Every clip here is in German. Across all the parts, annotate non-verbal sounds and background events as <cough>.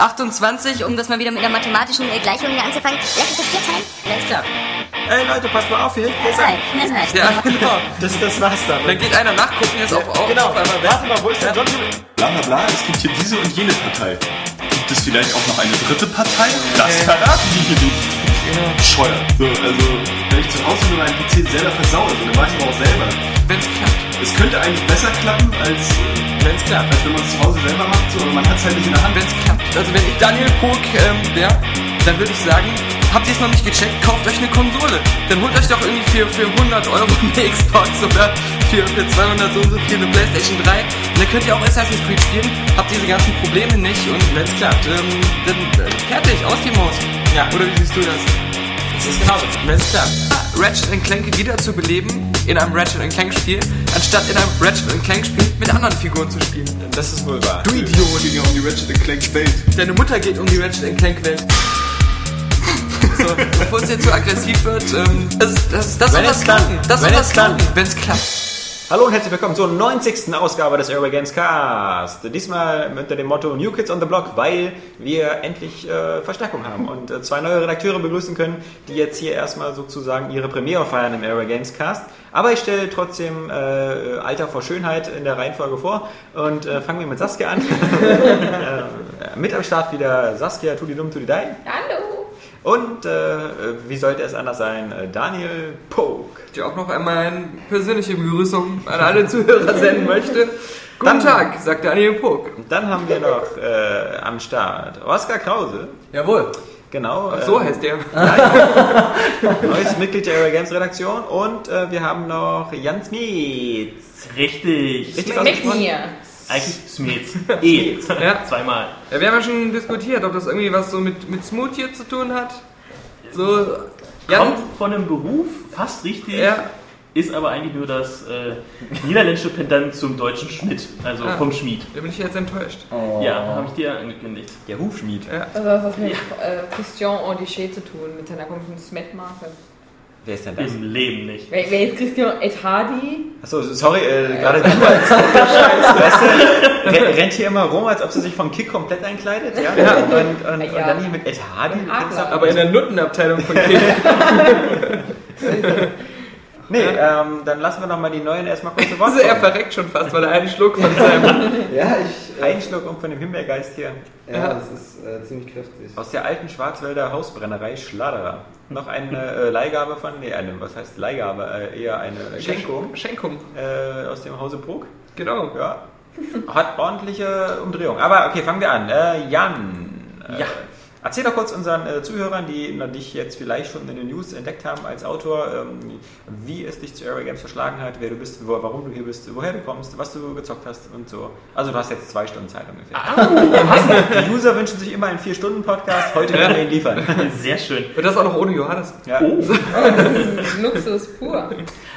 28, um das mal wieder mit einer mathematischen äh, Gleichung hier anzufangen. Lass uns das vier teilen. Alles klar. Ey Leute, passt mal auf, hier ist Nein, ein. nein, nein. Ja, genau. Das, das war's dann. Dann geht einer nachgucken, jetzt auf, auf, genau, auf einmal warte mal, wo ist der John? Bla bla bla, es gibt hier diese und jene Partei. Gibt es vielleicht auch noch eine dritte Partei? Das verraten die hier nicht. Bescheuert. So, also, wenn ich zu Hause nur meinen PC selber versaue, dann weiß ich aber auch selber. Wenn's klappt. Es könnte eigentlich besser klappen, als, Wenn's klappt. als wenn man es zu Hause selber macht, so, aber man hat es halt nicht in der Hand. Wenn's klappt. Also wenn ich Daniel Pog ähm, wäre, dann würde ich sagen, habt ihr es noch nicht gecheckt, kauft euch eine Konsole. Dann holt euch doch irgendwie für, für 100 Euro <laughs> eine Xbox oder für, für 200 so und so viel eine Playstation 3. Und dann könnt ihr auch Assassin's Creed spielen, habt diese ganzen Probleme nicht und wenn's klappt, ähm, dann äh, fertig, aus die Maus. Ja. Oder wie siehst du das? Das ist genauso. Wenn's klappt. Ratchet Clank wieder zu beleben in einem Ratchet Clank Spiel, anstatt in einem Ratchet Clank Spiel mit anderen Figuren zu spielen. Das ist wohl wahr. Du Idiot! ging ja um die Ratchet Clank Welt. Deine Mutter geht um die Ratchet Clank Welt. So, bevor es jetzt zu aggressiv wird, ähm, das, das, das soll das es klappt. klappen. Das soll das klappen, wenn es klappt. Hallo und herzlich willkommen zur 90. Ausgabe des Airway Games Cast. Diesmal unter dem Motto New Kids on the Block, weil wir endlich äh, Verstärkung haben und äh, zwei neue Redakteure begrüßen können, die jetzt hier erstmal sozusagen ihre Premiere feiern im Airway Games Cast. Aber ich stelle trotzdem äh, Alter vor Schönheit in der Reihenfolge vor und äh, fangen wir mit Saskia an. <laughs> äh, mit am Start wieder Saskia, tu die dumm, tu die dai. Hallo. Und äh, wie sollte es anders sein? Äh, Daniel Pogue. Ich auch noch einmal eine persönliche Begrüßung an alle Zuhörer senden möchte. Guten Dann- Tag, sagt Daniel Pog. Und dann haben wir noch äh, am Start Oskar Krause. Jawohl. Genau. Ach so äh, heißt der. <laughs> Neues Mitglied der Aero Games Redaktion. Und äh, wir haben noch Jan Smietz. Richtig. Richtig Mit mir. Eigentlich Smith. <laughs> E. Ja. Zweimal. Ja, wir haben ja schon diskutiert, ob das irgendwie was so mit, mit Smooth hier zu tun hat. So, Jan, Kommt von einem Beruf, fast richtig. Ja. Ist aber eigentlich nur das äh, niederländische Pendant zum deutschen Schmidt. Also Ah. vom Schmied. da bin ich jetzt enttäuscht. Ja, habe ich dir angekündigt. Der Hufschmied. Also das hat mit äh, Christian Audiché zu tun, mit seiner komischen Smet-Marke. Wer ist denn das? Im Leben nicht. Wer, wer ist Christian Ed Hardy? Achso, sorry, äh, gerade du als Scheiß, <laughs> weißt du, rennt, rennt hier immer rum, als ob sie sich vom Kick komplett einkleidet, ja? Und, und, und, Ja. dann hier mit Ed Hardy. Aber in der Nuttenabteilung von Kind. <laughs> Nee, ähm, dann lassen wir noch mal die Neuen erstmal kurz zu Wort Also er verreckt schon fast, weil er einen Schluck von seinem... <laughs> Ja, ich. Ein Schluck um von dem Himbeergeist hier. Ja, das ist äh, ziemlich kräftig. Aus der alten Schwarzwälder Hausbrennerei Schladerer. Noch eine äh, Leihgabe von, nee, eine, was heißt Leihgabe? Äh, eher eine Schenkung Schenkung, äh, aus dem Hause Bruck. genau. Ja. Hat ordentliche Umdrehung. Aber okay, fangen wir an. Äh, Jan. Äh, Ja. Erzähl doch kurz unseren äh, Zuhörern, die na, dich jetzt vielleicht schon in den News entdeckt haben als Autor, ähm, wie es dich zu Aero Games verschlagen hat, wer du bist, wo, warum du hier bist, woher du kommst, was du gezockt hast und so. Also du hast jetzt zwei Stunden Zeit ungefähr. <laughs> Die User wünschen sich immer einen vier-Stunden-Podcast. Heute können wir ihn liefern. <laughs> Sehr schön. Und das auch noch ohne Johannes. Ja. <laughs> Luxus pur.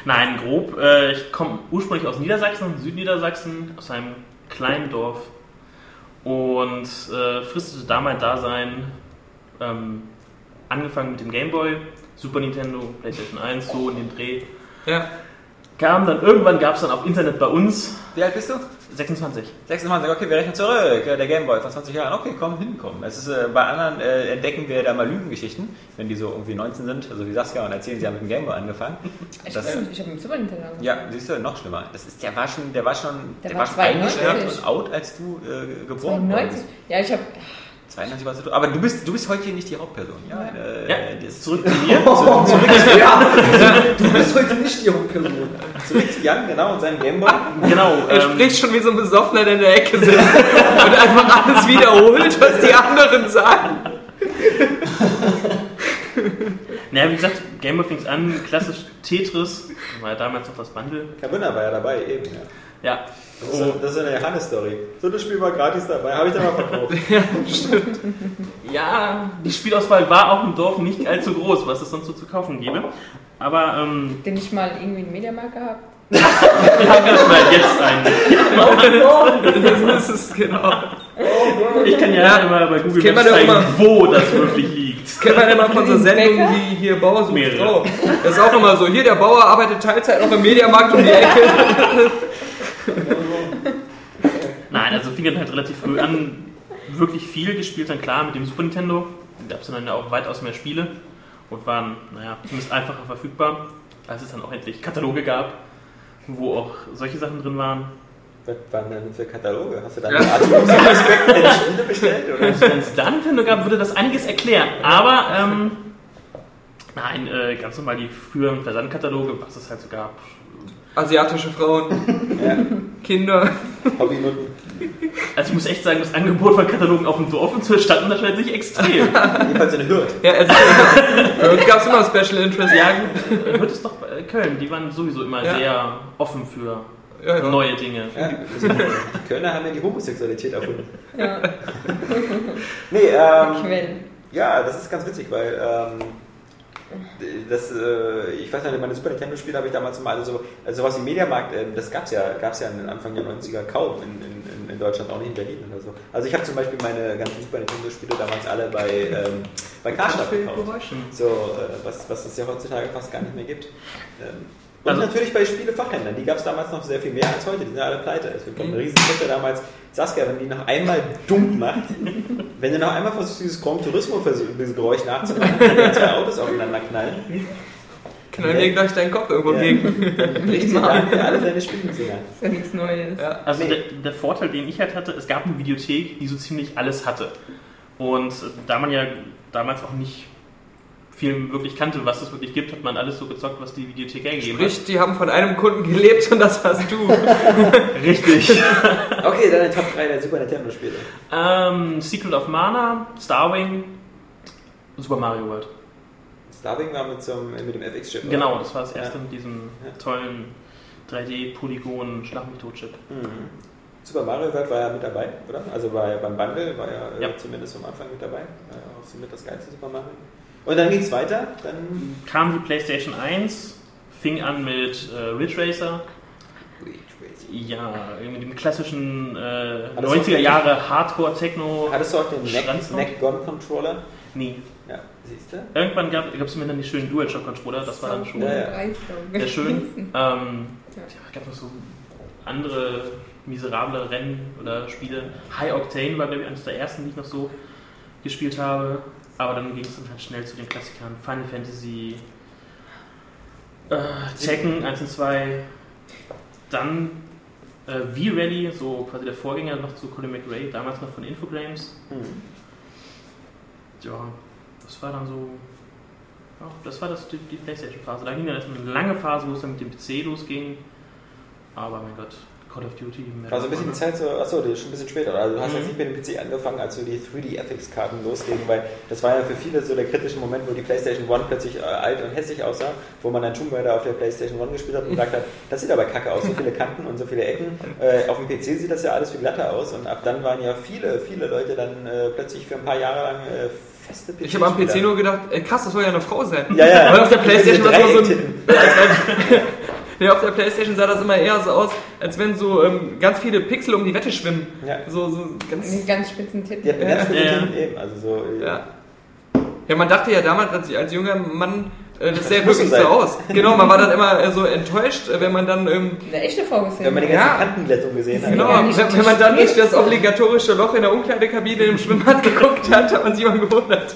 Nein, grob. Äh, ich komme ursprünglich aus Niedersachsen, Südniedersachsen, aus einem kleinen Dorf. Und äh, fristete da mein Dasein. Ähm, angefangen mit dem Gameboy, Super Nintendo, PlayStation 1, so in den Dreh. Ja. Kam dann, irgendwann gab es dann auf Internet bei uns Wie alt bist du? 26. 26, okay, wir rechnen zurück. Äh, Der Gameboy vor 20 Jahren. Okay, komm, hinkommen. Es ist, äh, bei anderen äh, entdecken wir da mal Lügengeschichten, wenn die so irgendwie 19 sind, also wie Saskia, und erzählen, sie haben mit dem Gameboy angefangen. Ich, Das- ich habe mit Super Nintendo angefangen. Ja, siehst du, noch schlimmer. Das ist, der war schon, der war schon, Der der, war war schon eingeschnappt 92. und out, als du äh, geboren 92? wurdest. Ja, ich habe 92 warst du. Aber du bist, du bist heute hier nicht die Hauptperson. Ja, äh, Ja, <laughs> zurück zu mir. Zurück, zurück, <laughs> Du bist heute nicht die Hauptperson. zurück zu Jan, genau, und seinem Gameboy. Genau. Er ähm, spricht schon wie so ein Besoffener, der in der Ecke sitzt <laughs> und einfach alles wiederholt, was die anderen sagen. naja, wie gesagt, Gameboy fing an, klassisch Tetris, war ja damals noch das Bundle. Kabinner war ja dabei, eben, ja. Ja, Das ist, so- das ist eine Johannes-Story. So ein Spiel war gratis dabei, habe ich dann mal verkauft. <laughs> Ja, die Spielauswahl war auch im Dorf nicht allzu groß, was es sonst so zu kaufen gäbe. Aber ähm, den nicht mal irgendwie einen Mediamarkt gehabt. <laughs> ich habe mal jetzt einen. <laughs> Das ist es, genau. Ich kann ja, immer bei Google Maps zeigen, immer. wo das wirklich liegt. Das kennt man immer von so Sendungen wie hier Bauer sucht Mehrere. Frau. Das ist auch immer so. Hier, der Bauer arbeitet Teilzeit noch im Mediamarkt um die Ecke. <laughs> Nein, also fing dann halt relativ früh an, wirklich viel gespielt dann klar mit dem Super Nintendo. Da gab es dann ja auch weitaus mehr Spiele und waren, naja, zumindest einfacher verfügbar, als es dann auch endlich Kataloge gab, wo auch solche Sachen drin waren. Was waren denn für Kataloge? Hast du da ja. Aspekte der Spiele bestellt? Oder? Wenn es da Nintendo gab, würde das einiges erklären. Aber, ähm, nein, äh, ganz normal die früheren Versandkataloge, was es halt so gab. Asiatische Frauen, <laughs> Ja. Kinder. Hobbynutten. Also ich muss echt sagen, das Angebot von Katalogen auf dem Dorf und zur Stadt unterscheidet sich extrem. Jedenfalls in Hürth. Ja, also, bei uns gab es immer Special Interest. ja, gut, äh, hört es doch bei Köln, die waren sowieso immer Ja. sehr offen für Ja, ja. neue Dinge. Ja, die Kölner haben ja die Homosexualität erfunden. Ja, Nee, ähm, ja, das ist ganz witzig, weil ähm, das, äh, ich weiß nicht, meine Super Nintendo-Spiele habe ich damals mal, also, so, also sowas wie Mediamarkt, äh, das gab es ja, gab's ja Anfang der 90er kaum in, in, in- in Deutschland, auch nicht in Berlin oder so. Also ich habe zum Beispiel meine ganzen Super Nintendo-Spiele damals alle bei, ähm, bei Karstadt gekauft. So, äh, was, was es ja heutzutage fast gar nicht mehr gibt. Ähm, und Also- natürlich bei Spielefachhändlern, die gab es damals noch sehr viel mehr als heute, die sind ja alle pleite. Es gibt eine riesen Kette damals. Saskia, wenn die noch einmal dumm macht, <laughs> wenn du noch einmal versuchst, dieses Gran Turismo dieses Geräusch nachzumachen, wenn die zwei Autos aufeinander knallen, Knall dir gleich deinen Kopf irgendwo Ja. gegen. <laughs> bricht sie Daniel alle seine Spielfinger. Ist ja nichts Neues. Ja. Also Nee. der, der Vorteil, den ich halt hatte, es gab eine Videothek, die so ziemlich alles hatte. Und da man ja damals auch nicht viel wirklich kannte, was es wirklich gibt, hat man alles so gezockt, was die Videothek hergegeben Sprich, die haben von einem Kunden gelebt und das warst du. hat. <laughs> Richtig. <laughs> Okay, dann Top 3 der Super Nintendo-Spiele. ähm, Secret of Mana, Starwing, Super Mario World. Starwing war mit, so einem, mit dem FX-Chip. Genau, das war das erste Ja. mit diesem Ja. tollen 3D-Polygon Schlag mich tot Chip. Mhm. Super Mario World war ja mit dabei, oder? Also bei, beim Bundle war ja, äh, Ja. zumindest am Anfang mit dabei. War ja auch somit das geilste Super Mario. Und dann ging es weiter. Dann Kam die PlayStation 1, fing an mit äh, Ridge Racer. Ja, mit dem klassischen äh, Hat das auch 90er Jahre Hardcore-Techno. hattest du auch den Neck, Gun Controller? Nee. Ja, siehst du? Irgendwann gab es mir dann die schönen DualShock-Controller, das war dann schon Ja, ja. Sehr schön. <laughs> Ähm, ja, gab noch so andere miserable Rennen oder Spiele. High Octane war, glaube ich, eines der ersten, die ich noch so gespielt habe. Aber dann ging es dann halt schnell zu den Klassikern. Final Fantasy, äh, Tekken 1 und 2, dann äh, V-Rally, so quasi der Vorgänger noch zu Colin McRae, damals noch von Infogrames. Mhm. Ja, das war dann so. Ja, das war das, die, die Playstation-Phase. Da ging dann erst eine lange Phase, wo es dann mit dem PC losging. Aber mein Gott, Call of Duty. Medal Also ein bisschen die Zeit so, achso, das ist schon ein bisschen später. Also du hast Mhm. jetzt nicht mit dem PC angefangen, als so die 3D-FX-Karten losgingen, weil das war ja für viele so der kritische Moment, wo die PlayStation 1 plötzlich äh, alt und hässlich aussah, wo man dann Tomb Raider auf der PlayStation 1 gespielt hat und gesagt hat, das sieht aber kacke aus, so viele Kanten und so viele Ecken. Äh, auf dem PC sieht das ja alles viel glatter aus und ab dann waren ja viele, viele Leute dann äh, plötzlich für ein paar Jahre lang äh, feste PC. Ich habe am PC nur gedacht, ey, krass, das soll ja eine Frau sein. Ja, ja. Weil auf der Playstation war es so ein, <laughs> Ja, auf der Playstation sah das immer eher so aus, als wenn so ähm, ganz viele Pixel um die Wette schwimmen. Ja. So, so ganz. Die ganz spitzen Titten. Mir ganz viele Ja. Titten eben, also so. äh, Ja. Ja, man dachte ja damals, als, als junger Mann, äh, das sähe Das muss wirklich so aus. Genau, man war dann immer äh, so enttäuscht, wenn man dann. Ähm, Eine echte Frau gesehen. Wenn man die ganzen Ja. Kantenglättung gesehen hat. genau, Ja, wenn, nicht wenn man dann durch das obligatorische Loch in der Umkleidekabine im Schwimmbad <laughs> geguckt hat, hat man sich immer gewundert.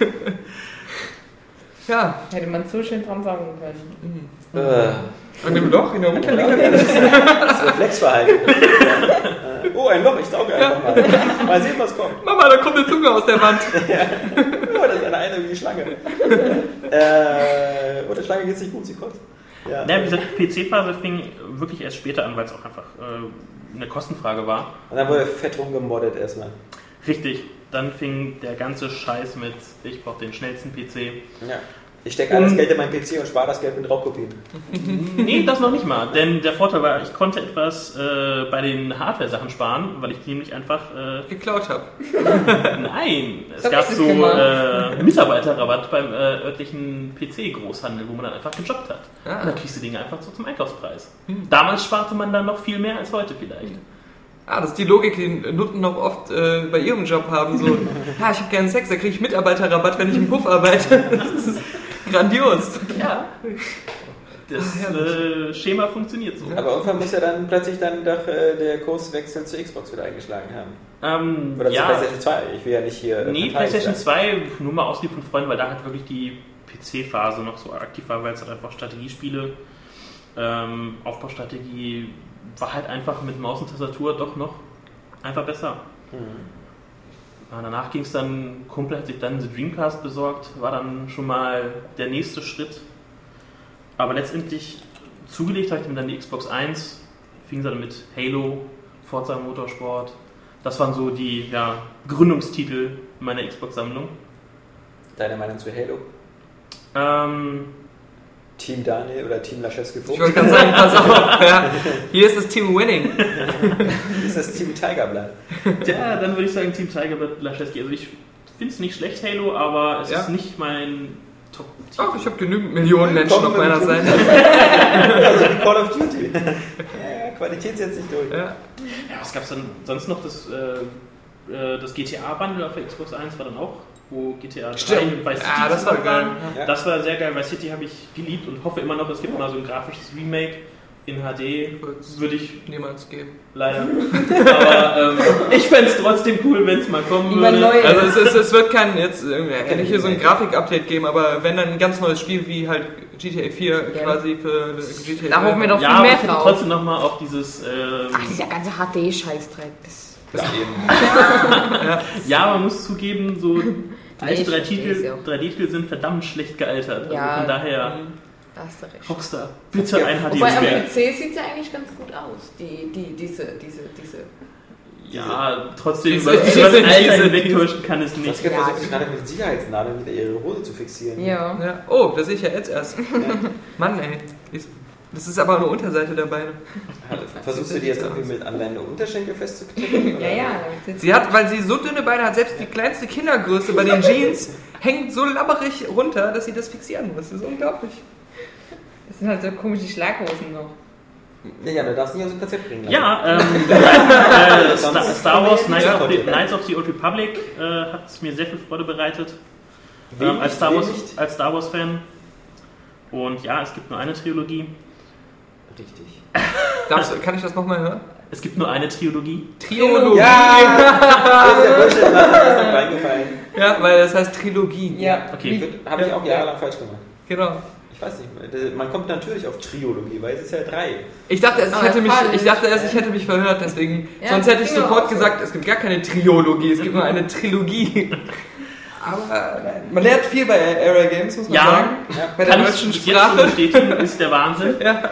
<laughs> ja, Hätte man so schön dran sagen können. Äh, an dem Loch in der Umkleidekabine. <laughs> das Reflexverhalten. Äh, oh, ein Loch, ich sauge einfach mal. Mal sehen, was kommt. Mama, da kommt eine Zunge aus der Wand. <laughs> Oh, das ist eine eine wie die Schlange. Äh, oh, der Schlange geht's nicht gut, sie kotzt. Ja. Na, wie gesagt, PC-Phase fing wirklich erst später an, weil es auch einfach äh, eine Kostenfrage war. Und dann wurde fett rumgemoddet erstmal. Richtig, dann fing der ganze Scheiß mit, ich brauche den schnellsten PC. Ja. Ich stecke alles Geld in meinen PC und spare das Geld mit Raubkopien. <laughs> Nee, das noch nicht mal. Denn der Vorteil war, ich konnte etwas äh, bei den Hardware-Sachen sparen, weil ich nämlich einfach. Äh, Geklaut habe. <laughs> nein, es gab so äh, Mitarbeiterrabatt beim äh, örtlichen PC-Großhandel, wo man dann einfach gejobbt hat. Ah. Und dann kriegst du Dinge einfach so zum Einkaufspreis. Damals sparte man dann noch viel mehr als heute vielleicht. Ah, das ist die Logik, die Nutten noch oft äh, bei ihrem Job haben. So, <laughs> ja, ich habe gerne Sex, da kriege ich Mitarbeiterrabatt, wenn ich im Puff arbeite. Das ist grandios. Ja. Das äh, Schema funktioniert so. Aber irgendwann muss ja dann plötzlich dann doch äh, der Kurswechsel zur Xbox wieder eingeschlagen haben. Ähm, Oder zur ja, PlayStation 2. Ich will ja nicht hier. nee, PlayStation sein. 2 nur mal auslieb von Freunden, weil da halt wirklich die PC-Phase noch so aktiv war, weil es halt einfach Strategiespiele, ähm, Aufbaustrategie war halt einfach mit Maus und Tastatur doch noch einfach besser. Ja, danach ging es dann, Kumpel hat sich dann The Dreamcast besorgt, war dann schon mal der nächste Schritt. Aber letztendlich zugelegt habe ich mir dann die Xbox 1, fing dann mit Halo, Forza Motorsport. Das waren so die ja, Gründungstitel meiner Xbox-Sammlung. Deine Meinung zu Halo? Ähm, Team Daniel oder Team Laschewski Ich wollte gerade sagen, pass auf, ja. hier ist das Team Winning. ist das Team Tigerblatt. ja, dann würde ich sagen Team Tiger mit Laschewski. Also ich finde es nicht schlecht, Halo, aber es Ja. ist nicht mein top Ach, ich habe genügend Millionen Menschen auf meiner Seite. Also wie Call of Duty. ja, Qualität setzt sich durch. Ja. Ja, was gab es dann sonst noch? Das, äh, äh, das GTA-Bundle auf der Xbox 1 war dann auch, wo GTA 3 Stimmt. und Vice City Ja, das war geil. Ja. Das war sehr geil. Vice City habe ich geliebt und hoffe immer noch, es gibt mal so ein grafisches Remake in HD. Würde ich Niemals geben. leider. <laughs> Aber ähm, <laughs> ich fände es trotzdem cool, wenn es mal kommen würde. neu. Also es, ist, es wird kein jetzt irgendwie nicht hier so ein Grafik-Update geben, aber wenn dann ein ganz neues Spiel wie halt GTA 4 Ja. quasi für GTA Da hoffen wir doch Ja, viel aber mehr ich drauf. trotzdem nochmal auf dieses. Ähm, Ach, dieser ganze HD-Scheißdreck. Das Das eben. <laughs> ja, man muss zugeben, so alte ich drei Titel, ja auch. 3D-Titel sind verdammt schlecht gealtert. Ja. Also von daher, da hast du recht. Rockstar, bitte ein HD Wobei am. PC sieht es ja eigentlich ganz gut aus. Die, die, diese, diese, diese. Ja, trotzdem, Diese- was diese- Alter hinwegtäuschen kann es Das nicht. gibt Ja, versucht, sich gerade mit Sicherheitsnadeln wieder ihre Hose zu fixieren. Ja. Ja. Oh, das sehe ich ja jetzt erst. Mann, ey. Das ist aber eine Unterseite der Beine. Versuchst du die jetzt irgendwie mit an deine Unterschenkel festzuklicken? Ja, ja. Sie hat, weil sie so dünne Beine hat, selbst die kleinste Kindergröße bei den Jeans hängt so labberig runter, dass sie das fixieren muss. Das ist unglaublich. Das sind halt so komische Schlaghosen noch. Ja, du darfst nicht aus dem Konzept bringen. lassen. Ja, ähm, <laughs> äh, Star, Wars Knights of, the. Knights of the Old Republic äh, hat mir sehr viel Freude bereitet. Ähm, als, Star Wars, als Star Wars Fan. Und ja, es gibt nur eine Trilogie. Richtig. Darfst, kann ich das nochmal hören? Es gibt nur eine Trilogie. Triologie. Ja! Das <laughs> ist der das ist reingefallen. Ja, weil das heißt Trilogie. Ja. Okay. Habe ich auch jahrelang falsch gemacht. Genau. Ich weiß nicht, man kommt natürlich auf Triologie, weil es ist ja drei. Ich dachte erst, ich hätte mich, ich dachte erst, ich hätte mich verhört, deswegen. Ja, sonst hätte ich mir sofort auch so. gesagt, es gibt gar keine Triologie, es gibt nur eine Trilogie. Aber man lernt viel bei Area Games, muss man Ja. sagen. Bei der Kann ich deutschen jetzt schon Sprache. bestätigen, ist der Wahnsinn. Ja.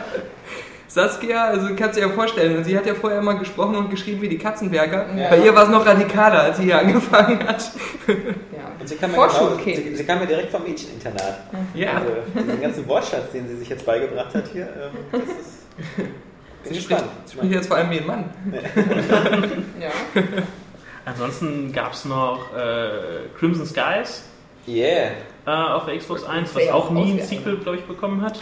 Saskia, also kannst du dir ja vorstellen, sie hat ja vorher immer gesprochen und geschrieben wie die Katzenberger. Ja. Bei ihr war es noch radikaler, als sie hier angefangen hat. Ja. Und sie kam, genau, sie, sie kam mir direkt vom Mädcheninternat. Ja. Also, diesen ganzen Wortschatz, den sie sich jetzt beigebracht hat hier, ähm, das ist. <laughs> Bin Sie spricht, spricht jetzt vor allem wie ein Mann. ja. <laughs> Ansonsten gab es noch äh, Crimson Skies Yeah, äh, auf der Xbox 1, was auch nie ein. Sequel, glaube ich, bekommen hat.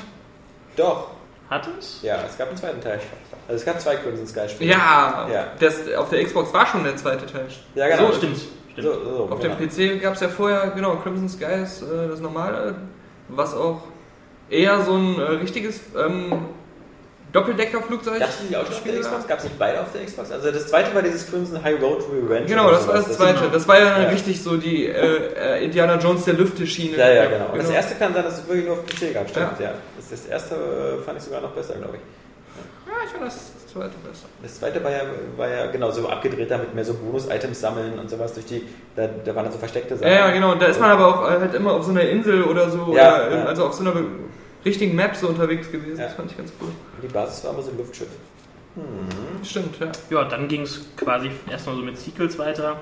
doch. Hat es? Ja, es gab einen zweiten Teil. Also es gab zwei Crimson Sky Spiele. Ja, Ja. Das, auf der Xbox war schon der zweite Teil. ja genau. So, stimmt. stimmt. So, so, Auf genau. dem PC gab es ja vorher, genau, Crimson Skies, äh, das normale, was auch eher so ein äh, richtiges ähm, Doppeldecker-Flugzeug. Gab es die auch schon auf der Xbox? Gab es nicht beide auf der Xbox? Also das zweite war dieses Crimson High Road Revenge. Genau, das war das zweite. Das war ja, Ja. richtig so die äh, äh, Indiana Jones der Lüfte-Schiene. Ja, ja, genau. Und das Genau. erste kann sein, dass es wirklich nur auf PC gab, stimmt, Ja. ja. Das, das erste äh, fand ich sogar noch besser, glaube ich. Ja, ich fand das zweite besser. Das zweite war ja, war ja genau so abgedreht, damit mehr so Bonus-Items sammeln und sowas durch die, da, da waren dann so versteckte Sachen. Ja, ja, genau. Und da ist man aber auch äh, halt immer auf so einer Insel oder so, Ja, oder, ja. also auf so einer be- richtigen Map so unterwegs gewesen. Ja. Das fand ich ganz cool. Die Basis war immer so ein Luftschiff. Stimmt, ja. Ja, dann ging es quasi erstmal so mit Sequels weiter.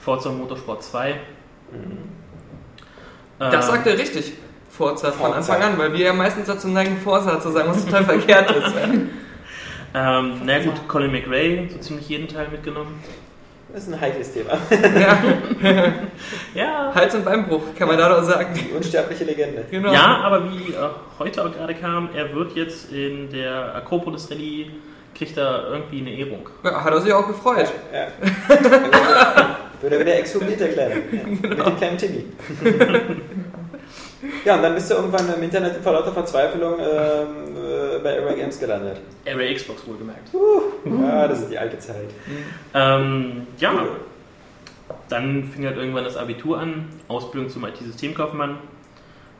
Forza Motorsport 2. Das Ähm, sagt er richtig. Forza von Forza. Anfang an, weil wir ja meistens dazu neigen, Forza zu sagen, was total verkehrt ist. <laughs> Ähm, na gut, Colin McRae, so ziemlich jeden Teil mitgenommen. Das ist ein heikles Thema. <laughs> ja, Ja, Hals- und Beinbruch, kann man da doch sagen. Die unsterbliche Legende. Genau. ja aber wie äh, heute auch gerade kam, er wird jetzt in der Akropolis Rallye, kriegt er irgendwie eine Ehrung. Ja, hat er sich auch gefreut. Ja. Würde wieder exhumiert, der Kleine. Ja. <laughs> Mit dem kleinen Timmy. <laughs> Ja, und dann bist du irgendwann im Internet vor lauter Verzweiflung ähm, äh, bei Era Games gelandet. Area Xbox wohlgemerkt. Ja, das ist die alte Zeit. Ähm, ja, dann fing halt irgendwann das Abitur an, Ausbildung zum IT-Systemkaufmann,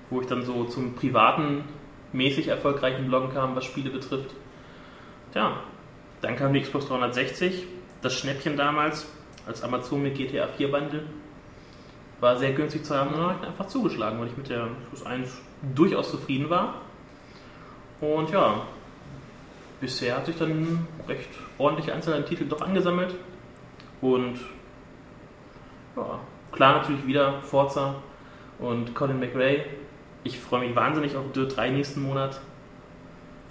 wo ich dann so zum privaten, mäßig erfolgreichen Bloggen kam, was Spiele betrifft. Ja, dann kam die Xbox 360, das Schnäppchen damals, als Amazon mit GTA 4 Bundle. War sehr günstig zu haben und dann hab ich einfach zugeschlagen, weil ich mit der Plus 1 durchaus zufrieden war. Und ja, bisher hat sich dann eine recht ordentliche Anzahl an Titeln doch angesammelt. Und ja, klar natürlich wieder Forza und Colin McRae. Ich freue mich wahnsinnig auf Dirt 3 nächsten Monat.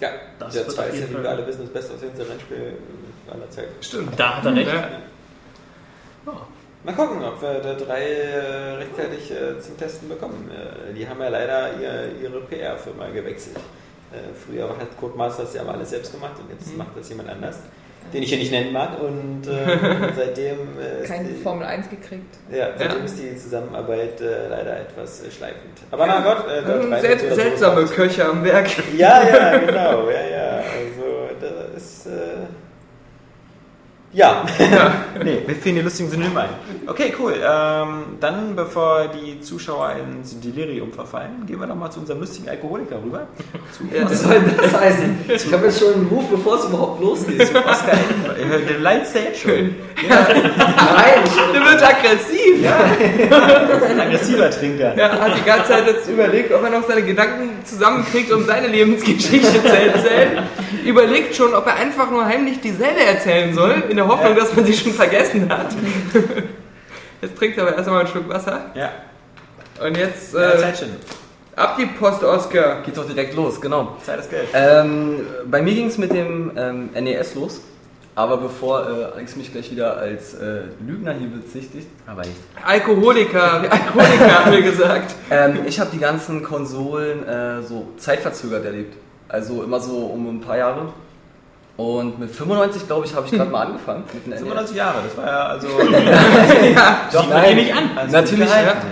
Ja, Das der wird 2 auf ist ja, jeden wie Fall- wir alle wissen, das beste aussehendste Rennspiel aller Zeiten. Stimmt. Da hat er recht. Ja. Ja. Mal gucken, ob wir der 3 äh, rechtzeitig äh, zum Testen bekommen. Äh, die haben ja leider ihr, ihre PR-Firma gewechselt. Äh, früher hat Codemasters ja mal alles selbst gemacht und jetzt macht das jemand anders, den ich hier nicht nennen mag. Und äh, <laughs> seitdem, äh, Keine die, Formel 1 gekriegt. ja, seitdem Ja. ist die Zusammenarbeit äh, leider etwas äh, schleifend. Aber na Gott, äh, Dirt 3 Ähm, wird Sel so seltsame. Köche am Werk. Ja, ja, <laughs> genau, ja, ja. Also, das ist. Ja. <laughs> nee, mir fehlen die lustigen Synonyme ein. Okay, cool. Ähm, dann, bevor die Zuschauer ins Delirium verfallen, gehen wir doch mal zu unserem lustigen Alkoholiker rüber. Zu Was soll denn das heißen? Ich habe jetzt schon einen Ruf, bevor es überhaupt losgeht. Oscar. Der Lights jetzt schon. Nein, ich, Der wird aggressiv. <laughs> Ein aggressiver Trinker. Er hat die ganze Zeit jetzt überlegt, ob er noch seine Gedanken zusammenkriegt, um seine Lebensgeschichte zu erzählen. Überlegt schon, ob er einfach nur heimlich dieselbe erzählen soll, in der Hoffnung, dass man sie schon vergessen hat. Jetzt trinkt er aber erst einmal einen Schluck Wasser. Ja, Und jetzt ja äh, Zeit schon. ab die Post, Oscar. geht's auch direkt los, genau. Zeit ist Geld. Ähm, bei mir ging es mit dem ähm, NES los. Aber bevor äh, Alex mich gleich wieder als äh, Lügner hier bezichtigt, aber ich, Alkoholiker, Alkoholiker haben wir gesagt. <laughs> ähm, ich habe die ganzen Konsolen äh, so zeitverzögert erlebt. Also immer so um ein paar Jahre. Und mit 95, glaube ich, habe ich gerade mal angefangen mit dem NES. 95 Jahre, das war ja also. <laughs> <laughs> ja, Doch, nein, nicht an. also Natürlich, gehalten.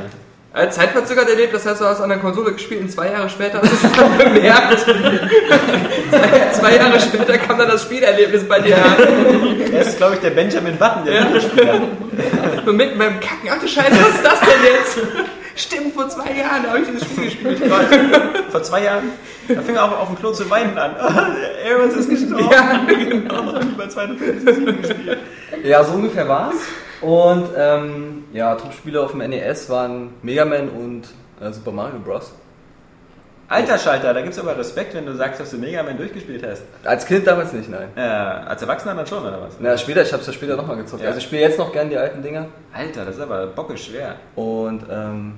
Als Zeitverzögert erlebt, das heißt, du hast an der Konsole gespielt und zwei Jahre später hast du es dann bemerkt. <laughs> zwei, zwei Jahre später kam dann das Spielerlebnis bei dir an. Er ist, glaube ich, der Benjamin Button, der Ja. Videospieler. Und mitten beim Kacken, ach du Scheiße, was ist das denn jetzt? Stimmt, vor zwei Jahren habe ich dieses Spiel gespielt. Vor zwei Jahren. Da fing er auch auf dem Klo zu weinen an. <laughs> Aarons ist gestorben. Ja, <laughs> genau. Über 257 gespielt. Ja, so ungefähr war's. Und ähm, ja, Top-Spiele auf dem NES waren Mega Man und äh, Super Mario Bros. Alter Schalter, da gibt es aber Respekt, wenn du sagst, dass du Mega Man durchgespielt hast. Als Kind damals nicht, nein. Äh, als Erwachsener dann schon, oder was? Na, später, ich hab's ja später nochmal gezockt. Ja. Also ich spiele jetzt noch gern die alten Dinger. Alter, das ist aber bockisch schwer. Und ähm,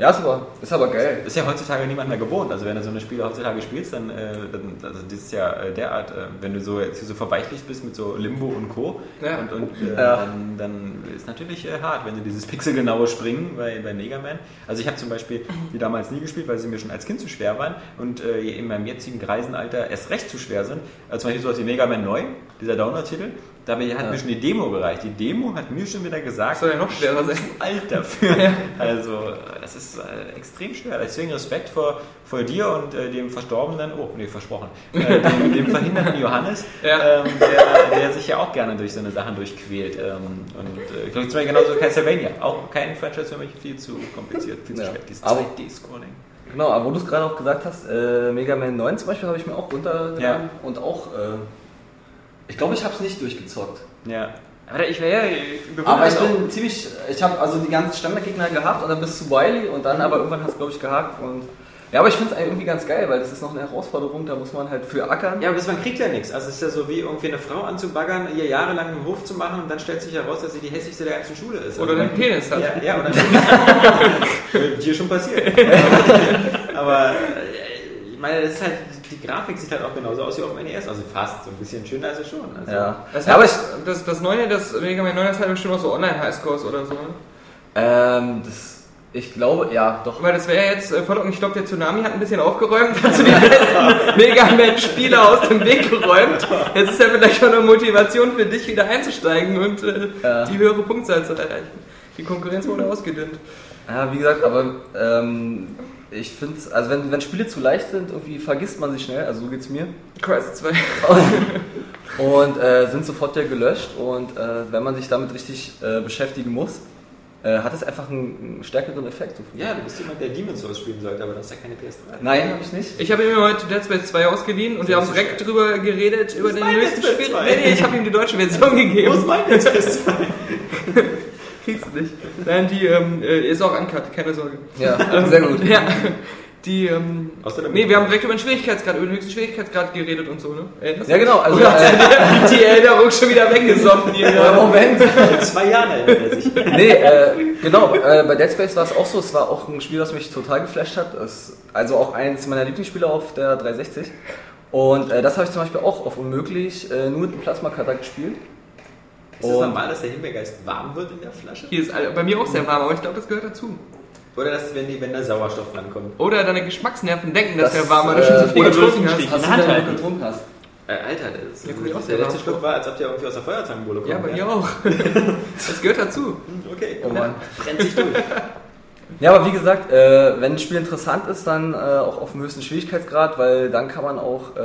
ja, ist aber, ist aber geil. Ist ja heutzutage niemand mehr gewohnt. Also wenn du so eine Spiele heutzutage spielst, dann, äh, dann also das ist ja äh, derart, äh, wenn du so jetzt so verweichlicht bist mit so Limbo und Co. Ja. Und, und äh, Ja. dann, dann ist natürlich äh, hart, wenn du dieses pixelgenaue Springen bei, bei Mega Man. Also ich habe zum Beispiel die damals nie gespielt, weil sie mir schon als Kind zu schwer waren und äh, in meinem jetzigen Greisenalter erst recht zu schwer sind. Also zum Beispiel sowas wie Mega Man 9, dieser Download-Titel. Dabei hat Ja. mir schon die Demo gereicht. Die Demo hat mir schon wieder gesagt, Soll ja noch schwerer sein. zu alt dafür. <laughs> Also, das ist äh, extrem schwer. Deswegen Respekt vor, vor dir und äh, dem Verstorbenen, oh, nee, versprochen, äh, dem, dem verhinderten Johannes, <laughs> Ja. ähm, der, der sich ja auch gerne durch so eine Sachen durchquält. Ähm, und äh, ich glaube, zum Beispiel genauso Castlevania. Auch kein Franchise für mich, viel zu kompliziert, viel zu Ja. schwer. Dieses Aber- 2D-Scrolling. Genau, aber wo du es gerade auch gesagt hast, äh, Mega Man 9 zum Beispiel habe ich mir auch runtergeladen Ja. und auch, äh, ich glaube, ich habe es nicht durchgezockt. Ja. Aber ich wäre ja. Ich Aber ich auch. bin ziemlich, ich habe also die ganzen Standardgegner gehabt und dann bis zu Wily und dann aber irgendwann hat es glaube ich gehakt und ja, aber ich finde es irgendwie ganz geil, weil das ist noch eine Herausforderung, da muss man halt für ackern. Ja, aber man kriegt ja nichts. Also es ist ja so wie irgendwie eine Frau anzubaggern, ihr jahrelang im Hof zu machen und dann stellt sich heraus, dass sie die hässlichste der ganzen Schule ist. Oder also, den Penis hat. Ja, ja oder <laughs> <laughs> Dir schon passiert. <laughs> Aber äh, meine, das ist halt, die Grafik sieht halt auch genauso aus wie auf dem NES. Also fast so ein bisschen schöner als es schon. Also, Ja. Das, ja, aber ich, das, das neue, das Mega Man 9 ist halt bestimmt auch so Online-Highscores oder so. ne? ähm, das, ich glaube, ja, doch. Weil das wäre jetzt, äh, voll- und ich glaube, der Tsunami hat ein bisschen aufgeräumt, <laughs> hat so die besten Mega Man-Spieler aus dem Weg geräumt. Jetzt ist ja vielleicht schon eine Motivation für dich, wieder einzusteigen und äh, Ja. die höhere Punktzahl zu erreichen. Die Konkurrenz wurde ausgedünnt. Ja, wie gesagt, aber ähm, ich finde also wenn, wenn Spiele zu leicht sind, irgendwie vergisst man sie schnell, also so geht's mir. Crisis <laughs> 2. und äh, sind sofort ja gelöscht und äh, wenn man sich damit richtig äh, beschäftigen muss, äh, hat es einfach einen, einen stärkeren Effekt. so Ja, du bist jemand, der Demon's Souls spielen sollte, aber das ist ja keine PS3. Nein, habe ich nicht. Ich habe ihm heute Dead Space 2 ausgeliehen und wir haben direkt drüber geredet, über den Dead Space Spiel. 2. Nee, nee, ich habe ihm die deutsche Version gegeben. Wo ist mein jetzt <laughs> PS2? Kriegst du nicht. Nein, die ähm, äh, ist auch uncut, keine Sorge. Ja, <laughs> sehr gut. Ja, die, ähm, nee, wir haben direkt über den Schwierigkeitsgrad, über den höchsten Schwierigkeitsgrad geredet und so, ne? Erinnerst Ja, genau, also <laughs> Oder äh, <laughs> die Erinnerung schon wieder weggesoffen hier? äh, Moment. Zwei Jahren erinnert er sich. Nee, äh, genau, äh, bei Dead Space war es auch so, es war auch ein Spiel, das mich total geflasht hat. Es, also auch eins meiner Lieblingsspiele auf der 360. Und äh, das habe ich zum Beispiel auch auf unmöglich äh, nur mit einem Plasma-Cutter gespielt. Ist es Und- normal, dass der Himbeergeist warm wird in der Flasche? Hier ist all- bei mir auch sehr warm, aber ich glaube, das gehört dazu. Oder dass, wenn, die, wenn da Sauerstoff rankommt? Oder deine Geschmacksnerven denken, dass Das, der warm, weil du äh, schon so viel oder getrunken hast. Hast du getrunken hast? Äh, Alter, das ist Ja, ich auch der letzte. Schluck war, als ob der irgendwie aus der Feuerzangenbowle kommt. Ja, bei mir auch. <laughs> Das gehört dazu. Hm, Okay, Oh Mann. brennt sich durch. Ja, aber wie gesagt, äh, wenn ein Spiel interessant ist, dann äh, auch auf dem höchsten Schwierigkeitsgrad, weil dann kann man auch äh,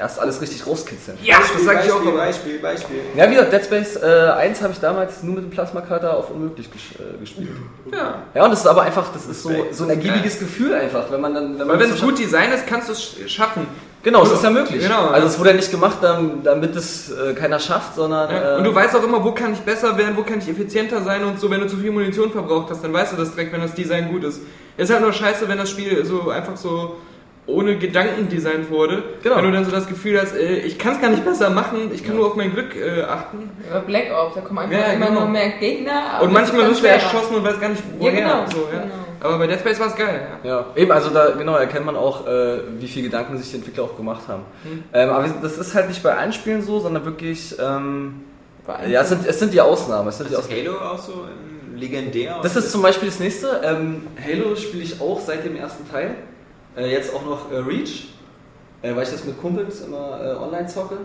erst alles richtig rauskitzeln. Ja, das sage ich auch Beispiel, immer. Beispiel, Beispiel. Ja, wie gesagt, Dead Space äh, 1 habe ich damals nur mit dem Plasma-Cutter auf unmöglich ges äh, gespielt. Ja. Ja, und das ist aber einfach, das ist so, so ein ergiebiges Gefühl einfach, wenn man dann... Wenn man Weil wenn es gut Design ist, kannst du es sch- schaffen. Genau, es ist ja möglich. Genau. Also es wurde ja nicht gemacht, dam- damit es äh, keiner schafft, sondern... Ja. äh, Und du weißt auch immer, wo kann ich besser werden, wo kann ich effizienter sein und so, wenn du zu viel Munition verbraucht hast, dann weißt du das direkt, wenn das Design gut ist. Es ist halt nur scheiße, wenn das Spiel so einfach so ohne Gedanken designt wurde. Genau. Wenn du dann so das Gefühl hast, äh, ich kann es gar nicht besser machen, ich kann nur auf mein Glück äh, achten. Über Black Ops, da kommen einfach Ja, immer genau. nur mehr Gegner. aber Und manchmal wirst du erschossen und weißt gar nicht, Ja, woher. genau. So, ja. genau. Aber bei Dead Space war es geil. Ja. Ja, eben, also da genau erkennt man auch, äh, wie viel Gedanken sich die Entwickler auch gemacht haben. Hm. Ähm, aber das ist halt nicht bei allen Spielen so, sondern wirklich, ähm, ja, es sind, es sind die Ausnahmen. Es sind die Ist Ausnahmen. Halo auch so ähm, legendär? Das ist zum Beispiel das nächste. Ähm, Halo spiele ich auch seit dem ersten Teil. Äh, jetzt auch noch äh, Reach, äh, weil ich das mit Kumpels immer äh, online zocke.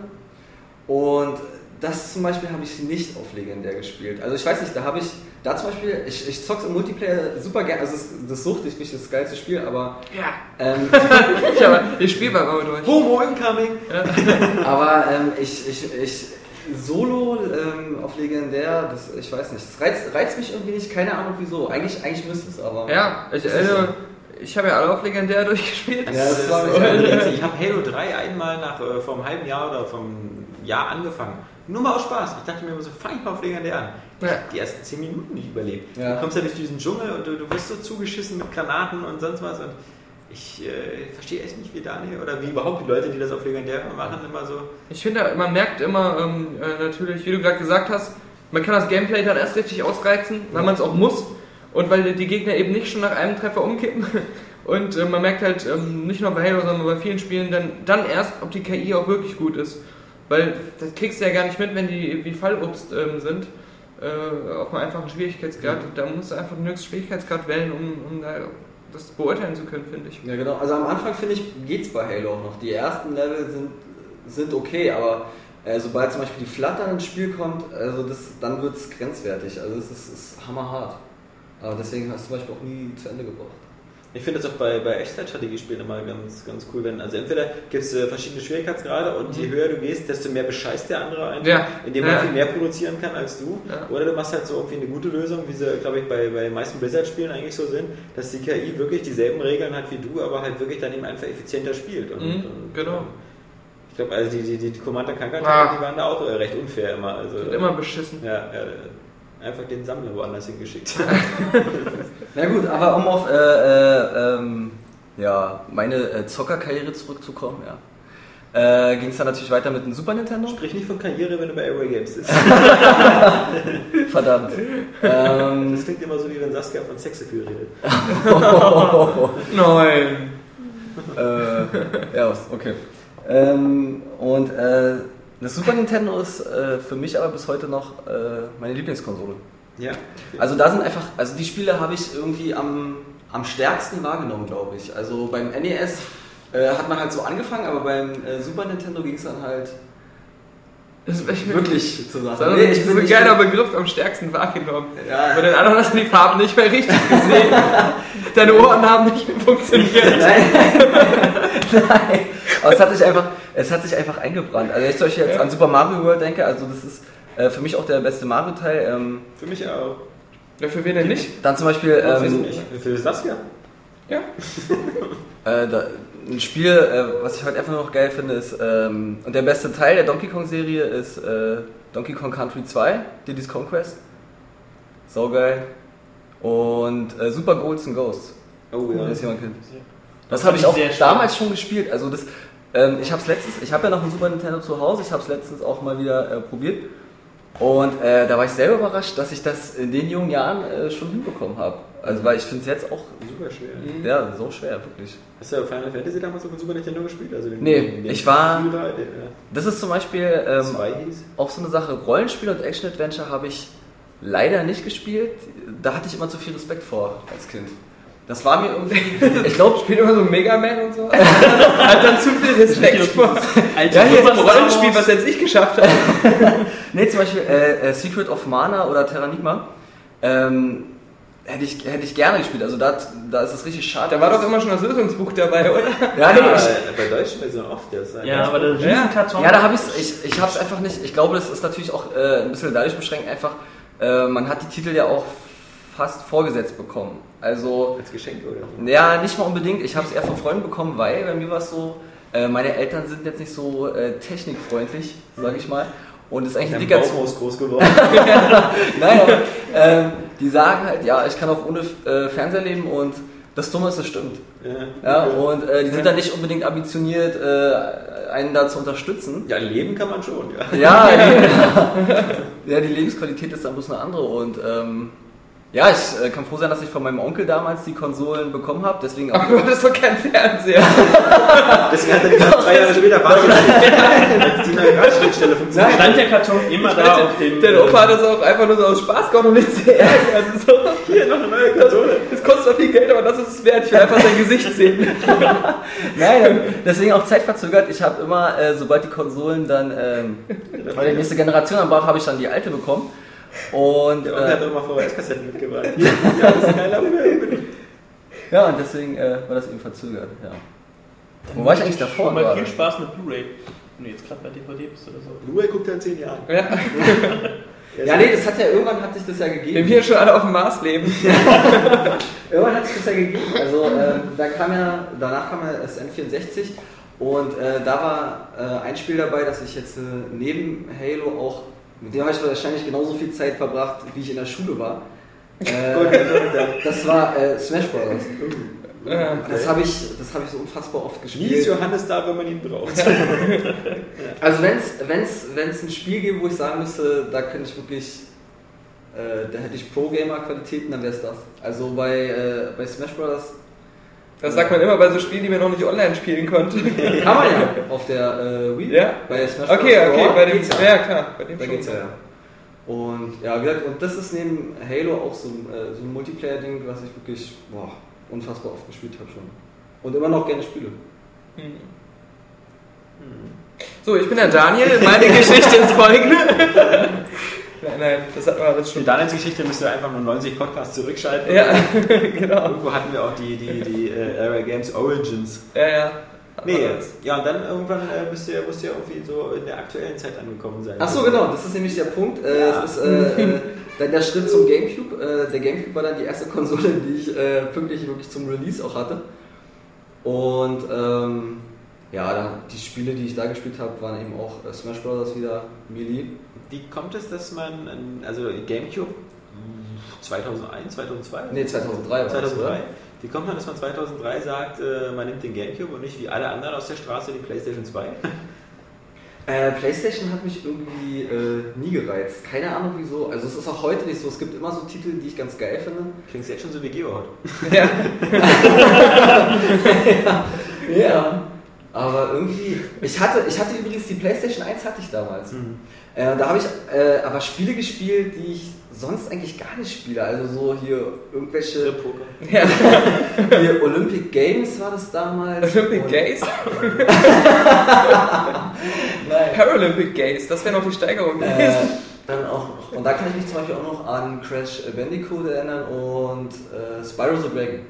Und das zum Beispiel habe ich nicht auf Legendär gespielt. Also ich weiß nicht, da habe ich, da zum Beispiel, ich, ich zock's im Multiplayer super gerne, also das, das sucht ich nicht das geilste Spiel, aber Ja. ähm, <laughs> Ich, aber, ich spiele bei aber durch. Homo incoming! <laughs> Aber ähm, ich, ich, ich Solo ähm, auf Legendär, das, ich weiß nicht, das reizt, reizt mich irgendwie nicht, keine Ahnung wieso. Eigentlich, eigentlich müsste es aber. Ja, ich, also, ich habe ja alle auf Legendär <laughs> durchgespielt. Ja, Das das ist, war äh, ich habe Halo 3 einmal nach äh, vor einem halben Jahr oder vom Jahr angefangen. Nur mal aus Spaß. Ich dachte mir immer so, fang ich mal auf Legendär an. Ich Ja. hab die ersten 10 Minuten nicht überlebt. Ja. Du kommst ja durch diesen Dschungel und du, du wirst so zugeschissen mit Granaten und sonst was. Und ich äh, verstehe echt nicht, wie Daniel oder wie überhaupt die Leute, die das auf Legendär machen, immer so. Ich finde, man merkt immer ähm, äh, natürlich, wie du gerade gesagt hast, man kann das Gameplay dann erst richtig ausreizen, weil man es auch muss und weil die Gegner eben nicht schon nach einem Treffer umkippen. <laughs> Und äh, man merkt halt ähm, nicht nur bei Halo, sondern bei vielen Spielen dann, dann erst, ob die KI auch wirklich gut ist. Weil das kriegst du ja gar nicht mit, wenn die wie Fallobst ähm, sind, äh, auf einem einfachen Schwierigkeitsgrad. Da musst du einfach den höchsten Schwierigkeitsgrad wählen, um, um da das beurteilen zu können, finde ich. Ja, genau. Also am Anfang finde ich, geht's bei Halo auch noch. Die ersten Level sind, sind okay, aber äh, sobald zum Beispiel die Flatter ins Spiel kommt, also das, dann wird es grenzwertig. Also es ist, ist hammerhart. Aber deswegen hast du zum Beispiel auch nie zu Ende gebracht. Ich finde das auch bei, bei Echtzeitstrategiespielen immer ganz, ganz cool, wenn, also entweder gibt es äh, verschiedene Schwierigkeitsgrade und je höher du gehst, desto mehr bescheißt der andere einfach, Ja. indem man Ja. viel mehr produzieren kann als du. Ja. Oder du machst halt so irgendwie eine gute Lösung, wie sie, glaube ich, bei, bei den meisten Blizzard-Spielen eigentlich so sind, dass die KI wirklich dieselben Regeln hat wie du, aber halt wirklich dann eben einfach effizienter spielt. Und, Mhm, und, genau. ähm, Ich glaube, also die, die, die, die Commander Kanker, Ah. die waren da auch äh, recht unfair immer. Also, Wird immer beschissen. ja, ja, einfach den Sammler woanders hingeschickt. <laughs> Na gut, aber um auf äh, äh, ähm, ja, meine äh, Zockerkarriere zurückzukommen, ja. Äh, ging es dann natürlich weiter mit dem Super Nintendo. Sprich nicht von Karriere, wenn du bei Airway Games sitzt. <laughs> Verdammt. ähm, Das klingt immer so, wie wenn Saskia von Sexappeal redet. <laughs> Nein. äh, ja, okay. Ähm, und äh, das Super Nintendo ist äh, für mich aber bis heute noch äh, meine Lieblingskonsole. Ja. Also da sind einfach, also die Spiele habe ich irgendwie am, am stärksten wahrgenommen, glaube ich. Also beim NES äh, hat man halt so angefangen, aber beim äh, Super Nintendo ging es dann halt Das ist echt wirklich. Das ist Nee, so ein nicht- geiler Begriff am stärksten wahrgenommen. Ja. Bei den anderen hast du die Farben nicht mehr richtig gesehen. Deine Ohren haben nicht mehr funktioniert. Nein. <laughs> Nein. Aber es hat sich einfach, es hat sich einfach eingebrannt. Also wenn ich zum Beispiel jetzt Ja. an Super Mario World denke, also das ist äh, für mich auch der beste Mario-Teil. Ähm, Für mich auch. Ja, für wen denn nicht? dann zum Beispiel ähm, nicht. Für Saskia? Ja. <laughs> äh, da, ein Spiel, äh, was ich heute einfach nur noch geil finde, ist, ähm, und der beste Teil der Donkey Kong-Serie ist äh, Donkey Kong Country 2, Diddy's Conquest. Saugeil. Und äh, Super Golds and Ghosts. Oh ja. das. Das Das habe ich auch damals schon gespielt. Also das, ähm, ich habe es letztens, ich habe ja noch ein Super Nintendo zu Hause, ich habe es letztens auch mal wieder äh, probiert. Und äh, da war ich selber überrascht, dass ich das in den jungen Jahren äh, schon hinbekommen habe. Also weil ich finde es jetzt auch, Super schwer. ja, so schwer, wirklich. Hast du Final Fantasy damals auf dem Super Nintendo gespielt? Also den, Nee, den, den ich war- Führer, den, Das ist zum Beispiel äh, ähm, zwei hieß. auch so eine Sache, Rollenspiel und Action-Adventure habe ich leider nicht gespielt. Da hatte ich immer zu viel Respekt vor als Kind. Das war mir irgendwie, ich glaube, Spielt immer so Mega Man und so. <laughs> Hat dann zu viel Respekt vor. Alte Ja, hier ist ein Rollenspiel, was jetzt ich geschafft habe. <laughs> Nee, zum Beispiel äh, äh, Secret of Mana oder Terranigma. Ähm, hätte, ich, hätte ich gerne gespielt. Also da, da ist es richtig schade. Da war doch immer schon das Lösungsbuch dabei, oder? Ja, nee, Ja, ich, bei deutschen Versionen oft. Das ist Ja, aber der. Riesenkarton. ja da habe ich's, ich Ich habe es einfach nicht. Ich glaube, das ist natürlich auch äh, ein bisschen dadurch beschränkt. Einfach, äh, man hat die Titel ja auch fast vorgesetzt bekommen. Also, als Geschenk oder so. ja, nicht mal unbedingt. Ich habe es eher von Freunden bekommen, weil bei mir war es so, äh, meine Eltern sind jetzt nicht so äh, technikfreundlich, sage ich mal. Und es ist eigentlich ein dicker Baumhaus groß <laughs> geworden. Nein, aber, ähm, die sagen halt, ja, ich kann auch ohne äh, Fernseher leben und das Dumme ist, das stimmt. Ja, und äh, die sind dann nicht unbedingt ambitioniert, äh, einen da zu unterstützen. ja, leben kann man schon, ja. Ja, <laughs> die, ja, die Lebensqualität ist dann bloß eine andere und ähm, ja, ich äh, kann froh sein, dass ich von meinem Onkel damals die Konsolen bekommen habe, deswegen auch. Aber du hattest doch keinen Fernseher. <laughs> Deswegen hat er die zwei Jahre später Bartel als die neue Radschnittstelle funktioniert. Stand der Karton immer da auf dem. Dein Opa hat das auch einfach nur so aus Spaß gemacht und nicht zu ärgern. So, Hier noch eine neue Konsole. das kostet zwar viel Geld, aber das ist es wert. Ich will einfach sein Gesicht sehen. <laughs> Nein, deswegen auch zeitverzögert. Ich habe immer, äh, sobald die Konsolen dann, ähm, <laughs> weil die nächste Generation am Bauch habe ich dann die alte bekommen. Und Der Onkel hat äh, doch immer VHS-Kassetten mitgebracht. Ja, das ist ein geiler Film. ja, und deswegen äh, war das eben verzögert. Ja. Wo war ich eigentlich davor? Mal viel Spaß mit Blu-ray. Wenn du jetzt gerade bei DVD bist oder so. Blu-ray guckt er in zehn Jahren. Ja. <laughs> Ja, nee, das hat ja irgendwann hat sich das ja Wenn gegeben. wir schon alle auf dem Mars leben. <laughs> Irgendwann hat sich das ja gegeben. Also ähm, da kam ja, danach kam ja das N64 und äh, da war äh, ein Spiel dabei, das ich jetzt äh, neben Halo auch, mit dem habe ich wahrscheinlich genauso viel Zeit verbracht, wie ich in der Schule war. <laughs> Äh, das war äh, Smash Bros. Das habe ich, das habe ich so unfassbar oft Wie ist gespielt. Johannes da, wenn man ihn braucht? <laughs> Also wenn es wenn's, wenn's ein Spiel gäbe, wo ich sagen müsste, da könnte ich wirklich, äh, da hätte ich Pro-Gamer-Qualitäten, dann wäre es das. Also bei, äh, bei Smash Bros. Das sagt man immer bei so Spielen, die man noch nicht online spielen konnte. <laughs> Kann man ja auf der äh, Wii. Ja? Bei Smash Okay, Bros. okay, bei dem. geht's Ja, klar. Bei dem Da geht's ja. ja. Und ja, wie gesagt, und das ist neben Halo auch so, ein, äh, so ein Multiplayer-Ding, was ich wirklich boah, unfassbar oft gespielt habe schon. Und immer noch gerne spiele. So, ich bin der Daniel. Meine <laughs> Geschichte ist folgende. <laughs> Nein, nein, das hat man alles schon. Daniels Geschichte müsst ihr einfach nur 90 Podcasts zurückschalten. Ja, <laughs> genau. Irgendwo hatten wir auch die, die, die äh, Area Games Origins. Ja, ja. Nee, ja, und dann irgendwann äh, müsst, ihr, müsst ihr irgendwie so in der aktuellen Zeit angekommen sein. Ach so, genau, das ist nämlich der Punkt. Äh, Ja. Es ist äh, äh, dann der Schritt zum Gamecube. Äh, der Gamecube war dann die erste Konsole, die ich äh, pünktlich wirklich zum Release auch hatte. Und ähm, ja, dann die Spiele, die ich da gespielt habe, waren eben auch äh, Smash Bros. wieder, Melee. Wie kommt es, dass man, an- also Gamecube 2001, 2002? Ne, 2003 war das, 2003. oder? Wie kommt man, dass man 2003 sagt, äh, man nimmt den Gamecube und nicht wie alle anderen aus der Straße die PlayStation 2? <laughs> Äh, PlayStation hat mich irgendwie äh, nie gereizt. Keine Ahnung wieso. Also es ist auch heute nicht so. Es gibt immer so Titel, die ich ganz geil finde. Klingt jetzt schon so wie Geohot. <laughs> <laughs> Ja. Ja. Aber irgendwie. Ich hatte, ich hatte übrigens die PlayStation 1 hatte ich damals. Äh, da habe ich äh, aber Spiele gespielt, die ich sonst eigentlich gar nicht spiele. Also so hier irgendwelche. <laughs> ja. Hier Olympic Games war das damals. Olympic Gays? <laughs> Nein. Paralympic Gays, das wäre noch die Steigerung Äh, gewesen. dann auch und da kann ich mich zum Beispiel auch noch an Crash Bandicoot erinnern und äh, Spyro the Dragon.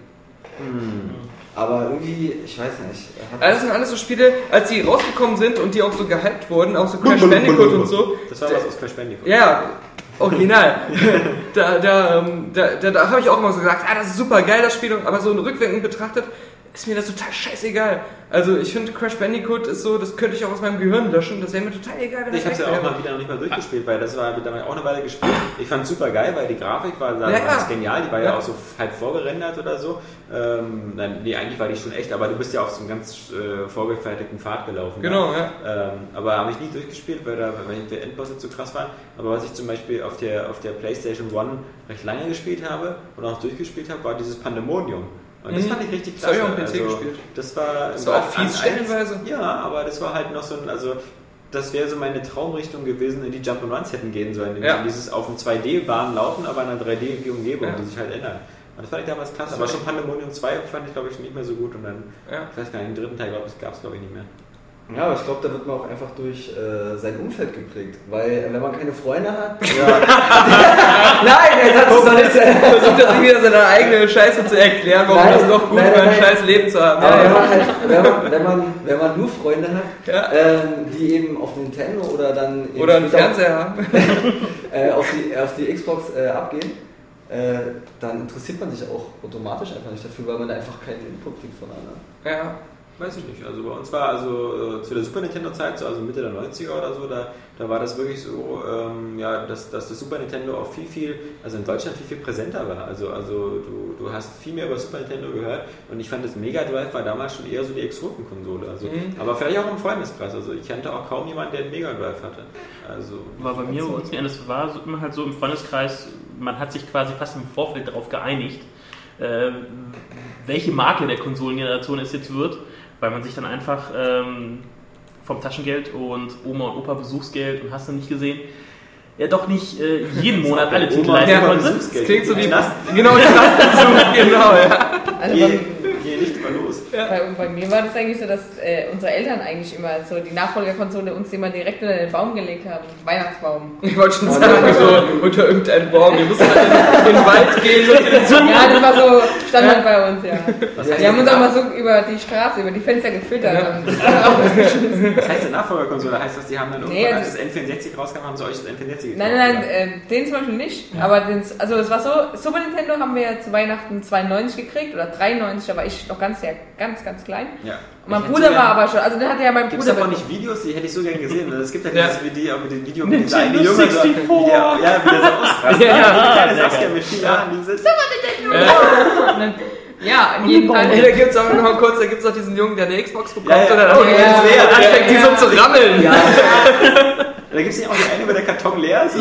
Aber irgendwie, ich weiß nicht. Also das sind alles so Spiele, als die rausgekommen sind und die auch so gehypt wurden, auch so Crash Bandicoot und so. Das war was aus Crash Bandicoot. Ja, original. <laughs> da da, ähm, da, da, da habe ich auch immer so gesagt, ah, das ist super geil, das Spiel, aber so rückwirkend betrachtet ist mir das total scheißegal. Also ich finde Crash Bandicoot ist so, das könnte ich auch aus meinem Gehirn löschen, das wäre mir total egal, wenn Ich das habe es ja auch mal wieder noch nicht mal durchgespielt, weil das war damals auch eine Weile gespielt. Ich fand es super geil, weil die Grafik war Ja, ganz ja. genial. Die war ja, Ja. auch so halb vorgerendert oder so. Ähm, nein, nee, eigentlich war die schon echt, aber du bist ja auf so einem ganz äh, vorgefertigten Pfad gelaufen. Genau, ne? ja. Ähm, aber habe ich nie durchgespielt, weil da weil die Endbosse zu krass waren. Aber was ich zum Beispiel auf der, auf der PlayStation One recht lange gespielt habe und auch durchgespielt habe, war dieses Pandemonium. Und das Mhm. fand ich richtig Das hab klasse. ich auch am PC also, gespielt. Das war, Das war auch fies stellenweise. Ja, aber das war halt noch so ein, also das wäre so meine Traumrichtung gewesen, in die Jump'n'Runs hätten gehen sollen. Ja. dieses auf dem 2D-Bahn laufen, aber in einer 3D-Umgebung, Ja. die sich halt ändern. Und das fand ich damals klasse. Das Aber schon Pandemonium 2 fand ich, glaube ich, nicht mehr so gut. Und dann, Ja. ich weiß gar nicht, den dritten Teil gab es, glaube ich, nicht mehr. Ja, aber ich glaube, da wird man auch einfach durch äh, sein Umfeld geprägt. Weil, äh, wenn man keine Freunde hat. <laughs> nein, der Satz ist doch nicht. <laughs> Versucht er sich wieder seine eigene Scheiße zu erklären, warum Nein, das doch gut nein, für ein scheiß Leben zu haben. Aber wenn man, halt, wenn, man, wenn, man, wenn man nur Freunde hat, Ja. ähm, die eben auf Nintendo oder dann eben Oder einen Fernseher haben. <laughs> äh, auf, die, auf die Xbox äh, abgehen, äh, dann interessiert man sich auch automatisch einfach nicht dafür, weil man da einfach keinen Input kriegt von anderen. Ja. Weiß ich nicht. Also bei uns war also äh, zu der Super Nintendo-Zeit, so also Mitte der 90er oder so, da, da war das wirklich so, ähm, ja, dass, dass das Super Nintendo auch viel, viel, also in Deutschland viel, viel präsenter war. Also, also du, du hast viel mehr über Super Nintendo gehört und ich fand das Mega Drive war damals schon eher so die Exotenkonsole. Also, Mhm. Aber vielleicht auch im Freundeskreis. Also ich kannte auch kaum jemanden, der einen Mega Drive hatte. Also War bei mir bei uns nicht anders. Es war so immer halt so im Freundeskreis, man hat sich quasi fast im Vorfeld darauf geeinigt, äh, welche Marke der Konsolengeneration es jetzt wird, weil man sich dann einfach ähm, vom Taschengeld und Oma und Opa Besuchsgeld und hast du nicht gesehen, ja doch nicht äh, <laughs> jeden Monat alle Titel leisten Opa konnte. Das klingt so wie. Knast. Genau, Knastbesuch, genau, ja. Also bei, bei mir war das eigentlich so, dass äh, unsere Eltern eigentlich immer so die Nachfolgerkonsole uns immer direkt unter den Baum gelegt haben. Weihnachtsbaum. Ich wollte schon sagen, so unter irgendeinem Baum. Wir mussten dann in den Wald gehen und den Zoom. Ja, das war so Standard bei uns, ja. Was heißt Wir haben uns auch mal so über die Straße, über die Fenster gefüttert. Ja. Was heißt denn Nachfolgerkonsole? Heißt das, die haben dann Nee, irgendwann, als also- das N64 rauskam, haben sie euch das N64 gekauft? Nein, nein, nein, äh, den zum Beispiel nicht. Aber den, also es war so, Super Nintendo haben wir ja zu Weihnachten 92 gekriegt oder 93, da war ich noch ganz, sehr, ganz, ganz klein. Ja. Und mein Ich Bruder war gern- aber schon, also den hatte ja mein Gibt es Bruder. davon nicht Videos? Die hätte ich so gerne gesehen. Es gibt ja Ja. dieses Video, mit dem Video mit dieser eine Nintendo Junge, so, wie 64. der, ja, wie der so ausrastet. Ja, ja. Die kleine Saskia mit vier Jahren, die sitzt. Ja, in jedem Fall. Ey, da gibt's auch noch mal kurz, da gibt's auch diesen Jungen, der eine Xbox bekommt Ja, ja. und dann Oh, auch ja, leer, dann ja, fängt die ja. so zu rammeln. Ja, Da gibt es ja auch die eine, wo der Karton leer ist.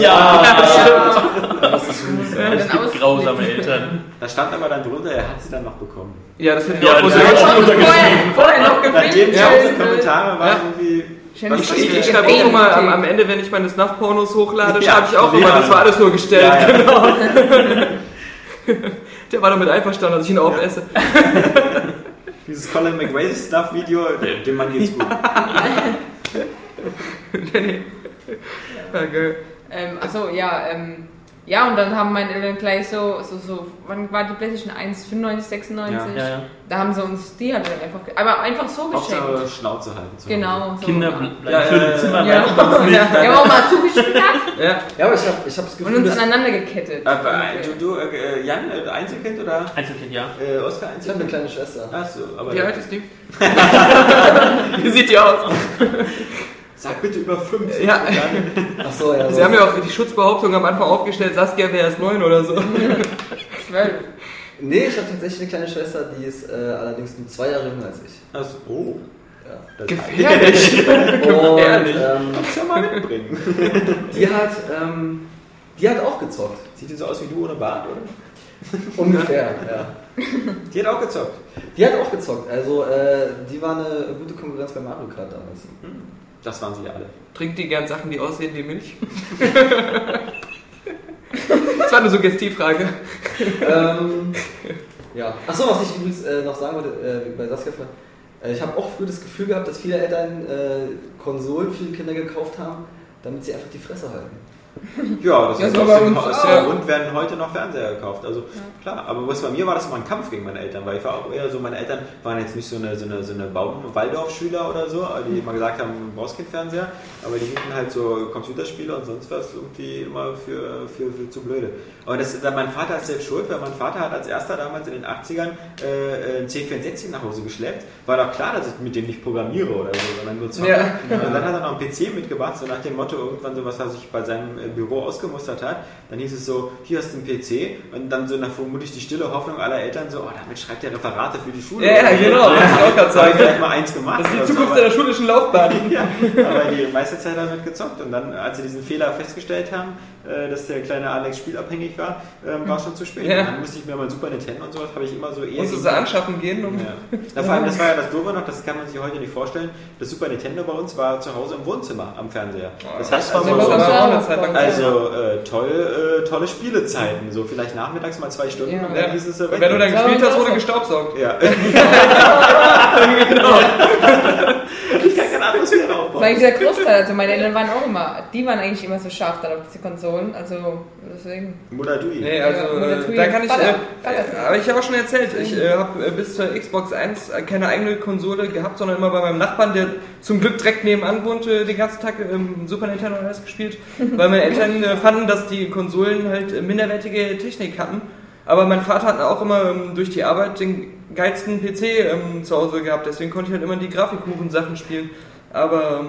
das ist süß. Und Es dann aus- gibt grausame Eltern. Da stand aber dann drunter, er hat sie dann noch bekommen. Ja, das hätte ich Ja, auch hab ich auch vorher, vorher noch gefilmt. tausend Kommentare waren Ja. irgendwie. Was Ich, ich, ich schreibe auch immer am, am Ende, wenn ich meine Snuff-Pornos hochlade, Ja, schreibe ich auch ja. immer, das war alles nur gestellt. Ja, ja. Genau. <laughs> Der war damit einverstanden, dass ich ihn aufesse. <laughs> Dieses Colin McRae Stuff-Video, dem- dem Mann geht's gut. <laughs> Ja, geil. Ähm, achso, ja, ähm, ja, und dann haben meine Eltern gleich so, so, so, wann war die PlayStation 1? 95, 96? Ja, Ja, ja. Da haben sie uns die halt einfach, aber einfach so geschenkt. Hauptsache Schnauze halten. zu Hause. Genau. So, Kinder ja. bleiben Ja, schön ja, im Zimmer, Ja, bleiben nicht. ja. Wir haben auch mal zugespielt <laughs> Ja. Ja, aber ich habe ich hab das und uns aneinander gekettet. Aber, äh, Und, du, du äh, Jan, äh, Einzelkind oder Einzelkind, ja. äh, Oskar ich habe eine Einzelkind? kleine Schwester. Achso, aber Wie alt ist die? <laughs> <laughs> Wie sieht die aus? Sag bitte über fünf. Ja. Ach so, ja. Sie haben ja auch die Schutzbehauptung am Anfang aufgestellt, Saskia wäre erst neun oder so. Zwölf. Nee, ich habe tatsächlich eine kleine Schwester, die ist äh, allerdings nur zwei Jahre jünger als ich. Achso, oh. Ja. Das Gefährlich. Und Gefährlich. ähm, Kannst du ja mal mitbringen. <laughs> die hat, ähm, die hat auch gezockt. Sieht die so aus wie du ohne Bart, oder? <laughs> Ungefähr, ja. Die hat auch gezockt. Die hat auch gezockt. Also, äh, die war eine gute Konkurrenz bei Mario Kart damals. Das waren sie alle. Trinkt die gern Sachen, die aussehen wie Milch? <laughs> Das war eine Suggestivfrage. ähm, ja. Achso, was ich übrigens äh, noch sagen wollte äh, bei Saskia. Äh, Ich habe auch früher das Gefühl gehabt, dass viele Eltern äh, Konsolen für die Kinder gekauft haben, damit sie einfach die Fresse halten. Ja, das Ja, ist so aus dem aus auch. dem Grund werden heute noch Fernseher gekauft. Also klar, aber was bei mir war das immer ein Kampf gegen meine Eltern, weil ich war auch eher so, meine Eltern waren jetzt nicht so eine, so eine, so eine Baum- Waldorf-Schüler oder so, die immer gesagt haben, du brauchst keinen Fernseher, aber die hielten halt so Computerspiele und sonst was irgendwie immer für, für, für zu blöde. Aber das, mein Vater ist selbst schuld, weil mein Vater hat als erster damals in den 80ern äh, ein C64 nach Hause geschleppt. War doch klar, dass ich mit dem nicht programmiere oder so, sondern nur zocke. Ja. Und dann hat er noch einen PC mitgebracht, so nach dem Motto, irgendwann so was er sich bei seinem äh, Büro ausgemustert hat. Dann hieß es so, hier hast du einen PC und dann so nach vermutlich die stille Hoffnung aller Eltern so, oh, damit schreibt er Referate für die Schule. Ja, ja, genau, das wollte ich auch gerade sagen. vielleicht mal eins gemacht. Das ist die so, Zukunft aber- deiner schulischen Laufbahn. <laughs> ja, aber die meiste Zeit damit gezockt. Und dann, als sie diesen Fehler festgestellt haben, dass der kleine Alex spielabhängig war, ähm, war schon zu spät. Ja. Dann musste ich mir mein Super Nintendo und sowas, habe ich immer so eher... Musstest du anschaffen gehen, um. ja. Na, vor allem, das war ja das Doofe noch, das kann man sich heute nicht vorstellen. Das Super Nintendo bei uns war zu Hause im Wohnzimmer am Fernseher. Das heißt, war also, war. Zeit lang. also äh, toll, äh, tolle Spielezeiten. So vielleicht nachmittags mal zwei Stunden Ja. und Ja. dann hieß es äh, wenn du dann war gespielt hast, wurde so. gestaubsaugt. Ja. Ich <laughs> <laughs> <laughs> war aufbauen. eigentlich der Großteil. Also meine Eltern waren auch immer, die waren eigentlich immer so scharf dann auf diese Konsolen. Also deswegen. Mutter Dui. Nee, also Ja, oder äh, da kann ich, Vater. äh, Vater. aber ich habe auch schon erzählt, ich äh, habe äh, bis zur Xbox 1 äh, keine eigene Konsole gehabt, sondern immer bei meinem Nachbarn, der zum Glück direkt nebenan wohnte, den ganzen Tag im Super Nintendo und alles gespielt, <laughs> weil meine Eltern äh, fanden, dass die Konsolen halt äh, minderwertige Technik hatten. Aber mein Vater hat auch immer ähm, durch die Arbeit den geilsten PC ähm, zu Hause gehabt, deswegen konnte ich halt immer die Grafikkuchen-Sachen spielen. Aber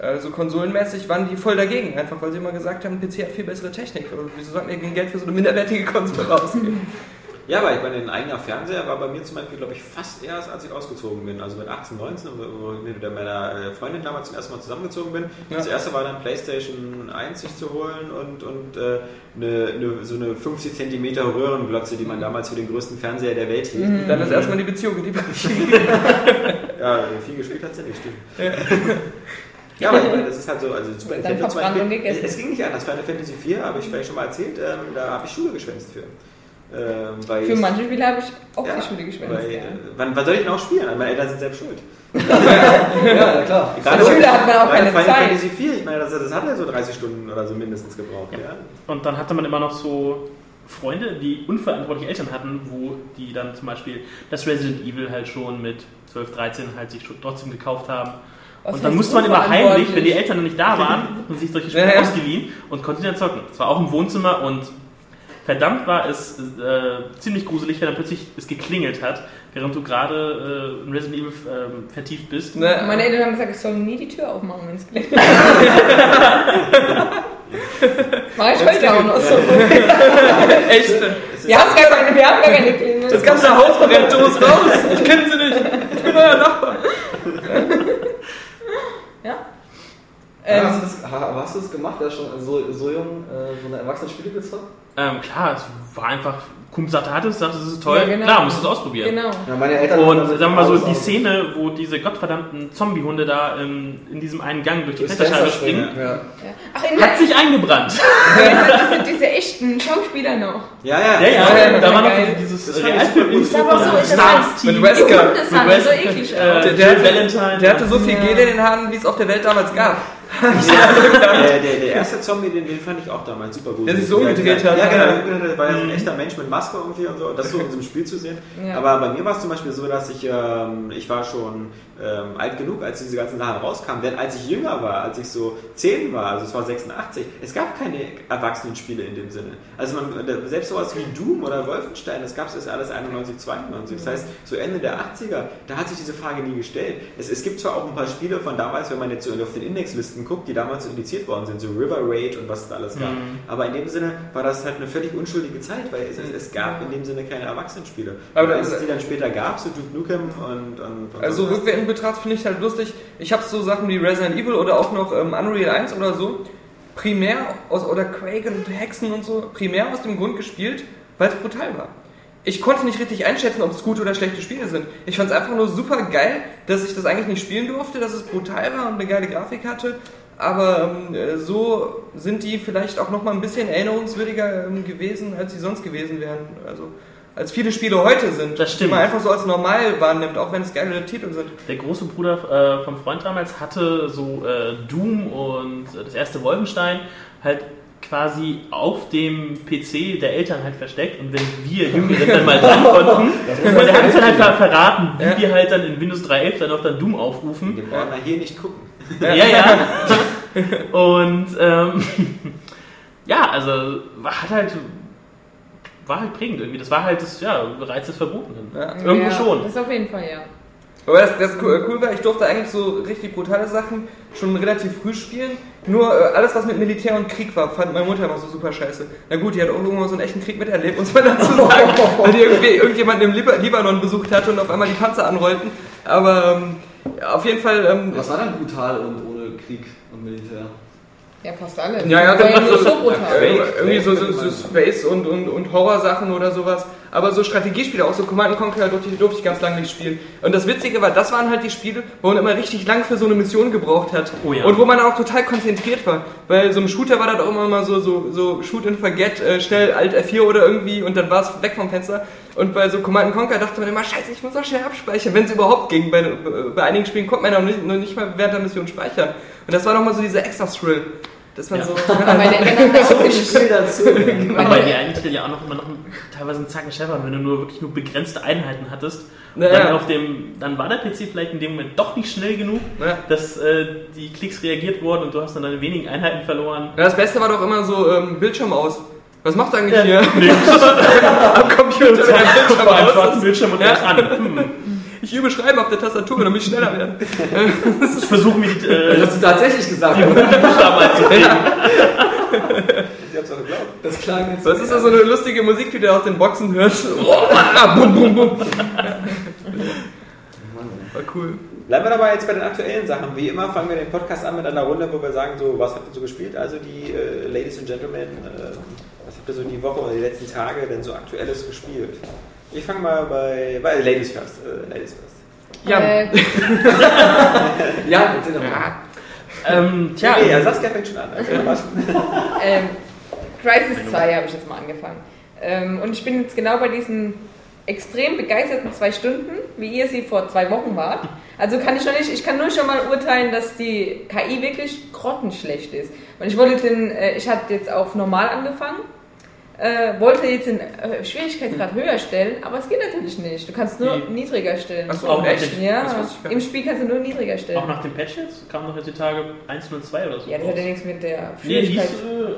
also konsolenmäßig waren die voll dagegen, einfach weil sie immer gesagt haben, PC hat viel bessere Technik. Also, wieso sollten wir Geld für so eine minderwertige Konsole <laughs> ausgeben? Ja, aber ich meine, ein eigener Fernseher war bei mir zum Beispiel, glaube ich, fast erst, als ich ausgezogen bin. Also mit 18, 19, wo ich mit meiner äh, Freundin damals zum ersten Mal zusammengezogen bin. Ja. Das erste war dann PlayStation 1 sich zu holen und, und äh, eine, eine, so eine 50 cm Röhrenglotze, die man damals für den größten Fernseher der Welt hielt. Dann ist erstmal die Beziehung die. <laughs> <laughs> Ja, viel gespielt hat sie nicht, stimmt. <laughs> Ja, aber ich meine, das ist halt so, also Super Dann Beispiel, gegessen. es, ging nicht anders. Final Fantasy 4 habe ich vielleicht schon mal erzählt, ähm, da habe ich Schule geschwänzt für. Ähm, weil Für ich- manche Spiele habe ich auch ja, die Schule geschwänzt. weil, Ja. äh, wann, wann soll ich denn auch spielen? Meine Eltern sind selbst schuld. <laughs> Ja, klar. Gerade Schule hat man auch keine Final Zeit. Fantasy 4, ich meine, das, das hat ja so 30 Stunden oder so mindestens gebraucht. Ja. Und dann hatte man immer noch so Freunde, die unverantwortliche Eltern hatten, wo die dann zum Beispiel das Resident Evil halt schon mit 12, 13 halt sich trotzdem gekauft haben. Was und dann musste man immer heimlich, wenn die? Eltern nicht da waren, <laughs> man sich solche Spiele Ja, ja. ausgeliehen und konnte dann zocken. Es war auch im Wohnzimmer und verdammt war es äh, ziemlich gruselig, wenn dann plötzlich es geklingelt hat, während du gerade äh, in Resident Evil ähm, vertieft bist. Ne? Meine Eltern haben gesagt, ich soll nie die Tür aufmachen, wenn es klingelt. <laughs> Mach ich heute auch noch so. <laughs> Echt? Wir haben gar keine, wir haben gar keine Klingel. Das ganze Haus brennt los raus. Ich kenne sie nicht. Ich bin euer Nachbar. <laughs> Ja. Ähm, hast, du das, ha- hast du das gemacht? Der schon so, so jung äh, so eine Erwachsene-Spiele gezockt? Ähm, klar, es war einfach, Kumpel sagte, hat es, sagte, es ist toll, Ja, genau. klar, musst du es ausprobieren. genau. Ja, meine Eltern Und damit sagen wir mal so, die aus- Szene, wo diese gottverdammten Zombiehunde da ähm, in diesem einen Gang durch die Fensterscheibe Fenster springen, Ja. Ach, in hat sich eingebrannt. <laughs> das sind diese echten Schauspieler noch. Ja, ja. Ja, ja, Ja, da war noch dieses Das äh, fand ich so. Stars-Team. Mit Wesker. Mit so Wes- eklig Äh, aus. Der, hatte, Valentine. der hatte so viel Ja. Gel in den Haaren, wie es auf der Welt damals gab. <laughs> Der, der, der erste Zombie, den, den fand ich auch damals super gut. Der sich so umgedreht ja, hat. Ja, genau. Der war ja so ein echter Mensch mit Maske irgendwie und so. Das so in diesem Spiel zu sehen. Ja. Aber bei mir war es zum Beispiel so, dass ich, ähm, ich war schon ähm, alt genug, als diese ganzen Sachen rauskamen. Denn als ich jünger war, als ich so 10 war, also es war 86, es gab keine Erwachsenenspiele in dem Sinne. Also man, selbst sowas wie Doom oder Wolfenstein, das gab es erst alles 91, 92. Das heißt, so Ende der 80er, da hat sich diese Frage nie gestellt. Es, es gibt zwar auch ein paar Spiele von damals, wenn man jetzt so auf den Indexlisten guckt, die damals indiziert worden sind, so River Raid und was es da alles gab. Mhm. Aber in dem Sinne war das halt eine völlig unschuldige Zeit, weil es, es gab in dem Sinne keine Erwachsenenspiele. Aber als es die dann später gab, so Duke Nukem und, und, und Also rückwärts betrachtet finde ich halt lustig. Ich habe so Sachen wie Resident Evil oder auch noch ähm, Unreal 1 oder so primär aus oder Quake und Hexen und so primär aus dem Grund gespielt, weil es brutal war. Ich konnte nicht richtig einschätzen, ob es gute oder schlechte Spiele sind. Ich fand es einfach nur super geil, dass ich das eigentlich nicht spielen durfte, dass es brutal war und eine geile Grafik hatte. Aber ähm, äh, so sind die vielleicht auch noch mal ein bisschen erinnerungswürdiger ähm, gewesen, als sie sonst gewesen wären. Also als viele Spiele heute sind. Das stimmt. Die man einfach so als normal wahrnimmt, auch wenn es geile Titel sind. Der große Bruder äh, vom Freund damals hatte so äh, Doom und äh, das erste Wolfenstein halt quasi auf dem PC der Eltern halt versteckt und wenn wir Jüngeren dann mal dran konnten, und der hat uns dann halt ver- verraten, wie Ja. wir halt dann in Windows 3.11 dann auch dann Doom aufrufen. Den Ordner hier nicht gucken. Ja, ja. Und ähm, <laughs> ja, also war hat halt war halt prägend irgendwie. Das war halt das ja, Reiz des Verbotenen. Ja. Irgendwo ja, schon. Das auf jeden Fall, ja. Aber das, das cool, cool war, ich durfte eigentlich so richtig brutale Sachen schon relativ früh spielen. Nur äh, alles, was mit Militär und Krieg war, fand meine Mutter immer so super scheiße. Na gut, die hat auch irgendwann so einen echten Krieg miterlebt, muss man dazu <laughs> sagen. weil die irgendwie irgendjemanden im Liba Libanon besucht hatte und auf einmal die Panzer anrollten. Aber ähm, ja, auf jeden Fall. Ähm, Was war dann brutal und ohne Krieg und Militär? Ja, fast alle. Ja, ja, das war ja so. Äh, irgendwie so, so, so Space und, und, und Horror-Sachen oder sowas. Aber so Strategiespiele, auch so Command Conquer durfte ich, durfte ich ganz lange nicht spielen. Und das Witzige war, das waren halt die Spiele, wo man immer richtig lang für so eine Mission gebraucht hat. Oh ja. Und wo man auch total konzentriert war. Bei so einem Shooter war das auch immer mal so, so, so Shoot and Forget, äh, schnell Alt F4 oder irgendwie und dann war es weg vom Fenster. Und bei so Command Conquer dachte man immer, scheiße, ich muss doch schnell abspeichern, wenn es überhaupt ging. Bei, bei einigen Spielen konnte man noch nicht, noch nicht mal während der Mission speichern. Und das war nochmal so dieser extra Thrill. Dass man Ja. so. Eltern haben auch ziemlich Spiel dazu. Wobei die einen Titel ja auch noch immer noch teilweise einen Zacken schärfer, wenn du nur wirklich nur begrenzte Einheiten hattest. Naja. Dann, auf dem, dann war der PC vielleicht in dem Moment doch nicht schnell genug, Ja. dass äh, die Klicks reagiert wurden und du hast dann deine wenigen Einheiten verloren. Ja, das Beste war doch immer so ähm, Bildschirm aus. Was macht er eigentlich Ja. hier? <laughs> Nee, <laughs> Am Computer der <laughs> Bildschirm auf einem aus. schwarzen Bildschirm und Ja. an. Hm. Ich übe Schreiben auf der Tastatur, damit ich schneller werde. <laughs> Ich versuche die, äh, Das hast du tatsächlich gesagt. Buchstaben einzuprägen. Ich hab's auch geglaubt. Das klang jetzt. Das ist ja so eine lustige Musik, die du aus den Boxen hörst. <laughs> Ah, bum, bum, bum. War cool. Bleiben wir dabei jetzt bei den aktuellen Sachen. Wie immer fangen wir den Podcast an mit einer Runde, wo wir sagen, so, was habt ihr so gespielt? Also die äh, Ladies and Gentlemen, äh, was habt ihr so die Woche oder die letzten Tage denn so aktuelles gespielt? Ich fange mal bei, bei Ladies first. Äh, Ladies first. Ja. Äh, <laughs> Ja, erzähl doch mal. Ähm, tja, nee, ja, Saskia fängt schon an. Also, <laughs> ähm, Crisis 2 habe ich jetzt mal angefangen. Ähm, und ich bin jetzt genau bei diesen extrem begeisterten zwei Stunden, wie ihr sie vor zwei Wochen wart. Also kann ich noch nicht, ich kann nur schon mal urteilen, dass die KI wirklich grottenschlecht ist. Und ich wollte den, äh, ich hatte jetzt auf normal angefangen, äh, wollte jetzt den äh, Schwierigkeitsgrad höher stellen, aber es geht natürlich nicht. Du kannst nur Wie? niedriger stellen. Achso, Auch echt? Das Ja, im. Spiel kannst du nur niedriger stellen. auch nach dem Patch jetzt? Kam noch jetzt die Tage 1.02 oder so? Ja, das hat ja nichts mit der Nee, hieß, Schwierigkeit.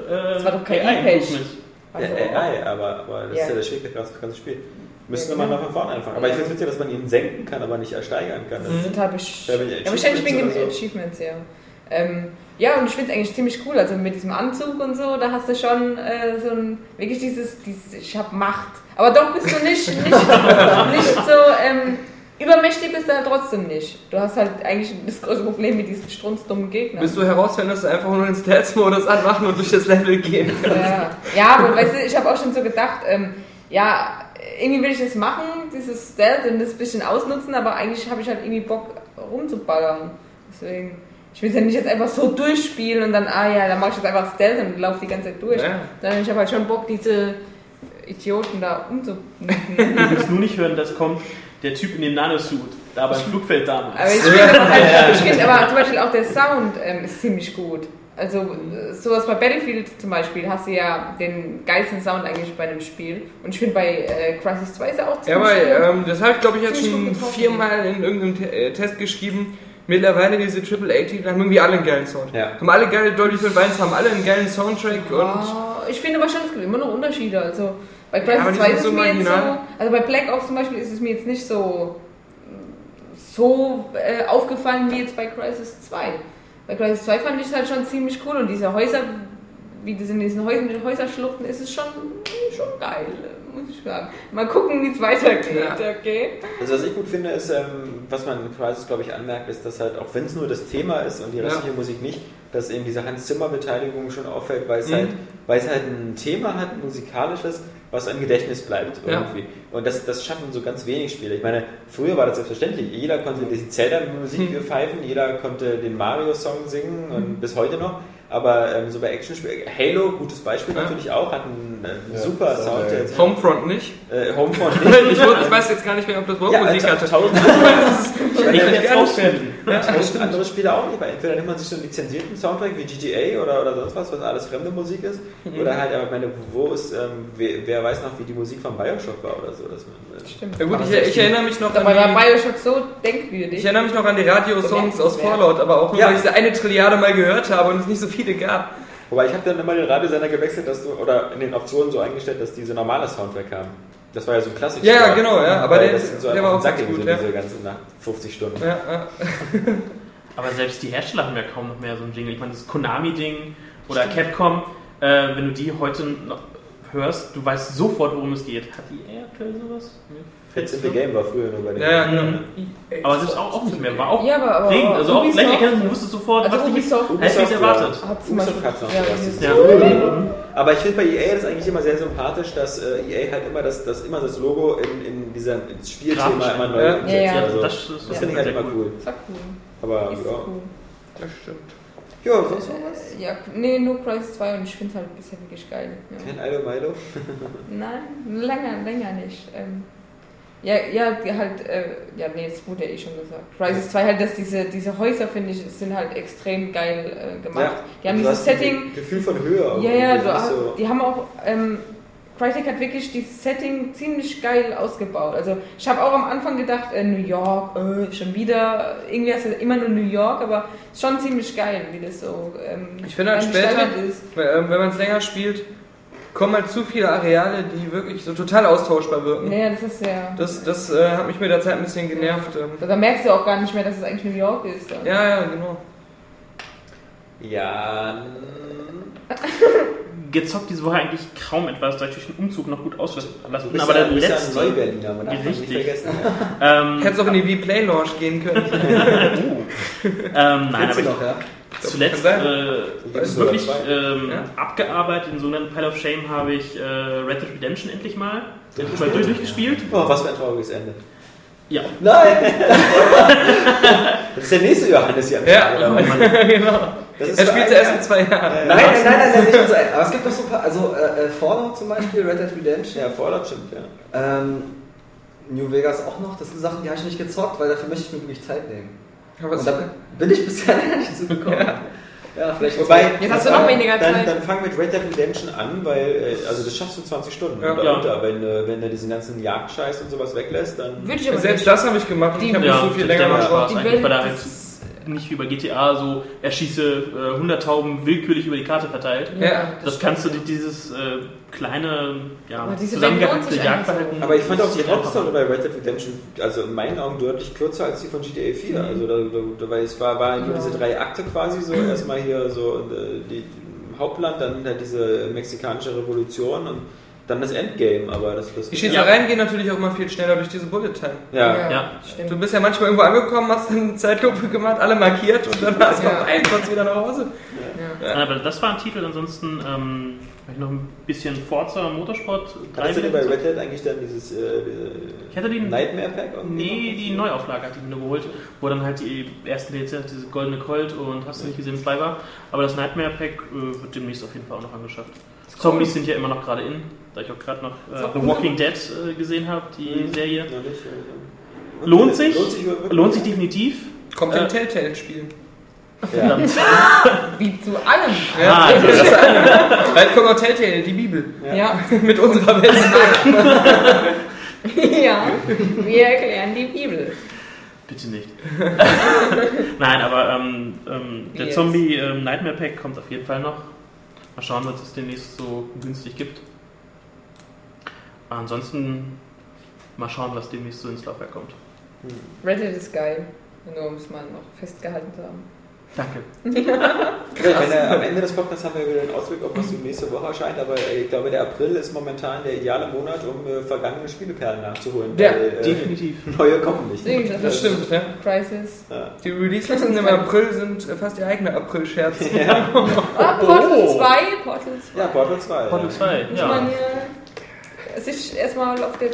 äh, Das war doch kein AI E-Patch. Improvement. Ja, AI, aber, aber das Ja. ist ja der Schwierigkeitsgrad für das ganze Spiel. Müssen wir Ja, mal genau. von vorne anfangen. Aber ich finde es witzig, dass man ihn senken kann, aber nicht ersteigern kann. Das Das sind halt besch Ja, die ja, wahrscheinlich wegen den Achievements so. Achievements, ja. Ähm, ja, und ich finde es eigentlich ziemlich cool. Also mit diesem Anzug und so, da hast du schon äh, so ein, wirklich dieses, dieses ich habe Macht. Aber doch bist du nicht, <laughs> nicht, nicht so ähm, übermächtig bist du halt trotzdem nicht. Du hast halt eigentlich das große Problem mit diesen strunzdummen Gegnern. Bis du herausfindest, dass du einfach nur den Stealth-Modus anmachen und durch das Level gehen kannst. Ja, ja aber weißt du, ich habe auch schon so gedacht, ähm, ja, irgendwie will ich das machen, dieses Stealth und das ein bisschen ausnutzen, aber eigentlich habe ich halt irgendwie Bock rumzuballern. Deswegen, ich will es ja nicht jetzt einfach so durchspielen und dann, ah ja, dann mache ich jetzt einfach Stealth und laufe die ganze Zeit durch. Ja. Sondern ich habe halt schon Bock, diese Idioten da umzubringen. Du <laughs> willst nur nicht hören, dass kommt der Typ in dem Nanosuit, da beim Flugfeld damals. Aber ich <laughs> finde aber, halt, ich find aber zum Beispiel auch der Sound ähm, ist ziemlich gut. Also sowas bei Battlefield zum Beispiel hast du ja den geilsten Sound eigentlich bei einem Spiel. Und ich finde bei äh, Crisis 2 ist er auch Ja, ziemlich weil gut. ähm, das habe ich glaube ich jetzt schon viermal in irgendeinem Te äh, Test geschrieben. Mittlerweile diese AAA-Titel haben irgendwie alle einen geilen Sound. Ja. Haben alle geile Dolby 5 1, haben alle einen geilen Soundtrack und Ja, ich finde aber schon, es gibt immer noch Unterschiede. Also bei Crisis die 2 sind ist es so mir jetzt so, also bei Black Ops zum Beispiel ist es mir jetzt nicht so, so äh, aufgefallen wie jetzt bei Crisis 2. Bei Crisis 2 fand ich es halt schon ziemlich cool und diese Häuser, wie das in diesen Häusern, Häuserschluchten ist es schon, schon geil, muss ich sagen. Mal gucken, wie es weitergeht, Ja. okay? Also was ich gut finde, ist, ähm, was man in Crisis, glaube ich, anmerkt, ist, dass halt, auch wenn es nur das Thema ist und die restliche Musik nicht, dass eben diese Hans-Zimmer-Beteiligung schon auffällt, weil es, Mhm. halt, weil es halt ein Thema hat, ein musikalisches, was im Gedächtnis bleibt Ja. irgendwie. Und das, das schaffen so ganz wenig Spiele. Ich meine, früher war das selbstverständlich. Jeder konnte die Zelda-Musik Mhm. pfeifen, jeder konnte den Mario-Song singen und bis heute noch. Aber ähm, so bei Actionspielen, Halo, gutes Beispiel Ja. natürlich auch, hat einen, äh, Ja, super das Sound. war Der Homefront nicht. äh, Homefront <laughs> Ich, nicht. wus- ich weiß jetzt gar nicht mehr, ob das überhaupt Ja, Musik also, hatte. tausend, <laughs> Ich kann jetzt rausfinden. tausend andere Spiele auch nicht, weil entweder nimmt man sich so einen lizenzierten Soundtrack wie GTA oder, oder sonst was, was alles fremde Musik ist, Mhm. oder halt, aber ich meine, wo ist, ähm, wer, wer weiß noch, wie die Musik von Bioshock war oder so, dass man, äh, Stimmt. Ja gut, ich, ich erinnere mich noch an Aber war die, Bioshock so denkwürdig. ich erinnere mich noch an die Radio-Songs aus. Fallout, aber auch nur, Ja. weil ich sie eine Trilliarde mal gehört habe und es nicht so viele gab. Wobei ich habe dann immer den Radiosender gewechselt, dass du, oder in den Optionen so eingestellt, dass diese normale Soundtrack kam. Das war ja so ein Klassiker. Ja, ja, genau, ja, aber der- das so der einfach war auch Sack ganz gut, so ja. diese ganze nach 50 Stunden. Ja, ja. <laughs> Aber selbst die Hersteller haben ja kaum noch mehr so ein Jingle. Ich meine, das Konami-Ding oder Capcom, äh, wenn du die heute noch hörst, du weißt sofort, worum es geht. Hat die eher aktuell sowas? Fällt's in the. Game war früher nur bei den ja, ja, genau. Aber selbst auch, auch nicht mehr. War auch Ja, aber, aber, aber Also auch Ubisoft- erkennen, du wusstest sofort, Also was Ubisoft hätte ich Ubisoft, erwartet. hat zum Ubisoft Beispiel... hat's noch ja, dieses- Ja. Aber ich finde bei EA das eigentlich immer sehr sympathisch, dass äh, EA halt immer das, das, immer das Logo in, in dieser, ins Spielthema Grafisch. immer neu Ja. umsetzt. Ja, ja. Also, das, das, das, finde ich halt immer cool. Das war cool. Aber Ist ja. cool. Das stimmt. Ja, sonst noch was? Ja, nee, nur Crisis 2 und ich finde es halt bisher wirklich geil. Ja. Kein Ilo Milo? Nein, länger, länger nicht. Ähm, ja, ja, die halt, äh, ja, nee, das wurde ja eh schon gesagt. Crisis 2 halt, dass diese, diese Häuser, finde ich, sind halt extrem geil äh, gemacht. Die haben Du dieses Setting, Gefühl von Höhe. ja, ja, du, das ist so, die haben auch, ähm, Crytek hat wirklich dieses Setting ziemlich geil ausgebaut. Also ich habe auch am Anfang gedacht, äh, New York, äh, schon wieder, irgendwie ist es immer nur New York, aber ist schon ziemlich geil, wie das so ähm, Ich finde halt später- ist. Weil, ähm, Wenn man es länger spielt, kommen halt zu viele Areale, die wirklich so total austauschbar wirken. Naja, das ist ja... Das, das äh, hat mich mit der Zeit ein bisschen genervt. Ähm. Da merkst du auch gar nicht mehr, dass es eigentlich New York ist. Dann. Ja, ja, genau. Ja, <laughs> gezockt diese Woche eigentlich kaum etwas, da ich durch den Umzug noch gut auslassen Aber ja, der bist ja letzte. Neuberliner, man darf das nicht Richtig. vergessen. <laughs> Ähm, Hättest auch in die V-Play Launch gehen können. <laughs> ähm, nein, aber ich, noch, ja? Zuletzt äh, wirklich zwei. ähm, Ja. abgearbeitet, in sogenannten Pile of Shame habe ich äh, Red Dead Redemption endlich mal Durchgespielt? mal durch, durchgespielt. Oh, was für ein trauriges Ende. Ja. Nein! das ist der nächste Johannes hier Ja. <laughs> Genau. Das ist Er spielt ein es erst in zwei Jahren. Äh, Nein, nein, nein, nein, nicht unser. Aber es gibt doch so ein paar, also äh, äh, Fallout zum Beispiel, Red Dead Redemption, Ja, Fallout stimmt, ja. ähm, New Vegas auch noch. Das sind Sachen, die habe ich nicht gezockt, weil dafür möchte ich mir wirklich Zeit nehmen. Aber Und da bin ich bisher <laughs> leider nicht zugekommen. Ja, vielleicht Wobei, Jetzt hast du noch weniger dann, Zeit. Dann fang mit Red Dead Redemption an, weil, äh, also das schaffst du 20 Stunden Ja. oder Ja. unter. Wenn, du- wenn du diesen ganzen Jagdscheiß und sowas weglässt, dann... Würde ich aber Selbst nicht. das habe ich gemacht und ich habe Ja, nicht so viel länger macht gebraucht. Spaß Die eigentlich, Welt weil halt ist- nicht wie bei GTA so erschieße äh, 100 Tauben willkürlich über die Karte verteilt. Ja. Das kannst du dir dieses äh, kleine, ja, sich Jagdverhalten. Aber ich fand auch die einfach Hauptstory bei Red Dead Redemption, also in meinen Augen deutlich kürzer als die von GTA 4. Also da, da, da weil es war, war nur Ja. diese drei Akte quasi so. Erstmal hier so äh, die, die Hauptland, dann halt diese mexikanische Revolution und dann das Endgame. Aber das, das Die Schießereien gehen natürlich auch immer viel schneller durch diese Bullet Time. ja. Ja. stimmt. Du bist ja manchmal irgendwo angekommen, hast eine Zeitlupe gemacht, alle markiert und dann hast du Ja. kurz wieder nach Hause. Ja. Ja, aber das war ein Titel, ansonsten ähm, vielleicht noch ein bisschen Forza Motorsport. Hattest du dir bei Red Dead eigentlich dann dieses äh, Ich hatte die, Nightmare Pack? nee, noch? die Neuauflage hatte ich mir nur geholt, wo dann halt die ersten DLC, diese goldene Colt und hast du nicht gesehen, dabei war. Aber das Nightmare Pack äh, wird demnächst auf jeden Fall auch noch angeschafft. Zombies sind ja immer noch gerade in, da ich auch gerade noch äh, auch The cool. Walking Dead äh, gesehen habe, die Mhm. Serie. Noch nicht, ja. Lohnt sich? Lohnt sich? Lohnt sich definitiv. Kommt Äh, im Telltale-Spiel. Ja. Wie zu allem. Ah, das ist kommt auch Telltale, die Bibel. Ja. Mit unserer Welt. <laughs> ja. Wir erklären die Bibel. Bitte nicht. <laughs> Nein, aber ähm, ähm, der Yes. Zombie ähm, Nightmare Pack kommt auf jeden Fall noch. Mal schauen, was es demnächst so günstig gibt. Ansonsten mal schauen, was demnächst so ins Laufwerk kommt. Reddit ist geil. Nur um es mal noch festgehalten zu haben. Danke. <laughs> Wenn er, am Ende des Podcasts haben wir wieder einen Ausblick, auf was nächste Woche erscheint, aber ich glaube, der April ist momentan der ideale Monat, um äh, vergangene Spieleperlen nachzuholen. Ja, weil, äh, Definitiv. Neue kommen nicht. Deswegen, das, Das ist stimmt, ja. Crisis. Ja. Die Release-Listen im April sind äh, fast ihr eigener April-Scherz. <laughs> Ja. Ah, Portal Oh. 2. Portal 2. ja, Portal 2. Portal 2, Muss ja. man hier sich erstmal auf der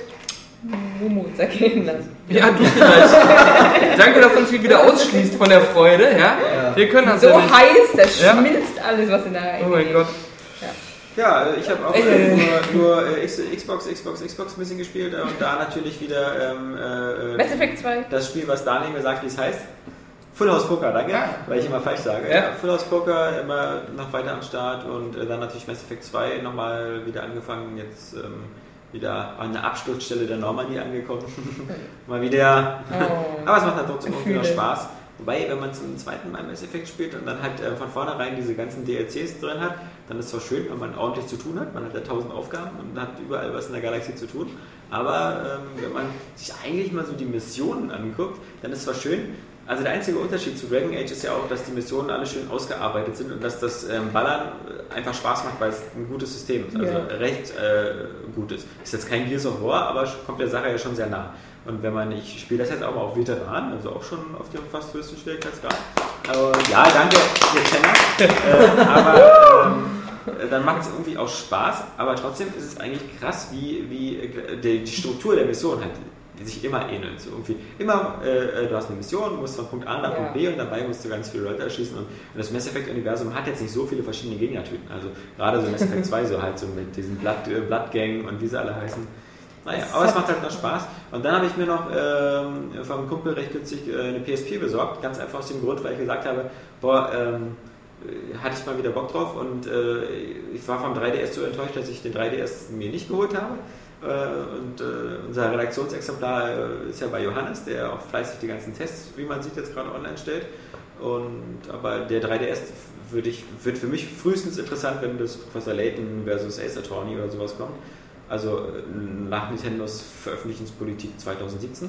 Mumu zergehen lassen. Ja, du vielleicht. Danke, dass du uns hier wieder ausschließt von der Freude, ja? Ja. Wir können das so ja nicht. heiß, das Ja. schmilzt alles, was in der Oh mein Gott. Ja, ich habe auch äh, nur, nur äh, Xbox, Xbox, Xbox ein bisschen gespielt äh, und da natürlich wieder ähm, äh, Mass äh, Effect 2. das Spiel, was Daniel mir sagt, wie es heißt. Full House Poker, danke, Ah. weil ich immer falsch sage. Ja. Full House Poker immer noch weiter am Start und äh, dann natürlich Mass Effect 2 nochmal wieder angefangen, jetzt ähm, wieder an der Absturzstelle der Normandie angekommen. <laughs> Mal wieder. Oh. Aber es macht halt trotzdem irgendwie noch Gefühle. Spaß. Wobei, wenn man zum zweiten Mal Mass Effect spielt und dann halt äh, von vornherein diese ganzen DLCs drin hat, dann ist es zwar schön, wenn man ordentlich zu tun hat. Man hat ja tausend Aufgaben und hat überall was in der Galaxie zu tun. Aber ähm, wenn man sich eigentlich mal so die Missionen anguckt, dann ist es zwar schön, also der einzige Unterschied zu Dragon Age ist ja auch, dass die Missionen alle schön ausgearbeitet sind und dass das ähm, Ballern äh, einfach Spaß macht, weil es ein gutes System ist. Also Ja. recht äh, gut ist. Ist jetzt kein Gears of War, aber kommt der Sache ja schon sehr nah. Und wenn man, ich spiele das jetzt auch mal auf Veteran, also auch schon auf dem fast höchsten Schwierigkeitsgrad. Aber, ja, danke, ihr Kenner. <laughs> äh, aber ähm, äh, dann macht es irgendwie auch Spaß, aber trotzdem ist es eigentlich krass, wie, wie äh, die, die Struktur der Mission halt die sich immer ähnelt. So irgendwie immer, äh, äh, du hast eine Mission, du musst von Punkt A nach Ja. Punkt B und dabei musst du ganz viele Leute erschießen. Und, und das Mass Effect-Universum hat jetzt nicht so viele verschiedene Gegnertypen. Also gerade so Mass Effect <laughs> 2 so halt so mit diesen Blood, äh, Blood Gang und wie sie alle heißen. Naja, aber es macht halt noch Spaß. Und dann habe ich mir noch ähm, vom Kumpel recht günstig äh, eine PSP besorgt. Ganz einfach aus dem Grund, weil ich gesagt habe, boah, ähm, äh, hatte ich mal wieder Bock drauf und äh, ich war vom 3DS so enttäuscht, dass ich den 3DS mir nicht geholt habe. Äh, und äh, unser Redaktionsexemplar äh, ist ja bei Johannes, der auch fleißig die ganzen Tests, wie man sieht, jetzt gerade online stellt. Und, aber der 3DS würde ich, wird für mich frühestens interessant, wenn das Professor Layton versus Ace Attorney oder sowas kommt. Also äh, nach Nintendos Veröffentlichungspolitik 2017.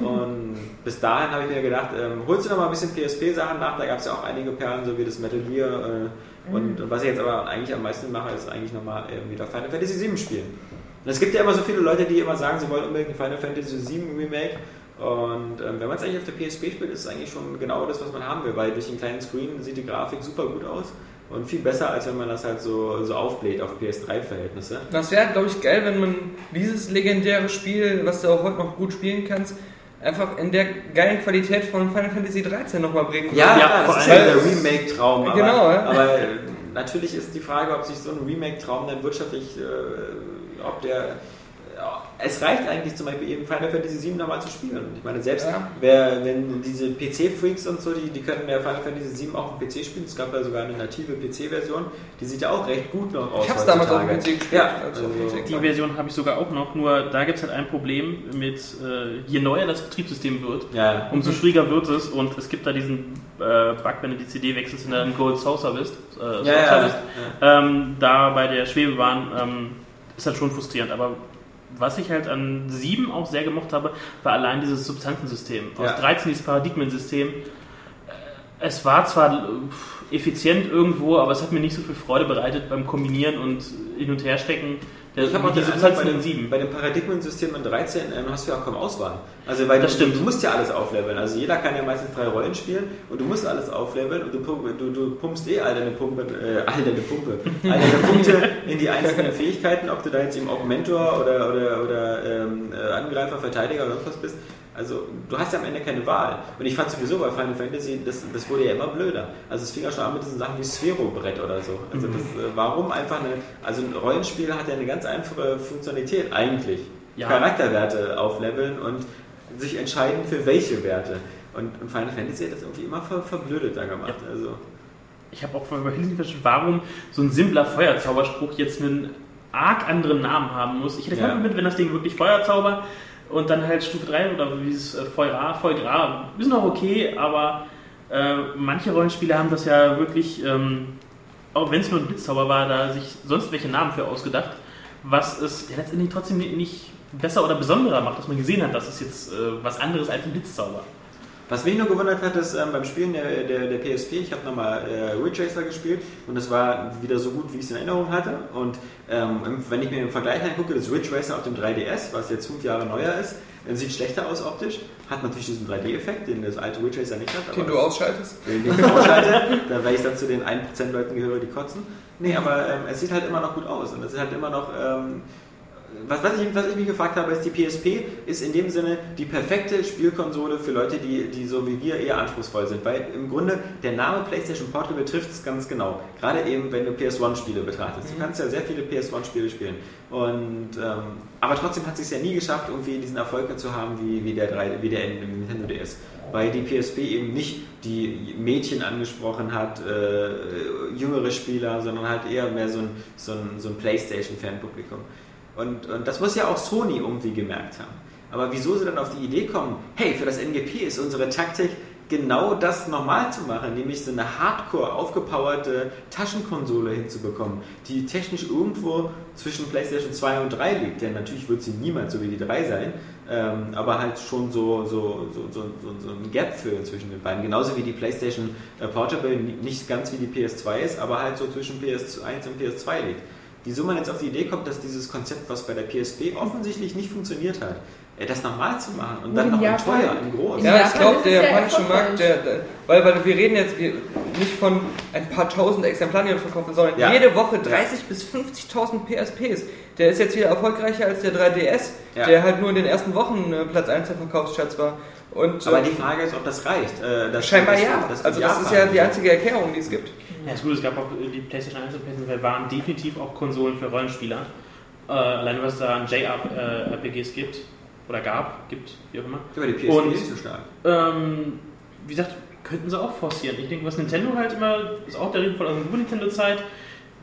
Und bis dahin habe ich mir gedacht, ähm, holst du noch mal ein bisschen PSP-Sachen nach, da gab es ja auch einige Perlen, so wie das Metal Gear. Äh, und, und was ich jetzt aber eigentlich am meisten mache, ist eigentlich nochmal äh, wieder Final Fantasy 7 spielen. Und es gibt ja immer so viele Leute, die immer sagen, sie wollen unbedingt ein Final Fantasy 7 Remake. Und ähm, wenn man es eigentlich auf der PSP spielt, ist es eigentlich schon genau das, was man haben will, weil durch den kleinen Screen sieht die Grafik super gut aus und viel besser, als wenn man das halt so, so aufbläht auf PS3-Verhältnisse. Das wäre, glaube ich, geil, wenn man dieses legendäre Spiel, was du auch heute noch gut spielen kannst, einfach in der geilen Qualität von Final Fantasy 13 nochmal bringen Ja, würde. Ja, klar, vor das ist ja allem- der Remake-Traum. Aber, Genau, ja. aber äh, natürlich ist die Frage, ob sich so ein Remake-Traum dann wirtschaftlich, äh, ob der. Es reicht eigentlich zum Beispiel eben Final Fantasy 7 nochmal zu spielen. Und ich meine, selbst Ja. wer, wenn diese PC-Freaks und so, die, die können ja Final Fantasy 7 auch auf dem PC spielen. Es gab ja sogar eine native PC-Version, die sieht ja auch recht gut noch aus. Ich hab's damals auf dem. PC gespielt. Ja, also also-. Die Version habe ich sogar auch noch, nur da gibt es halt ein Problem mit, äh, je neuer das Betriebssystem wird, Ja, umso schwieriger wird es und es gibt da diesen äh, Bug, wenn du die CD wechselst und dann Gold Saucer bist, äh, ja, bist ähm, da bei der Schwebebahn ähm, ist halt schon frustrierend, aber was ich halt an 7 auch sehr gemocht habe, war allein dieses Substanzensystem. Aus Ja. 13 dieses Paradigmensystem. Äh, Es war zwar äh, effizient irgendwo, aber es hat mir nicht so viel Freude bereitet beim Kombinieren und hin und her stecken. Der, Ich habe auch die die Substanzen bei in dem, 7. bei dem Paradigmensystem in 13 ähm, hast du ja auch kaum Auswahl. Also weil Das du, stimmt. du musst ja alles aufleveln. Also jeder kann ja meistens drei Rollen spielen und du musst alles aufleveln und du, du, du pumpst eh all deine Pumpe, äh, all deine Pumpe, <laughs> all deine Punkte in die einzelnen Fähigkeiten, ob du da jetzt eben Augmentor oder, oder, oder ähm, äh, Angreifer, Verteidiger oder sonst was bist. Also du hast ja am Ende keine Wahl. Und ich fand sowieso bei Final Fantasy, das, das wurde ja immer blöder. Also es fing ja schon an mit diesen Sachen wie Sphero-Brett oder so. Also das, äh, warum einfach eine, also ein Rollenspiel hat ja eine ganz einfache Funktionalität eigentlich. Ja. Charakterwerte aufleveln und sich entscheiden für welche Werte. Und, Final Fantasy hat das irgendwie immer ver, verblödet da gemacht. Also Ich habe auch nicht verstanden, warum so ein simpler Feuerzauberspruch jetzt einen arg anderen Namen haben muss. Ich hätte Ja. mit, wenn das Ding wirklich Feuerzauber und dann halt Stufe 3 oder wie es äh, Feuer, Feuer, ist noch okay, aber äh, manche Rollenspiele haben das ja wirklich, ähm, auch wenn es nur ein Blitzzauber war, da sich sonst welche Namen für ausgedacht, was es ja letztendlich trotzdem nicht besser oder besonderer macht, dass man gesehen hat, das ist jetzt äh, was anderes als ein Blitzzauber. Was mich nur gewundert hat, ist ähm, beim Spielen der, der, der PSP, ich habe nochmal äh, Ridge Racer gespielt und es war wieder so gut, wie ich es in Erinnerung hatte. Und ähm, wenn ich mir im Vergleich angucke, das Ridge Racer auf dem 3DS, was jetzt fünf Jahre neuer ist, äh, sieht schlechter aus optisch, hat natürlich diesen 3D-Effekt, den das alte Ridge Racer nicht hat. Den du das- ausschaltest. den ich ausschalte, <laughs> da weil ich dann zu den 1% Leuten gehöre, die kotzen. Nee, aber ähm, es sieht halt immer noch gut aus und es ist halt immer noch ähm, was, was, ich, was ich mich gefragt habe, ist, die PSP ist in dem Sinne die perfekte Spielkonsole für Leute, die, die so wie wir eher anspruchsvoll sind. Weil im Grunde der Name PlayStation Portable betrifft es ganz genau. Gerade eben, wenn du PS1-Spiele betrachtest. Du kannst ja sehr viele PS1-Spiele spielen. Und, ähm, aber trotzdem hat es sich ja nie geschafft, irgendwie diesen Erfolg zu haben wie, wie der, 3, wie der Nintendo DS. Weil die PSP eben nicht die Mädchen angesprochen hat, äh, jüngere Spieler, sondern halt eher mehr so ein, so ein, so ein PlayStation-Fanpublikum. Und, und das muss ja auch Sony irgendwie gemerkt haben. Aber wieso sie dann auf die Idee kommen, hey, für das NGP ist unsere Taktik, genau das nochmal zu machen, nämlich so eine hardcore aufgepowerte Taschenkonsole hinzubekommen, die technisch irgendwo zwischen PlayStation 2 und 3 liegt. Denn natürlich wird sie niemals so wie die 3 sein, ähm, aber halt schon so, so, so, so, so ein Gap füllen zwischen den beiden. Genauso wie die PlayStation äh, Portable nicht ganz wie die PS2 ist, aber halt so zwischen PS1 und PS2 liegt wieso man jetzt auf die Idee kommt, dass dieses Konzept, was bei der PSP offensichtlich nicht funktioniert hat, äh, das nochmal zu machen und dann in noch in Japan. teuer, in groß. In Ja, ich glaube, der es ja japanische. Markt, der, der, weil, weil wir reden jetzt nicht von ein paar tausend Exemplaren, die wir verkaufen, sondern Ja. jede Woche 30.000 bis 50.000 PSPs. Der ist jetzt wieder erfolgreicher als der 3DS, Ja. der halt nur in den ersten Wochen äh, Platz 1 der Verkaufsschatz war. Und, Aber äh, die Frage ist, ob das reicht. Äh, das- scheinbar das- ja. das- also das ist ja die einzige Erklärung, die es gibt. Ja, ist gut, es gab auch äh, die PlayStation 1 und PlayStation 2 waren definitiv auch Konsolen für Rollenspieler. Äh, allein was es da an JRPGs gibt, oder gab, gibt, wie auch immer. Aber die PSP Und- ist so stark. Ähm, wie gesagt, könnten sie auch forcieren. Ich denke, was Nintendo halt immer, ist auch der aus der Super Nintendo-Zeit,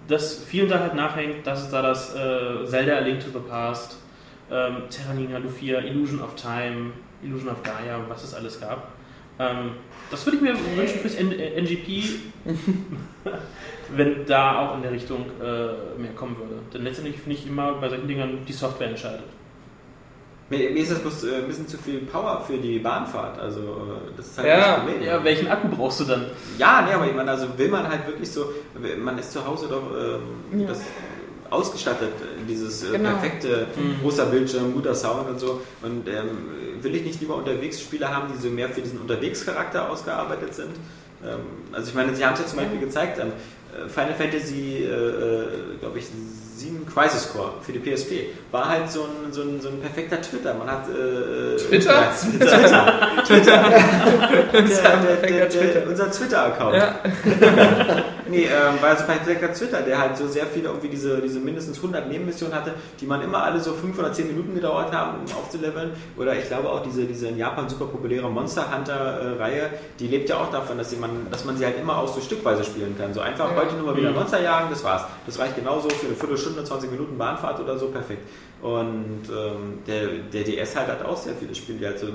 dass vielen da halt nachhängt, dass es da das äh, Zelda A Link to the Past, ähm, Terranigma Lufia, Illusion of Time, Illusion of Gaia, was es alles gab. Ähm, das würde ich mir wünschen fürs N äh, NGP, <laughs> wenn da auch in der Richtung äh, mehr kommen würde. Denn letztendlich finde ich immer bei solchen Dingern die Software entscheidet. Mir, mir ist das bloß äh, ein bisschen zu viel Power für die Bahnfahrt. Also, äh, das ist halt Ja. das Problem. Ja, welchen Akku brauchst du dann? Ja, nee, aber ich meine, also will man halt wirklich so, man ist zu Hause doch ähm, Ja. das ausgestattet, äh, dieses äh, Genau. perfekte Mhm. großer Bildschirm, guter Sound und so. Und ähm, will ich nicht lieber unterwegs Spiele haben, die so mehr für diesen Unterwegscharakter ausgearbeitet sind? Ähm, also ich meine, sie haben es ja zum Beispiel gezeigt, ähm, äh, Final Fantasy, äh, äh, glaube ich, 7 Crisis Core für die PSP war halt so ein, so ein, so ein perfekter Twitter. Man hat äh, Twitter? Ja, Twitter. <laughs> Twitter. <laughs> Ist Der, der, der, Twitter. unser Twitter-Account. Ja. <laughs> Nee, ähm, war so ein perfekter Twitter, der halt so sehr viele irgendwie diese, diese mindestens 100 Nebenmissionen hatte, die man immer alle so 5 oder 10 Minuten gedauert haben, um aufzuleveln. Oder ich glaube auch diese, diese in Japan super populäre Monster Hunter-Reihe, die lebt ja auch davon, dass, sie man, dass man sie halt immer auch so stückweise spielen kann. So einfach Ja. heute nur mal wieder Mhm. Monster jagen, das war's. Das reicht genauso für eine Viertelstunde, 20 Minuten Bahnfahrt oder so, perfekt. Und ähm, der, der DS halt hat auch sehr viele Spiele, die halt so,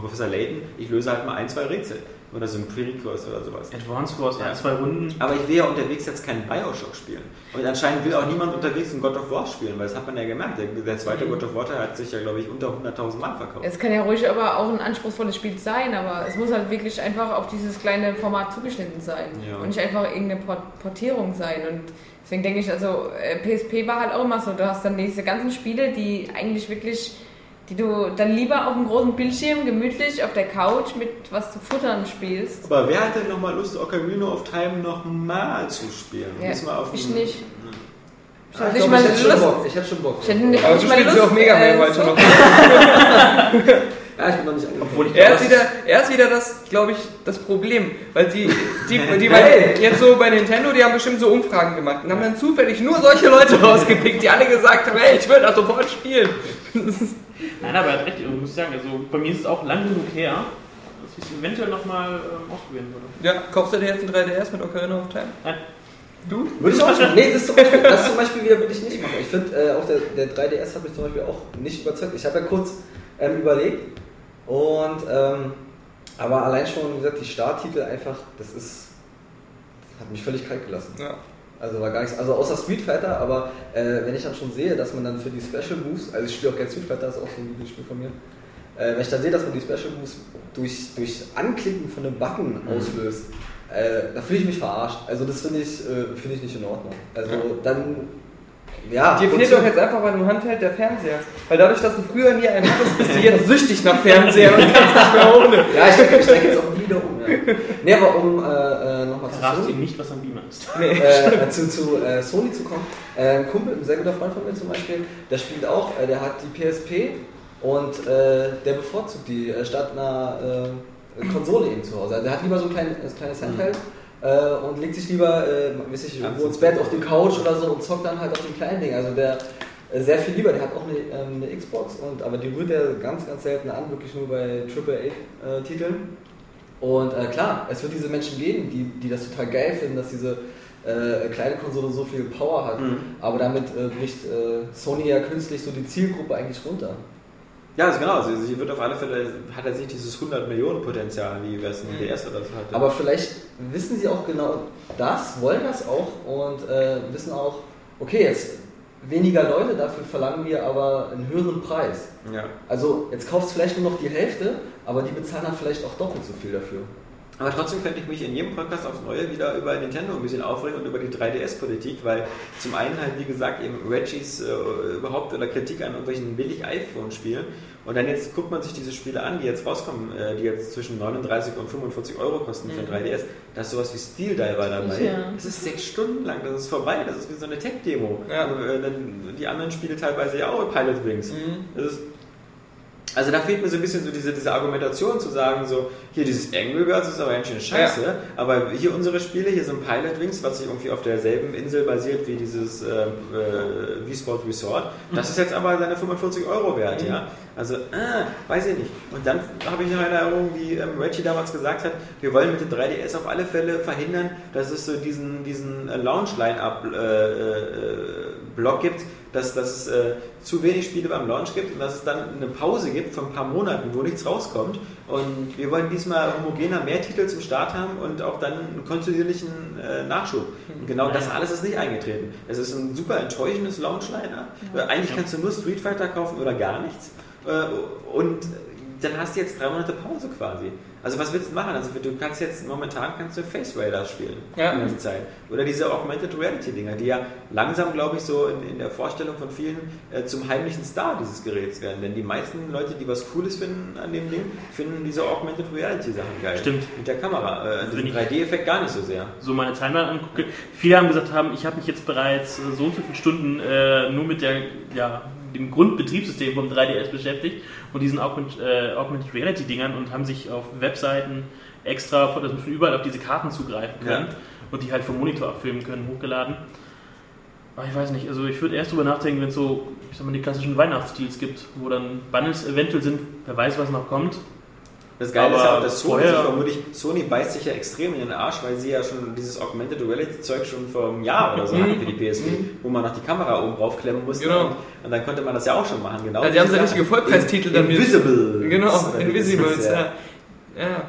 Professor Layton, ich löse halt mal ein, zwei Rätsel. Oder so ein Pre-Request oder sowas. Advance Wars, Ja. ein, zwei Runden. Aber ich will ja unterwegs jetzt keinen Bioshock spielen. Und anscheinend will auch niemand unterwegs ein God of War spielen, weil das hat man ja gemerkt. Der, der zweite God of War Teil hat sich ja, glaube ich, unter 100.000 Mal verkauft. Es kann ja ruhig aber auch ein anspruchsvolles Spiel sein, aber es muss halt wirklich einfach auf dieses kleine Format zugeschnitten sein Ja. und nicht einfach irgendeine Port Portierung sein. Und deswegen denke ich, also äh, PSP war halt auch immer so, du hast dann diese ganzen Spiele, die eigentlich wirklich, die du dann lieber auf dem großen Bildschirm gemütlich auf der Couch mit was zu futtern spielst. Aber wer hat denn nochmal Lust, Ocarina of Time nochmal zu spielen? Ja, ich nicht. Ich Ah, hatte ich mal ich hätte schon. Bock. Ich hätte schon Bock. Ich hätte nicht, Aber du spielst Lust, ja auch Mega Man äh, heute so- noch. <laughs> Ja, ich bin noch nicht ich Er ist wieder, er ist wieder das, glaube ich, das Problem. Weil die, die, <laughs> die bei, jetzt so bei Nintendo, die haben bestimmt so Umfragen gemacht und haben dann zufällig nur solche Leute <laughs> rausgepickt, die alle gesagt haben, hey, ich will das sofort spielen. Nein, aber er hat recht, ich muss sagen, also bei mir ist es auch lang genug her, dass ich es eventuell nochmal ähm, ausprobieren würde. Ja, kaufst du dir jetzt ein 3DS mit Ocarina of Time? Nein. Du? Würde ich auch nicht machen. Nee, das zum Beispiel, das zum Beispiel wieder würde ich nicht machen. Ich finde, äh, auch der, der 3DS hat mich zum Beispiel auch nicht überzeugt. Ich habe ja kurz ähm, überlegt und ähm, aber allein schon wie gesagt, die Starttitel einfach, das ist das hat mich völlig kalt gelassen. Ja. Also war gar nichts, also außer Street Fighter, aber äh, wenn ich dann schon sehe, dass man dann für die Special Moves, also ich spiele auch gerne Street Fighter, das ist auch so ein Lieblingsspiel von mir, äh, wenn ich dann sehe, dass man die Special Moves durch, durch Anklicken von einem Button auslöst, äh, da fühle ich mich verarscht. Also das finde ich, äh, finde ich nicht in Ordnung. Also dann Ja, Dir fehlt doch jetzt einfach mal im Handheld der Fernseher. Weil dadurch, dass du früher nie einen hattest, bist du jetzt süchtig nach Fernseher und kannst nicht mehr ohne. <laughs> Ja, ich denke ich denke jetzt auch nie wieder um. Ja. Nee, aber um äh, äh, nochmal zu Sony, ihm nicht, was am Beamer ist. <laughs> äh, zu, zu äh, Sony zu kommen. Äh, ein Kumpel, ein sehr guter Freund von mir zum Beispiel, der spielt auch, äh, der hat die PSP und äh, der bevorzugt die äh, statt einer äh, Konsole eben zu Hause. Also der hat lieber so ein kleines, ein kleines Handheld. Äh, und legt sich lieber, äh, weiß ich, irgendwo ins Bett auf die Couch oder so und zockt dann halt auf den kleinen Ding. Also der äh, sehr viel lieber, der hat auch eine, ähm, eine Xbox, und, aber die rührt er ganz, ganz selten an, wirklich nur bei AAA-Titeln. Und äh, klar, es wird diese Menschen geben, die, die das total geil finden, dass diese äh, kleine Konsole so viel Power hat. Aber damit äh, bricht äh, Sony ja künstlich so die Zielgruppe eigentlich runter. Ja, also genau. Also sie wird auf alle Fälle, hat er nicht dieses 100 Millionen Potenzial, wie es ein DS oder so hatte. Aber vielleicht wissen sie auch genau das, wollen das auch und äh, wissen auch, okay, jetzt weniger Leute, dafür verlangen wir aber einen höheren Preis. ja. Also jetzt kaufst vielleicht nur noch die Hälfte, aber die bezahlen dann vielleicht auch doppelt so viel dafür. Aber trotzdem könnte ich mich in jedem Podcast aufs Neue wieder über Nintendo ein bisschen aufregen und über die 3DS-Politik, weil zum einen halt, wie gesagt, eben Reggies äh, überhaupt oder Kritik an irgendwelchen billig iPhone-Spielen und dann jetzt guckt man sich diese Spiele an, die jetzt rauskommen, äh, die jetzt zwischen 39 und 45 Euro kosten für ein 3DS. Da ist sowas wie Steel Diver dabei. Ja. Das ist sechs Stunden lang, das ist vorbei, das ist wie so eine Tech-Demo. Ja. Und, äh, dann die anderen Spiele teilweise ja auch Pilot Wings. Das ist also da fehlt mir so ein bisschen so diese, diese Argumentation zu sagen, so, hier dieses Angry Birds ist aber ganz schön scheiße, aber hier unsere Spiele, hier so ein Pilot Wings, was sich irgendwie auf derselben Insel basiert wie dieses äh, äh, V-Sport Resort, das ist jetzt aber seine 45 Euro wert, ja. Also, äh, weiß ich nicht. Und dann habe ich noch eine Erinnerung, wie ähm, Reggie damals gesagt hat, wir wollen mit dem 3DS auf alle Fälle verhindern, dass es so diesen, diesen äh, Launch-Line-Up-Block gibt, dass, dass es äh, zu wenig Spiele beim Launch gibt und dass es dann eine Pause gibt von ein paar Monaten, wo nichts rauskommt. Und wir wollen diesmal homogener mehr Titel zum Start haben und auch dann einen kontinuierlichen äh, Nachschub. Und genau das alles ist nicht eingetreten. Es ist ein super enttäuschendes Launch-Liner. Äh, Eigentlich kannst du nur Street Fighter kaufen oder gar nichts. Äh, und dann hast du jetzt drei Monate Pause quasi. Also was willst du machen? Also du kannst jetzt momentan kannst du Face Raiders spielen Ja. die ganze Zeit. Oder diese Augmented Reality Dinger, die ja langsam, glaube ich, so in, in der Vorstellung von vielen äh, zum heimlichen Star dieses Geräts werden. Denn die meisten Leute, die was Cooles finden an dem Ding, finden diese Augmented Reality Sachen geil. Stimmt. Mit der Kamera. Äh, diesen ich- 3D-Effekt gar nicht so sehr. so meine Timeline angucke, viele haben gesagt haben, ich habe mich jetzt bereits äh, so und so viele Stunden äh, nur mit der, ja, dem Grundbetriebssystem vom 3DS beschäftigt und diesen Augment, äh, Augmented Reality Dingern und haben sich auf Webseiten extra, von- dass man von überall auf diese Karten zugreifen kann Ja. und die halt vom Monitor abfilmen können, hochgeladen. Aber ich weiß nicht, also ich würde erst drüber nachdenken, wenn es so, ich sag mal, die klassischen Weihnachtsdeals gibt, wo dann Bundles eventuell sind, wer weiß, was noch kommt. Das Geile ist ja auch, dass Sony vorher- sich vermutlich, Sony beißt sich ja extrem in den Arsch, weil sie ja schon dieses Augmented Reality Zeug schon vor einem Jahr oder so hatten für die PSP, wo man noch die Kamera oben draufklemmen musste. Genau. Und, und dann konnte man das ja auch schon machen, genau. Ja, die haben so richtige. Vollpreistitel dann mit- Invisible. Genau, Invisibles, ja. ja.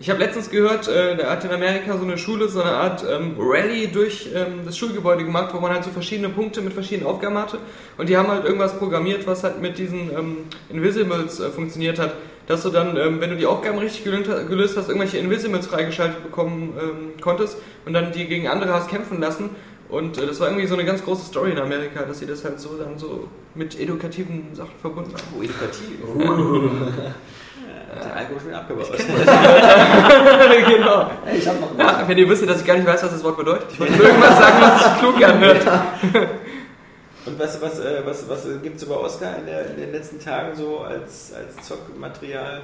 Ich habe letztens gehört, äh, da hat in Amerika so eine Schule so eine Art ähm, Rallye durch ähm, das Schulgebäude gemacht, wo man halt so verschiedene Punkte mit verschiedenen Aufgaben hatte. Und die haben halt irgendwas programmiert, was halt mit diesen ähm, Invisibles äh, funktioniert hat. Dass du dann, ähm, wenn du die Aufgaben richtig gelöst, hast, irgendwelche Invisibles freigeschaltet bekommen ähm, konntest und dann die gegen andere hast kämpfen lassen. Und äh, das war irgendwie so eine ganz große Story in Amerika, dass sie das halt so dann so mit edukativen Sachen verbunden haben. Oh, edukativ. <laughs> Ja, Der Alkohol schon abgebaut. <laughs> genau. Hey, ich hab noch Ja, wenn ihr wüsstet, dass ich gar nicht weiß, was das Wort bedeutet. Ich wollte nur <laughs> irgendwas sagen, was sich klug anhört. Und was, was, äh, was, was gibt es über Oscar in, der, in den letzten Tagen so als, als Zockmaterial?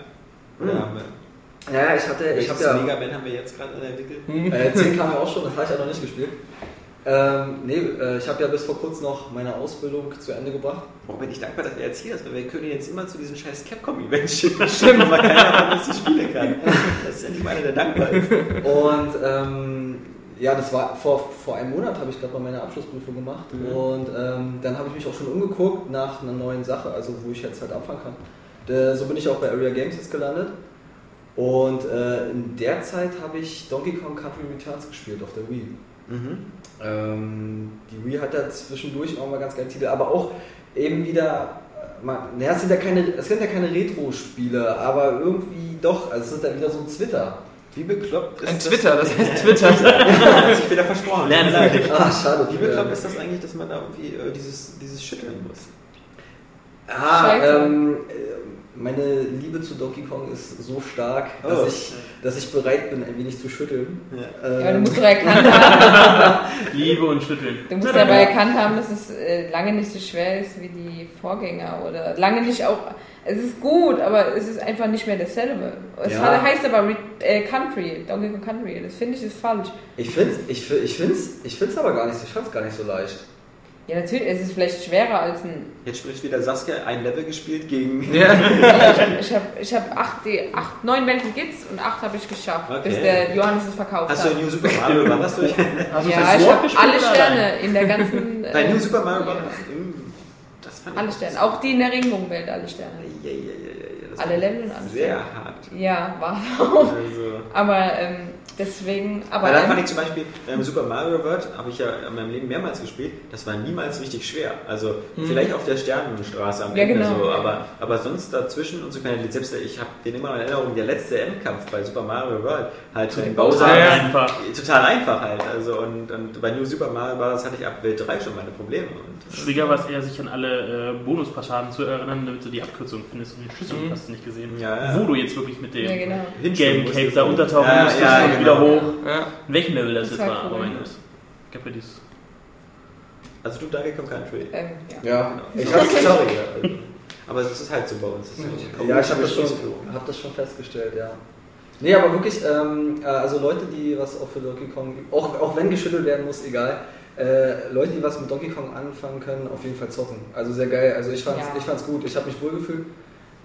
Oder Hm. haben wir, Ja, ich hatte, ich welches habe ja. Mega Man haben wir jetzt gerade entwickelt? Äh, 10 kam ja auch schon, das habe ich ja noch nicht gespielt. Ähm, nee, äh, ich habe ja bis vor kurzem noch meine Ausbildung zu Ende gebracht. Boah, bin ich dankbar, dass er jetzt hier ist, weil wir können jetzt immer zu diesem scheiß Capcom-Event schicken. <laughs> Stimmt, weil keiner von uns die Spiele kann. Das ist endlich mal einer, der dankbar ist. Und ähm, ja, das war vor, vor einem Monat habe ich gerade mal meine Abschlussprüfung gemacht. Und ähm, dann habe ich mich auch schon umgeguckt nach einer neuen Sache, also wo ich jetzt halt anfangen kann. Äh, so bin ich auch bei Area Games jetzt gelandet. Und äh, in der Zeit habe ich Donkey Kong Country Returns gespielt auf der Wii. Mhm. Ähm, die Wii hat da zwischendurch auch mal ganz geile Titel, aber auch eben wieder, äh, man, naja, es sind ja keine, es sind ja keine Retro-Spiele, aber irgendwie doch, also es ist dann wieder so ein Twitter. Wie bekloppt ist Ein das? Twitter, das heißt Twitter. <laughs> hat sich wieder versprochen. Lernen. Ah, schade. Wie bekloppt ist das eigentlich, dass man da irgendwie äh, dieses, dieses Schütteln muss? Ah, ähm, äh, meine Liebe zu Donkey Kong ist so stark, dass, Oh. ich, dass ich bereit bin, ein wenig zu schütteln. Ähm, Ja, du musst doch erkannt haben, <laughs> Liebe und Schütteln. du musst aber erkannt haben, dass es äh, lange nicht so schwer ist wie die Vorgänger oder lange nicht auch. Es ist gut, aber es ist einfach nicht mehr dasselbe. Es Ja. hat- heißt aber Re äh, Country, Donkey Kong Country. Das finde ich ist falsch. ich finde es ich, ich find's, ich find's aber gar nicht, ich fand's gar nicht so leicht. Ja, natürlich, es ist vielleicht schwerer als ein. Jetzt spricht wieder Saskia ein Level gespielt gegen. ja. <laughs> Ich habe ich hab acht, die, acht, neun Welten gibt's und acht habe ich geschafft, Okay. bis der Johannes es verkauft Hast du hat. New Super Mario Bros. durch? Du Ja, ich habe alle Sterne in der ganzen. Bei Äh, New Super Mario Bros. Ich alle Sterne, auch die in der Regenbogenwelt, alle Sterne. Ja, ja, ja, Alle Level und alles. Sehr hart. Ja, war <laughs> auch. Also. Aber ähm, deswegen, aber Weil da fand ich zum Beispiel, ähm, Super Mario World habe ich ja in meinem Leben mehrmals gespielt, das war niemals richtig schwer. Also vielleicht auf der Sternenstraße am Mhm. Ja, Ende genau. so, aber, aber sonst dazwischen und so keine selbst ich habe den immer noch in Erinnerung, der letzte Endkampf bei Super Mario World, halt zu den Bowser, Total Ja. einfach. total einfach halt. Also und, und bei New Super Mario Bros. hatte ich ab Welt 3 schon meine Probleme. Und, Schwieriger war es eher, sich an alle äh, Bonuspassagen zu erinnern, damit du die Abkürzung findest und den Schlüssel Mhm. hast du nicht gesehen. Ja, ja. Wo du jetzt wirklich mit dem ja, genau. Musstest Cape da untertauchen Ja, wieder hoch. ja. In welchem Level das, Das jetzt war aber mein Gott. Ich hab ja dieses. Also du Donkey Kong Country. Ähm, ja. Ja, Genau. ich Sorry, habe sorry. ja. Aber es ist halt so bei uns. So ja, ich habe das, schon- hab das schon festgestellt, ja. Nee, aber wirklich, ähm, äh, also Leute, die was auch für Donkey Kong, auch, auch wenn geschüttelt werden muss, egal, äh, Leute, die was mit Donkey Kong anfangen können, auf jeden Fall zocken. Also sehr geil, also ich fand's, Ja. ich fand's gut, ich habe mich wohlgefühlt.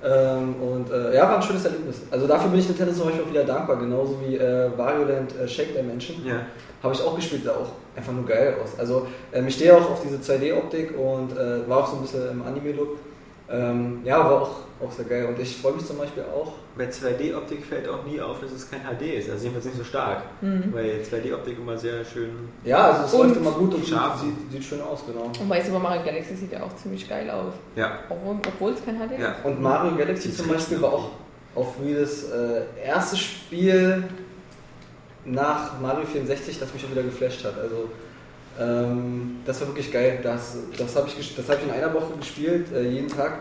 Ähm, und äh, ja, war ein schönes Erlebnis. Also dafür bin ich Nintendo zum Beispiel auch wieder dankbar, genauso wie äh, Wario Land äh, Shake Dimension. Ja. Habe ich auch gespielt, sah auch einfach nur geil aus. Also ähm, ich stehe auch auf diese 2D-Optik und äh, war auch so ein bisschen im Anime-Look. Ähm, ja, war auch, auch sehr geil. Und ich freue mich zum Beispiel auch. Bei 2D-Optik fällt auch nie auf, dass es kein HD ist. Also jedenfalls nicht so stark. Mhm. Weil 2D-Optik immer sehr schön. Ja, also es Und läuft immer gut und scharf. sieht, sieht schön aus, genau. Und bei Super Mario Galaxy sieht ja auch ziemlich geil aus. Ja. Obwohl, es kein HD Ja. ist. Und Mario Galaxy zum Beispiel war auch auf wie das äh, erste Spiel nach Mario 64, das mich auch wieder geflasht hat. Also ähm, das war wirklich geil. Das, das habe ich, das hab ich in einer Woche gespielt, äh, jeden Tag.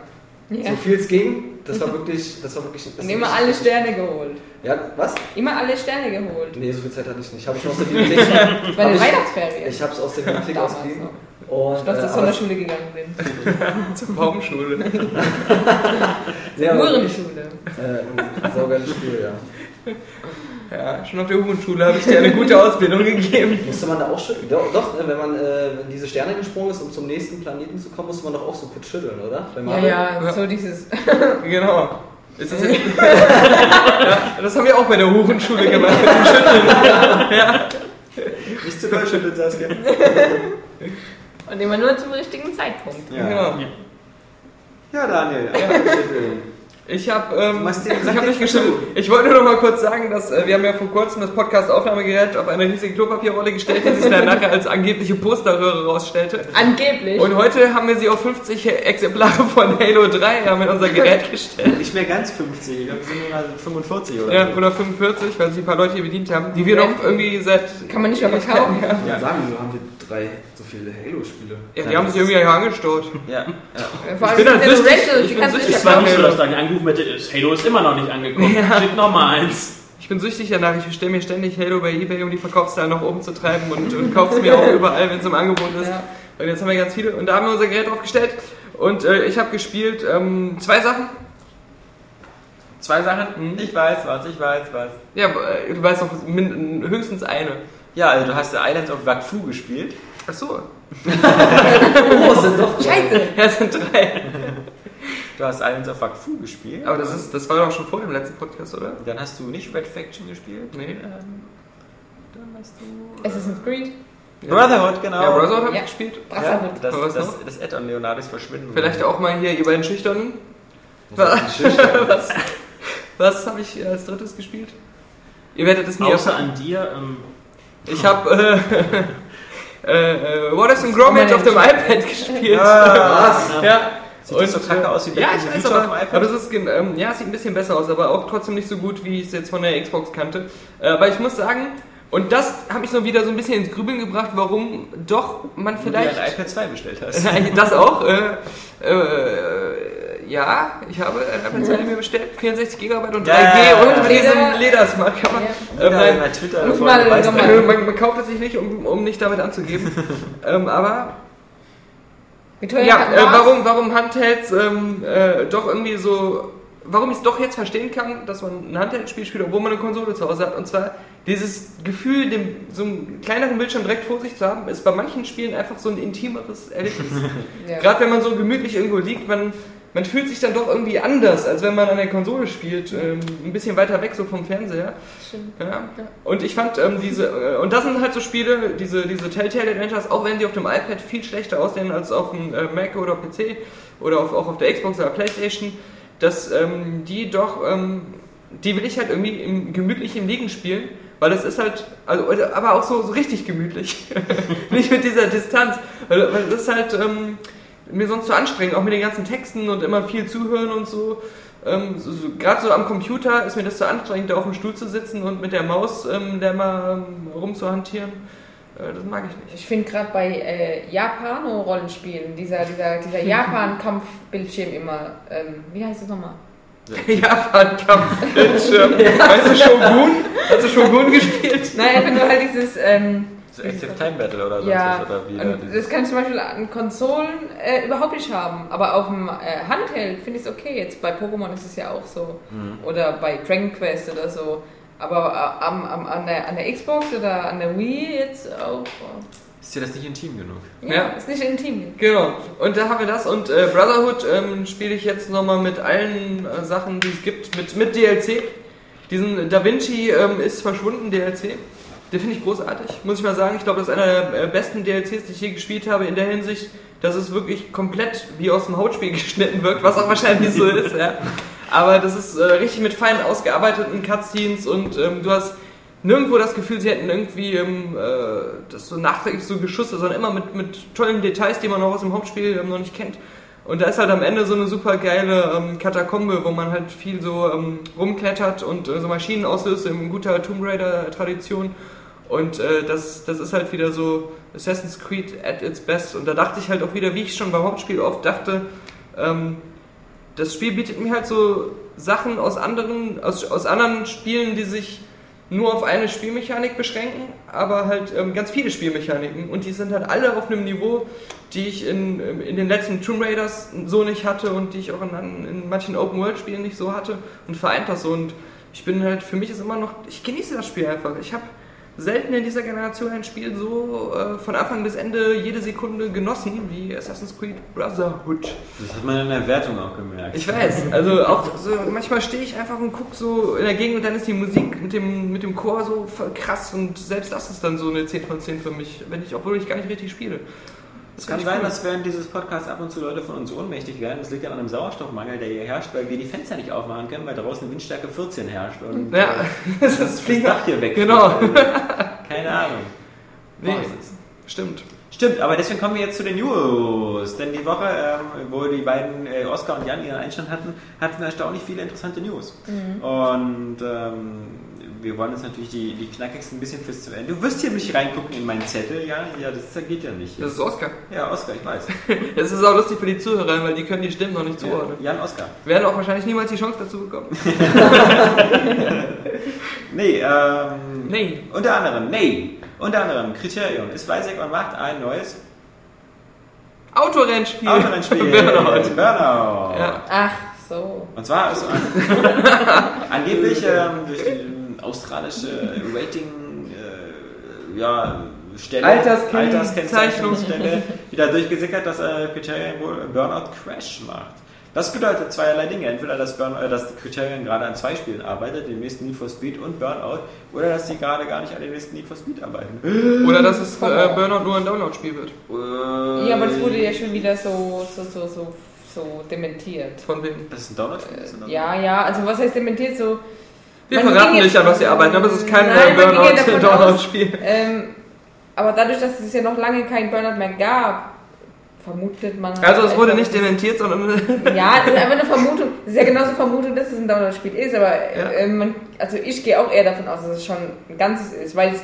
Ja. So viel es ging. Das war <laughs> wirklich, das war wirklich. Das Und war immer alle Sterne geholt. Ja, was? Immer alle Sterne geholt. Nee, so viel Zeit hatte ich nicht. Habe ich <laughs> aus der Bibliothek. Das war eine Weihnachtsferien. ich habe es aus der Bibliothek ausgeliehen. Und, Ich glaube, äh, dass zur aber- Sonderschule gegangen sind. <laughs> Zur Baumschule. Uhrenschule. äh, ein saugeiles Spiel, ja. Ja, schon auf der Hurenschule habe ich dir eine gute Ausbildung gegeben. Musste man da auch schütteln? Doch, doch wenn man äh, in diese Sterne gesprungen ist, um zum nächsten Planeten zu kommen, musste man doch auch so kurz schütteln, oder? Ja, ja, so dieses. <laughs> Genau. Ist das, <laughs> ja, das haben wir auch bei der Hurenschule gemacht mit dem Schütteln. <laughs> Nicht zu doll schütteln, Saskia. Und immer nur zum richtigen Zeitpunkt. Ja. Genau. Ja, Daniel. Ja. schütteln. Ich habe ähm, ich hab nicht geschüttelt. Ich wollte nur noch mal kurz sagen, dass äh, wir haben ja vor kurzem das Podcast-Aufnahmegerät auf eine riesige Klopapierrolle gestellt, die sich dann nachher als angebliche Posterröhre rausstellte. Angeblich. Und heute haben wir sie auf 50 Exemplare von Halo 3 haben in unser Gerät gestellt. Nicht mehr ganz 50, ich glaube, wir sind nur mal 45 oder Ja, so. oder 45, weil sich ein paar Leute hier bedient haben, die wir Ja. noch irgendwie seit... Kann man nicht mehr verkaufen. Ich würde sagen, wieso haben wir drei so viele Halo-Spiele? Ja, die haben sich irgendwie angestaut. Ja, ja. Vor allem bin halt süchtig. Ich bin süchtig. Das war nicht so, dass da angerufen hätte, Halo ist immer noch nicht angekommen. Ja. Schick noch mal eins. Ich bin süchtig danach, ich bestelle mir ständig Halo bei Ebay, um die Verkaufszahlen nach oben zu treiben und, und kaufe es mir auch <laughs> überall, wenn es im Angebot ist. Ja. Und jetzt haben wir ganz viele und da haben wir unser Gerät draufgestellt und äh, ich habe gespielt ähm, zwei Sachen. Zwei Sachen. Ich weiß was, ich weiß was. Ja, äh, du weißt noch min- höchstens eine. Ja, also du hast Islands of Wakfu gespielt. Ach so. <laughs> Oh, sind doch drei. Scheiße. Ja, sind drei. Du hast Islands of Wakfu gespielt. Aber das, ist, das war doch schon vor dem letzten Podcast, oder? Dann hast du nicht Red Faction gespielt. Nee. Ähm, dann hast du. Assassin's Creed. Brotherhood, genau. Ja, Brotherhood habe Ja. ich gespielt. Ja, Brotherhood. das, das, noch? das Add-on Leonardis verschwinden. Vielleicht auch mal hier, ihr beiden Schüchternen. Was? schüchtern. <laughs> Was, was habe ich als drittes gespielt? Ihr werdet es nie Außer an dir, ähm, Ich habe äh, <laughs> äh, äh, Wallace and Gromit auf dem iPad gespielt. Ah, <laughs> ja. Sieht das so kacke aus wie Ja, ich to the weiß, aber, dem iPad? aber das ist, ähm, ja, es sieht ein bisschen besser aus, aber auch trotzdem nicht so gut, wie ich es jetzt von der Xbox kannte. Äh, aber ich muss sagen, und das hat mich so wieder so ein bisschen ins Grübeln gebracht, warum doch man Wenn du vielleicht... ein iPad 2 bestellt hast. <laughs> das auch. Äh, äh, ja, ich habe ein iPad 2 mir bestellt, 64 GB und 3G Ja, und mit diesem Leder. Ledersmart. Ja. Ähm, nein, bei Twitter ja. äh, man, man kauft es sich nicht, um, um nicht damit anzugeben. <laughs> ähm, aber ja, kann äh, warum, warum Handhelds ähm, äh, doch irgendwie so. Warum ich es doch jetzt verstehen kann, dass man ein Handheld-Spiel spielt, obwohl man eine Konsole zu Hause hat. Und zwar dieses Gefühl, dem, so einen kleineren Bildschirm direkt vor sich zu haben, ist bei manchen Spielen einfach so ein intimeres Erlebnis. <laughs> Ja. Gerade wenn man so gemütlich irgendwo liegt, man, man fühlt sich dann doch irgendwie anders, als wenn man an der Konsole spielt. Ähm, ein bisschen weiter weg so vom Fernseher. Ja. Und ich fand ähm, diese, äh, und das sind halt so Spiele, diese, diese Telltale Adventures, auch wenn sie auf dem iPad viel schlechter aussehen als auf dem äh, Mac oder PC oder auf, auch auf der Xbox oder Playstation, dass ähm, die doch, ähm, die will ich halt irgendwie im gemütlichen Liegen spielen, weil es ist halt, also, aber auch so, so richtig gemütlich. <laughs> Nicht mit dieser Distanz, weil, weil das ist halt ähm, mir sonst zu anstrengend, auch mit den ganzen Texten und immer viel zuhören und so. Ähm, so, so, Gerade so am Computer ist mir das zu anstrengend, da auf dem Stuhl zu sitzen und mit der Maus ähm, da mal ähm, rumzuhantieren. Äh, das mag ich nicht. Ich finde gerade bei äh, Japano-Rollenspielen, dieser, dieser, dieser <laughs> Japan-Kampfbildschirm immer, ähm, wie heißt das nochmal? <laughs> Japan-Kampfbildschirm. <laughs> Weißt du Shogun? Hast du Shogun gespielt? Nein, einfach nur halt dieses, ähm, So Active Time Battle oder sonst ja, was. Oder wie da das kann ich zum Beispiel an Konsolen äh, überhaupt nicht haben, aber auf dem äh, Handheld finde ich es okay. Jetzt bei Pokémon ist es ja auch so. Mhm. Oder bei Dragon Quest oder so. Aber äh, am, am, an, der, an der Xbox oder an der Wii jetzt auch. Ist dir das nicht intim genug? Ja, Ja. ist nicht intim. Genau. Und da haben wir das. Und äh, Brotherhood ähm, spiele ich jetzt nochmal mit allen äh, Sachen, die es gibt, mit, mit DLC. Diesen Da Vinci ähm, ist verschwunden, DLC. Den finde ich großartig, muss ich mal sagen. Ich glaube, das ist einer der äh, besten DLCs, die ich je gespielt habe, in der Hinsicht, dass es wirklich komplett wie aus dem Hautspiel <laughs> geschnitten wirkt, was auch wahrscheinlich so ist, ja. Aber das ist äh, richtig mit fein ausgearbeiteten Cutscenes und ähm, du hast nirgendwo das Gefühl, sie hätten irgendwie ähm, äh, das so nachträglich so Geschusse, sondern immer mit, mit tollen Details, die man noch aus dem Hauptspiel ähm, noch nicht kennt. Und da ist halt am Ende so eine super geile ähm, Katakombe, wo man halt viel so ähm, rumklettert und äh, so Maschinen auslöst in guter Tomb Raider Tradition. Und äh, das, das ist halt wieder so Assassin's Creed at its best. Und da dachte ich halt auch wieder, wie ich schon beim Hauptspiel oft dachte, ähm, das Spiel bietet mir halt so Sachen aus anderen, aus, aus anderen Spielen, die sich nur auf eine Spielmechanik beschränken, aber halt ähm, ganz viele Spielmechaniken. Und die sind halt alle auf einem Niveau, die ich in, in den letzten Tomb Raiders so nicht hatte und die ich auch in, in manchen Open-World-Spielen nicht so hatte und vereint das so. Und ich bin halt, für mich ist immer noch, ich genieße das Spiel einfach. Ich habe selten in dieser Generation ein Spiel so äh, von Anfang bis Ende jede Sekunde genossen wie Assassin's Creed Brotherhood. Das hat man in der Wertung auch gemerkt. Ich weiß, also auch so, manchmal stehe ich einfach und gucke so in der Gegend und dann ist die Musik mit dem, mit dem Chor so voll krass und selbst das ist dann so eine 10 von 10 für mich, wenn ich, obwohl ich gar nicht richtig spiele. Es kann sein, dass während dieses Podcasts ab und zu Leute von uns ohnmächtig werden. Das liegt ja an einem Sauerstoffmangel, der hier herrscht, weil wir die Fenster nicht aufmachen können, weil draußen Windstärke 14 herrscht und Ja, äh, <laughs> das das fliegen. Dach hier weg. Genau. Also, <laughs> keine Ahnung. Nee, es. stimmt. Stimmt, aber deswegen kommen wir jetzt zu den News. Denn die Woche, ähm, wo die beiden äh, Oskar und Jan ihren Einstand hatten, hatten wir erstaunlich viele interessante News. Und ähm, wir wollen jetzt natürlich die, die knackigsten ein bisschen fürs zum Ende. Du wirst hier nicht reingucken in meinen Zettel, ja? Ja, das geht ja nicht. Das ist Oscar. Ja, Oskar, ich weiß. <laughs> Das ist auch lustig für die Zuhörer, weil die können die Stimmen noch nicht Ja, zuordnen. Jan Oskar. Werden auch wahrscheinlich niemals die Chance dazu bekommen. <laughs> Nee, ähm, Nee. unter anderem, nee, unter anderem, Kriterium ist Weisek und macht ein neues Autorennspiel. Autorennspiel. <laughs> Burnout. Burnout. Ja. Ach so. Und zwar ist angeblich ähm, durch die australische Rating äh, ja, Stelle, Alterskennzeichnung. Alterskennzeichnungsstelle wieder durchgesickert, dass äh, Criterion wohl Burnout Crash macht. Das bedeutet zweierlei Dinge. Entweder, dass, Burn, äh, dass Criterion gerade an zwei Spielen arbeitet, dem nächsten Need for Speed und Burnout, oder dass sie gerade gar nicht an dem nächsten Need for Speed arbeiten. Oder dass es äh, Burnout nur ein Download-Spiel wird. Äh, Ja, aber das wurde ja schon wieder so, so, so, so, so dementiert. Von wem? Das ist ein Download-Spiel? ist ein Download- Ja, ja, also was heißt dementiert? So, Wir Man verraten nicht, an was sie arbeiten, aber es ist kein Nein, davon Burnout-Download-Spiel. ähm, aber dadurch, dass es ja noch lange kein Burnout mehr gab, vermutet man. halt Also es wurde nicht dementiert, sondern Ja, das ist einfach eine Vermutung. Das ist ja genauso Vermutung, dass es ein Download-Spiel ist, aber Ja. äh, man, also ich gehe auch eher davon aus, dass es schon ein ganzes ist, weil es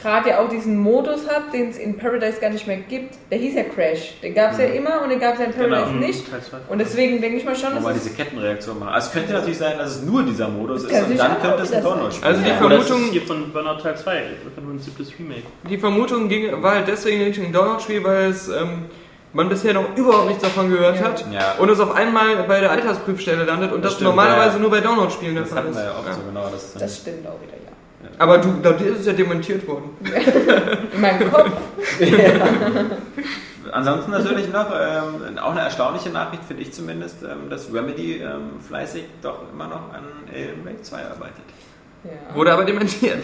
gerade ja auch diesen Modus hat, den es in Paradise gar nicht mehr gibt. Der hieß ja Crash. Den gab es ja immer und den gab es ja in Paradise Genau. nicht. Und deswegen denke ich mal schon, dass es diese Kettenreaktion machen. Also es könnte natürlich sein, dass es nur dieser Modus Das ist und dann könnte es ein. Download-Spiel Also die es Vermutung- ist hier von Burnout Teil 2, einfach nur ein siebtes Remake. die Vermutung ging, war halt deswegen nicht ein Download-Spiel, weil es ähm, man bisher noch überhaupt nichts davon gehört Ja. hat Ja. und es auf einmal bei der Altersprüfstelle landet und Das das, stimmt, normalerweise ja. nur bei Download-Spielen der Das Fall ist. ja oft Ja. so genau. Das, das stimmt auch wieder, ja. Aber du, da ist es ja dementiert worden. In meinem Kopf. Ansonsten natürlich noch ähm, auch eine erstaunliche Nachricht, finde ich zumindest, ähm, dass Remedy ähm, fleißig doch immer noch an Alan Wake 2 arbeitet. Ja. Wurde aber dementiert.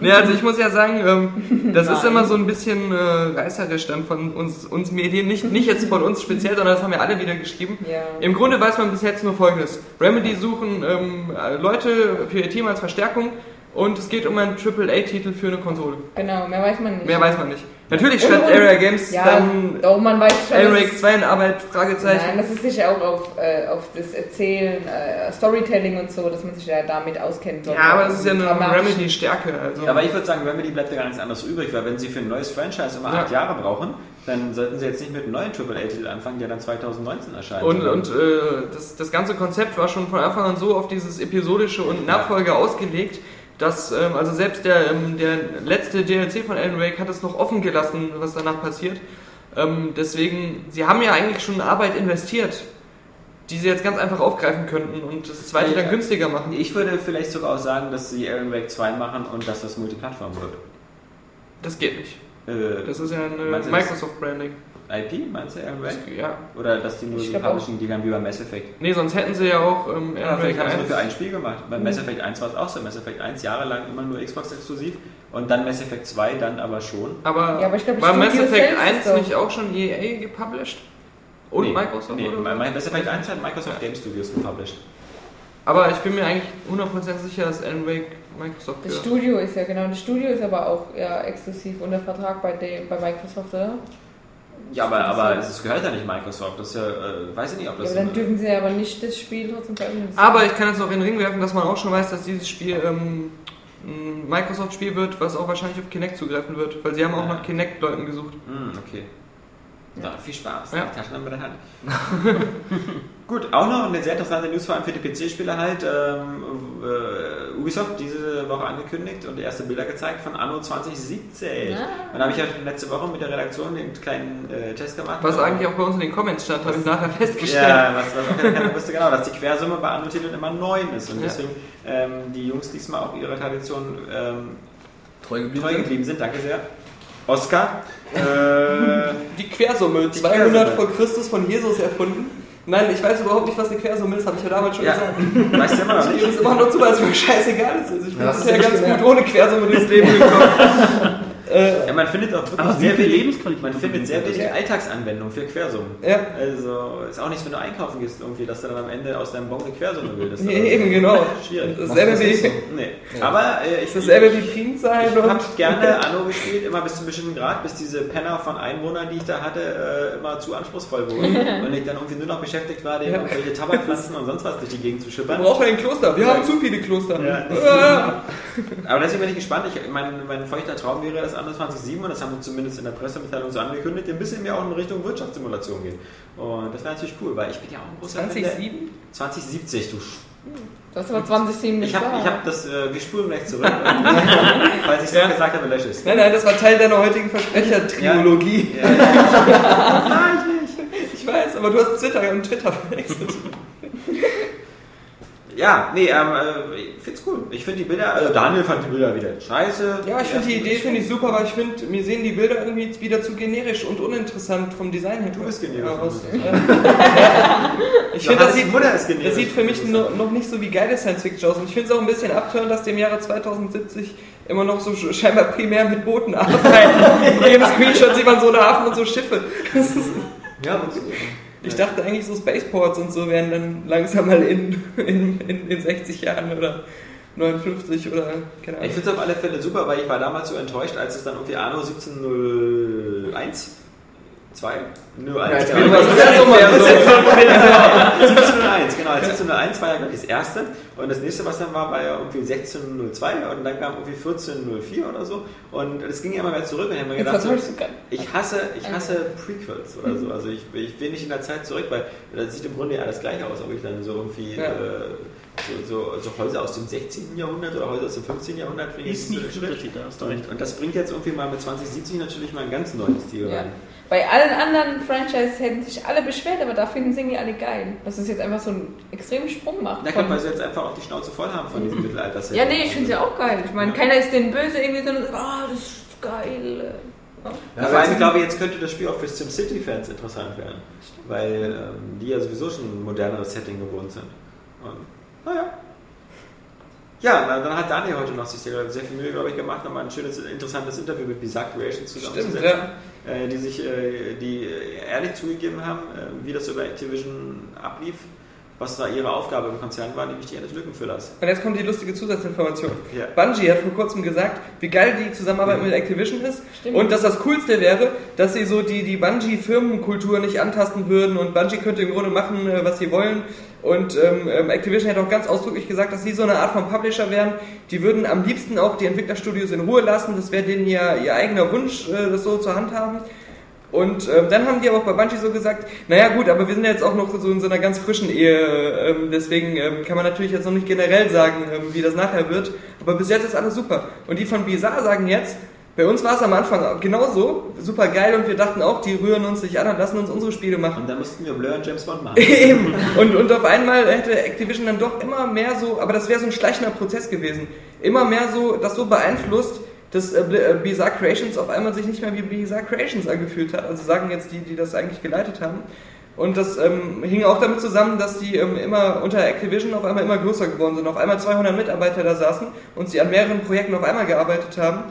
nee, also ich muss ja sagen, ähm, das ist Nein. immer so ein bisschen äh, reißerisch dann von uns, uns Medien. Nicht, nicht jetzt von uns speziell, sondern das haben ja alle wieder geschrieben. Ja. Im Grunde weiß man bis jetzt nur folgendes. Remedy suchen ähm, Leute für ihr Team als Verstärkung und es geht um einen AAA-Titel für eine Konsole. Genau, mehr weiß man nicht. Mehr weiß man nicht. Natürlich schreibt Und- Area Games Ja, dann doch, man weiß schon. Es- 2 in Arbeit, Fragezeichen. Nein, das ist sicher auch auf, äh, auf das Erzählen, äh, Storytelling und so, dass man sich ja damit auskennt. ja, aber das ist ja eine Remedy-Stärke. Also. Aber ich würde sagen, Remedy bleibt ja gar nichts anderes übrig, weil wenn sie für ein neues Franchise immer Ja. acht Jahre brauchen, dann sollten sie jetzt nicht mit einem neuen AAA-Titel anfangen, der dann 2019 erscheint. Und, und äh, das, das ganze Konzept war schon von Anfang an so auf dieses episodische und Nachfolger ausgelegt, dass ähm, also selbst der, ähm, der letzte DLC von Alan Wake hat es noch offen gelassen, was danach passiert. Ähm, deswegen, sie haben ja eigentlich schon Arbeit investiert, die sie jetzt ganz einfach aufgreifen könnten und das zweite Ja. dann günstiger machen. ich würde vielleicht sogar auch sagen, dass sie Alan Wake 2 machen und dass das Multiplattform wird. Das geht nicht. Äh, Das ist ja ein das- Microsoft-Branding. IP, meinst du Alan Wake? Ja. Oder dass die nur Ich so glaub Publishing, die dann wie bei Mass Effect. Nee, sonst hätten sie ja auch ähm, Ja, Alan Wake haben sie nur 1. für ein Spiel gemacht. Bei Mass Effect 1 war es auch so. Mass Effect 1 jahrelang immer nur Xbox exklusiv und dann Mass Effect 2 dann aber schon. Aber, Ja, aber ich glaub, das war Mass Effect selbst 1 ist doch- nicht auch schon EA gepublished? Und Nee, Microsoft? Nee, oder? Mass Effect 1 hat Microsoft Game Studios gepublished. Aber ich bin mir eigentlich 100% sicher, dass Alan Wake Microsoft Das gehört. Studio ist ja genau, das Studio ist aber auch ja, exklusiv unter Vertrag bei, dem, bei Microsoft, oder? Ja, aber, aber es gehört ja nicht Microsoft. Das ist ja, äh, weiß ich nicht, ob Ja, das. aber dann dürfen sie aber nicht das Spiel trotzdem veröffentlichen. Aber ich kann jetzt noch in den Ring werfen, dass man auch schon weiß, dass dieses Spiel ähm, ein Microsoft-Spiel wird, was auch wahrscheinlich auf Kinect zugreifen wird, weil sie haben auch Ja. nach Kinect-Leuten gesucht. Hm, okay. Ja, viel Spaß. Ja. Die Taschenlampe in der Hand. <laughs> <laughs> Gut, auch noch eine sehr interessante News, vor allem für die PC-Spieler halt. Ähm, äh, Ubisoft diese Woche angekündigt und erste Bilder gezeigt von Anno 2017. Ah. Und da habe ich ja letzte Woche mit der Redaktion den kleinen äh, Test gemacht. Was eigentlich auch bei uns in den Comments stand, habe ich nachher festgestellt. Ja, was, was auch keiner wusste, genau, dass die Quersumme bei anderen Titeln immer 9 ist. Und Ja. deswegen ähm, die Jungs diesmal auch ihrer Tradition ähm, Treu geblieben. treu sind. geblieben sind. Danke sehr. Oscar. Äh, <laughs> Die Quersumme, 200 Quersumme. vor Christus von Jesus erfunden. Nein, ich weiß überhaupt nicht, was eine Quersumme ist, habe ich ja damals schon ja, gesagt. <laughs> weißt du immer noch Ich nicht? es immer nur zu, weil es mir scheißegal ist. Also ich bin Ja, bisher ganz gemerkt. gut ohne Quersumme durchs Leben gekommen. <laughs> Äh, ja, man findet auch wirklich sehr viel Lebensqualität. Man findet sehr wenig ja. Alltagsanwendung für Quersummen. Ja. Also ist auch nichts, wenn du einkaufen gehst, irgendwie, dass du dann am Ende aus deinem Bon eine Quersumme <laughs> bildest. Nee, eben, genau. Schwierig. Dasselbe wie. So. Nee. Ja. Aber äh, ich. Dasselbe wie Primzahlen. Ich, habe gerne <laughs> Anno gespielt, immer bis zu einem bestimmten Grad, bis diese Penner von Einwohnern, die ich da hatte, äh, immer zu anspruchsvoll wurden. <laughs> und ich dann irgendwie nur noch beschäftigt war, denen ja. irgendwelche Tabakpflanzen und sonst was durch die Gegend zu schippern. Wir brauchen ein Kloster. Wir haben zu viele Kloster. Ja. Aber deswegen bin ich gespannt. Ich, mein, mein feuchter Traum wäre es, 21.7 und das haben wir zumindest in der Pressemitteilung so angekündigt, ein bisschen mehr auch in Richtung Wirtschaftssimulation gehen. Und das wäre natürlich cool, weil ich bin ja auch ein großer 20.7? 2070, du hm, das war 2007 nicht Ich habe hab das, äh, wir spulen gleich zurück, weil ich <laughs> so ja. gesagt habe, lösch es. Nein, nein, das war Teil deiner heutigen Versprechertriologie. Ja. Ja, ja, ja. <laughs> ich weiß, aber du hast Twitter und Twitter verwechselt. <laughs> ja, nee, ähm, äh, ich find's cool. Ich finde die Bilder, also Daniel fand die Bilder wieder scheiße. Ja, ich finde die Idee finde ich super, weil ich finde, mir sehen die Bilder irgendwie wieder zu generisch und uninteressant vom Design her. Du bist generisch. aus. Ja. <laughs> Ich finde, das sieht, das sieht für mich no, noch nicht so wie geile Science Fiction aus. Und ich finde es auch ein bisschen abtörend, dass die im Jahre 2070 immer noch so sch- scheinbar primär mit Booten arbeiten. <laughs> In jedem Screenshot sieht man so einen Hafen und so Schiffe. Ja. Ich dachte eigentlich so Spaceports und so wären dann langsam mal in, in, in, in 60 Jahren oder 59 oder keine Ich Ahnung. finde es auf alle Fälle super, weil ich war damals so enttäuscht, als es dann irgendwie Anno 1701 2? Nö, Ja, 1. ich genau. was ist das nochmal so? 1701, genau. 1701 war ja glaube ich das erste. Und das nächste, was dann war, war ja irgendwie 1602 und dann kam irgendwie 1404 oder so. Und es ging ja immer mehr zurück und ich habe mir gedacht, so, ich hasse, ich hasse Prequels oder so. Also ich, ich will nicht in der Zeit zurück, weil das sieht im Grunde ja alles gleich aus, ob ich dann so irgendwie Ja. äh, so, so, so Häuser aus dem 16. Jahrhundert oder Häuser aus dem 15. Jahrhundert finde ich Ist schwierig. Unterschied, da hast du recht. Und, und das bringt jetzt irgendwie mal mit 2070 natürlich mal einen ganz neuen Stil Ja. Bei allen anderen Franchises hätten sich alle beschwert, aber da finden sie irgendwie alle geil. Dass es jetzt einfach so einen extremen Sprung macht. Na gut, weil sie jetzt einfach auch die Schnauze voll haben von diesem Mittelalter. ja, nee, ich finde sie ja auch geil. Ich meine, Ja. keiner ist denen böse irgendwie, sondern ah, das ist geil. Ja. Ja, vor allem, ich glaube, jetzt könnte das Spiel auch für SimCity-Fans interessant werden. Weil ähm, die ja sowieso schon ein moderneres Setting gewohnt sind. Und, naja. Ja, na, dann hat Daniel heute noch sich sehr, sehr viel Mühe, glaube ich, gemacht, nochmal ein schönes, interessantes Interview mit Bizarre Creations zusammenzusetzen. Stimmt, äh, die sich, äh, die ehrlich zugegeben haben, äh, wie das bei Activision ablief, was da ihre Aufgabe im Konzern war, nämlich die eines Lückenfüllers. Und jetzt kommt die lustige Zusatzinformation. Ja. Bungie hat vor kurzem gesagt, wie geil die Zusammenarbeit mit Activision ist Stimmt. und dass das Coolste wäre, dass sie so die, die Bungie-Firmenkultur nicht antasten würden und Bungie könnte im Grunde machen, äh, was sie wollen. Und ähm, ähm, Activision hat auch ganz ausdrücklich gesagt, dass sie so eine Art von Publisher wären. Die würden am liebsten auch die Entwicklerstudios in Ruhe lassen. Das wäre denen ja ihr eigener Wunsch, äh, das so zu handhaben. Und ähm, dann haben die aber auch bei Bungie so gesagt, naja gut, aber wir sind ja jetzt auch noch so in so einer ganz frischen Ehe, ähm, deswegen ähm, kann man natürlich jetzt noch nicht generell sagen, ähm, wie das nachher wird, aber bis jetzt ist alles super. Und die von Bizarre sagen jetzt, bei uns war es am Anfang genauso, super geil und wir dachten auch, die rühren uns nicht an und lassen uns unsere Spiele machen. Und dann mussten wir Blur und James Bond machen. <laughs> Eben. Und, und auf einmal hätte Activision dann doch immer mehr so, aber das wäre so ein schleichender Prozess gewesen, immer mehr so, das so beeinflusst, dass äh, Bl- äh, Bizarre Creations auf einmal sich nicht mehr wie Bizarre Creations angefühlt hat. Also sagen jetzt die, die das eigentlich geleitet haben. Und das ähm, hing auch damit zusammen, dass die ähm, immer unter Activision auf einmal immer größer geworden sind. Auf einmal 200 Mitarbeiter da saßen und sie an mehreren Projekten auf einmal gearbeitet haben.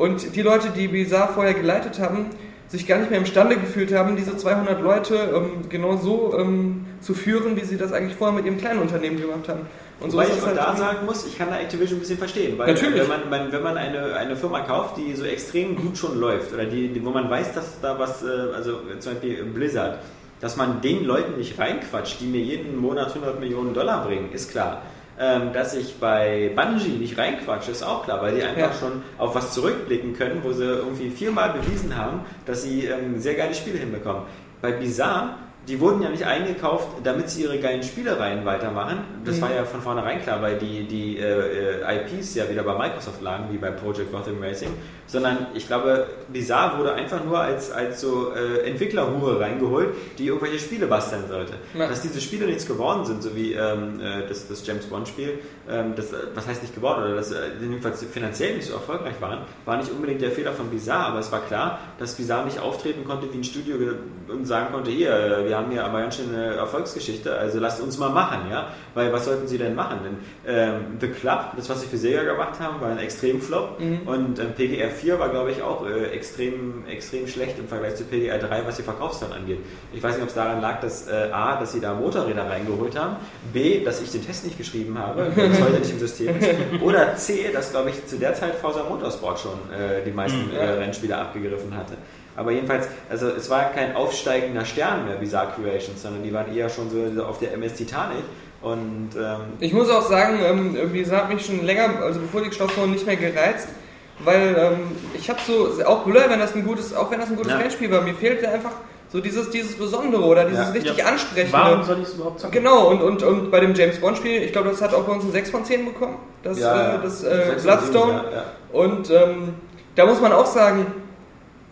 Und die Leute, die Bizarre vorher geleitet haben, sich gar nicht mehr imstande gefühlt haben, diese 200 Leute ähm, genau so ähm, zu führen, wie sie das eigentlich vorher mit ihrem kleinen Unternehmen gemacht haben. Und Wobei ich auch halt da sagen muss, ich kann da Activision ein bisschen verstehen. Weil Natürlich. Wenn man, man, wenn man eine, eine Firma kauft, die so extrem gut schon läuft, oder die, die, wo man weiß, dass da was, äh, also zum Beispiel Blizzard, dass man den Leuten nicht reinquatscht, die mir jeden Monat 100 Millionen Dollar bringen, ist klar. Ähm, dass ich bei Bungie nicht reinquatsche, ist auch klar, weil die einfach Ja. schon auf was zurückblicken können, wo sie irgendwie viermal bewiesen haben, dass sie ähm, sehr geile Spiele hinbekommen. Bei Bizarre, die wurden ja nicht eingekauft, damit sie ihre geilen Spielereien weitermachen. Das Mhm. war ja von vornherein klar, weil die, die äh, äh, IPs ja wieder bei Microsoft lagen, wie bei Project Gotham Racing. Sondern ich glaube, Bizarre wurde einfach nur als, als so äh, Entwicklerhure reingeholt, die irgendwelche Spiele basteln sollte. Ja. Dass diese Spiele nichts geworden sind, so wie ähm, äh, das, das James Bond-Spiel, ähm, das, äh, was heißt nicht geworden, oder dass äh, jedenfalls finanziell nicht so erfolgreich waren, war nicht unbedingt der Fehler von Bizarre, aber es war klar, dass Bizarre nicht auftreten konnte wie ein Studio und sagen konnte, hier, äh, wir haben hier aber ganz schön eine Erfolgsgeschichte, also lasst uns mal machen, ja, weil was sollten sie denn machen? Denn ähm, The Club, das was sie für Sega gemacht haben, war ein Extremflop Mhm. und ähm, PGR 4 war glaube ich auch äh, extrem, extrem schlecht im Vergleich zu PGR 3, was die Verkaufszahlen angeht. Ich weiß nicht, ob es daran lag, dass äh, A, dass sie da Motorräder reingeholt haben, B, dass ich den Test nicht geschrieben habe, weil es heute nicht im System ist, <laughs> oder C, dass glaube ich zu der Zeit Forza Motorsport schon äh, die meisten Mhm. äh, Rennspiele abgegriffen hatte. Aber jedenfalls, also es war kein aufsteigender Stern mehr, Bizarre Creations, sondern die waren eher schon so auf der MS Titanic und ähm, Ich muss auch sagen, ähm, Bizarre hat mich schon länger, also bevor die gestartet wurden, nicht mehr gereizt, weil ähm, ich habe so, auch Blur, wenn das ein gutes, auch wenn das ein gutes Ja. Rennspiel war, mir fehlte einfach so dieses, dieses Besondere oder dieses Ja. richtig Ja. Ansprechende. Warum soll ich es überhaupt zocken? Genau, und, und, und bei dem James Bond Spiel, ich glaube, das hat auch bei uns ein 6 von 10 bekommen, das, ja, äh, das äh, und Bloodstone. sieben, ja, ja. Und ähm, da muss man auch sagen,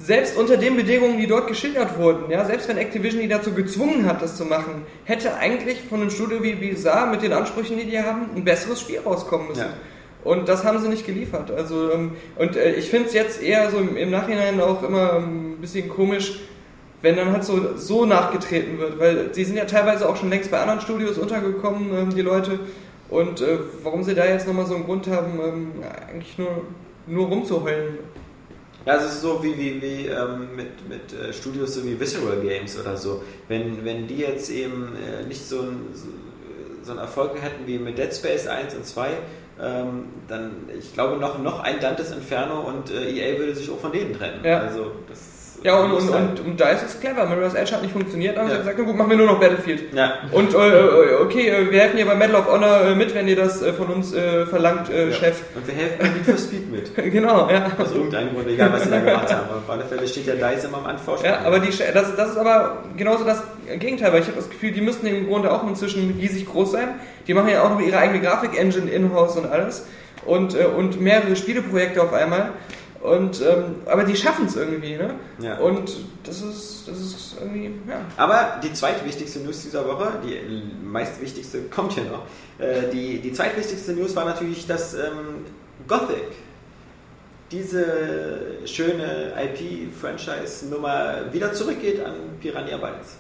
selbst unter den Bedingungen, die dort geschildert wurden, ja, selbst wenn Activision die dazu gezwungen hat, das zu machen, hätte eigentlich von einem Studio wie Bizarre mit den Ansprüchen, die die haben, ein besseres Spiel rauskommen müssen. Und das haben sie nicht geliefert. Also, ähm, und äh, ich finde es jetzt eher so im, Nachhinein auch immer ähm, ein bisschen komisch, wenn dann halt so, so nachgetreten wird, weil sie sind ja teilweise auch schon längst bei anderen Studios untergekommen, ähm, die Leute. Und äh, warum sie da jetzt nochmal so einen Grund haben, eigentlich nur, nur rumzuheulen. Ja, es ist so wie, wie, wie ähm, mit, mit äh, Studios so wie Visceral Games oder so. Wenn, wenn die jetzt eben äh, nicht so, ein, so, so einen Erfolg hätten wie mit Dead Space 1 und 2, ähm, dann, ich glaube, noch, noch ein Dantes Inferno und äh, EA würde sich auch von denen trennen. Ja. Also, das Ja, und, und, und, und da ist es clever. Mirror's Edge hat nicht funktioniert, dann haben Ja. sie gesagt, na gut, machen wir nur noch Battlefield. Ja. Und äh, äh, okay, äh, wir helfen hier bei Medal of Honor äh, mit, wenn ihr das von uns äh, verlangt, äh, Ja. Chef. Und wir helfen bei Need for Speed mit. <laughs> genau, ja. Aus irgendeinem Grund, egal was sie da gemacht haben. Auf alle Fälle steht ja DICE immer am Anfang. Ja, aber die, das, das ist aber genauso das Gegenteil, weil ich habe das Gefühl, die müssten im Grunde auch inzwischen riesig groß sein. Die machen ja auch noch ihre eigene Grafik-Engine in-house und alles und, und mehrere Spieleprojekte auf einmal. Und, ähm, aber die schaffen es irgendwie, ne? Ja. Und das ist, das ist irgendwie, ja. Aber die zweitwichtigste News dieser Woche, die meistwichtigste kommt hier noch. Äh, die, die zweitwichtigste News war natürlich, dass ähm, Gothic, diese schöne IP-Franchise-Nummer, wieder zurückgeht an Piranha Bytes.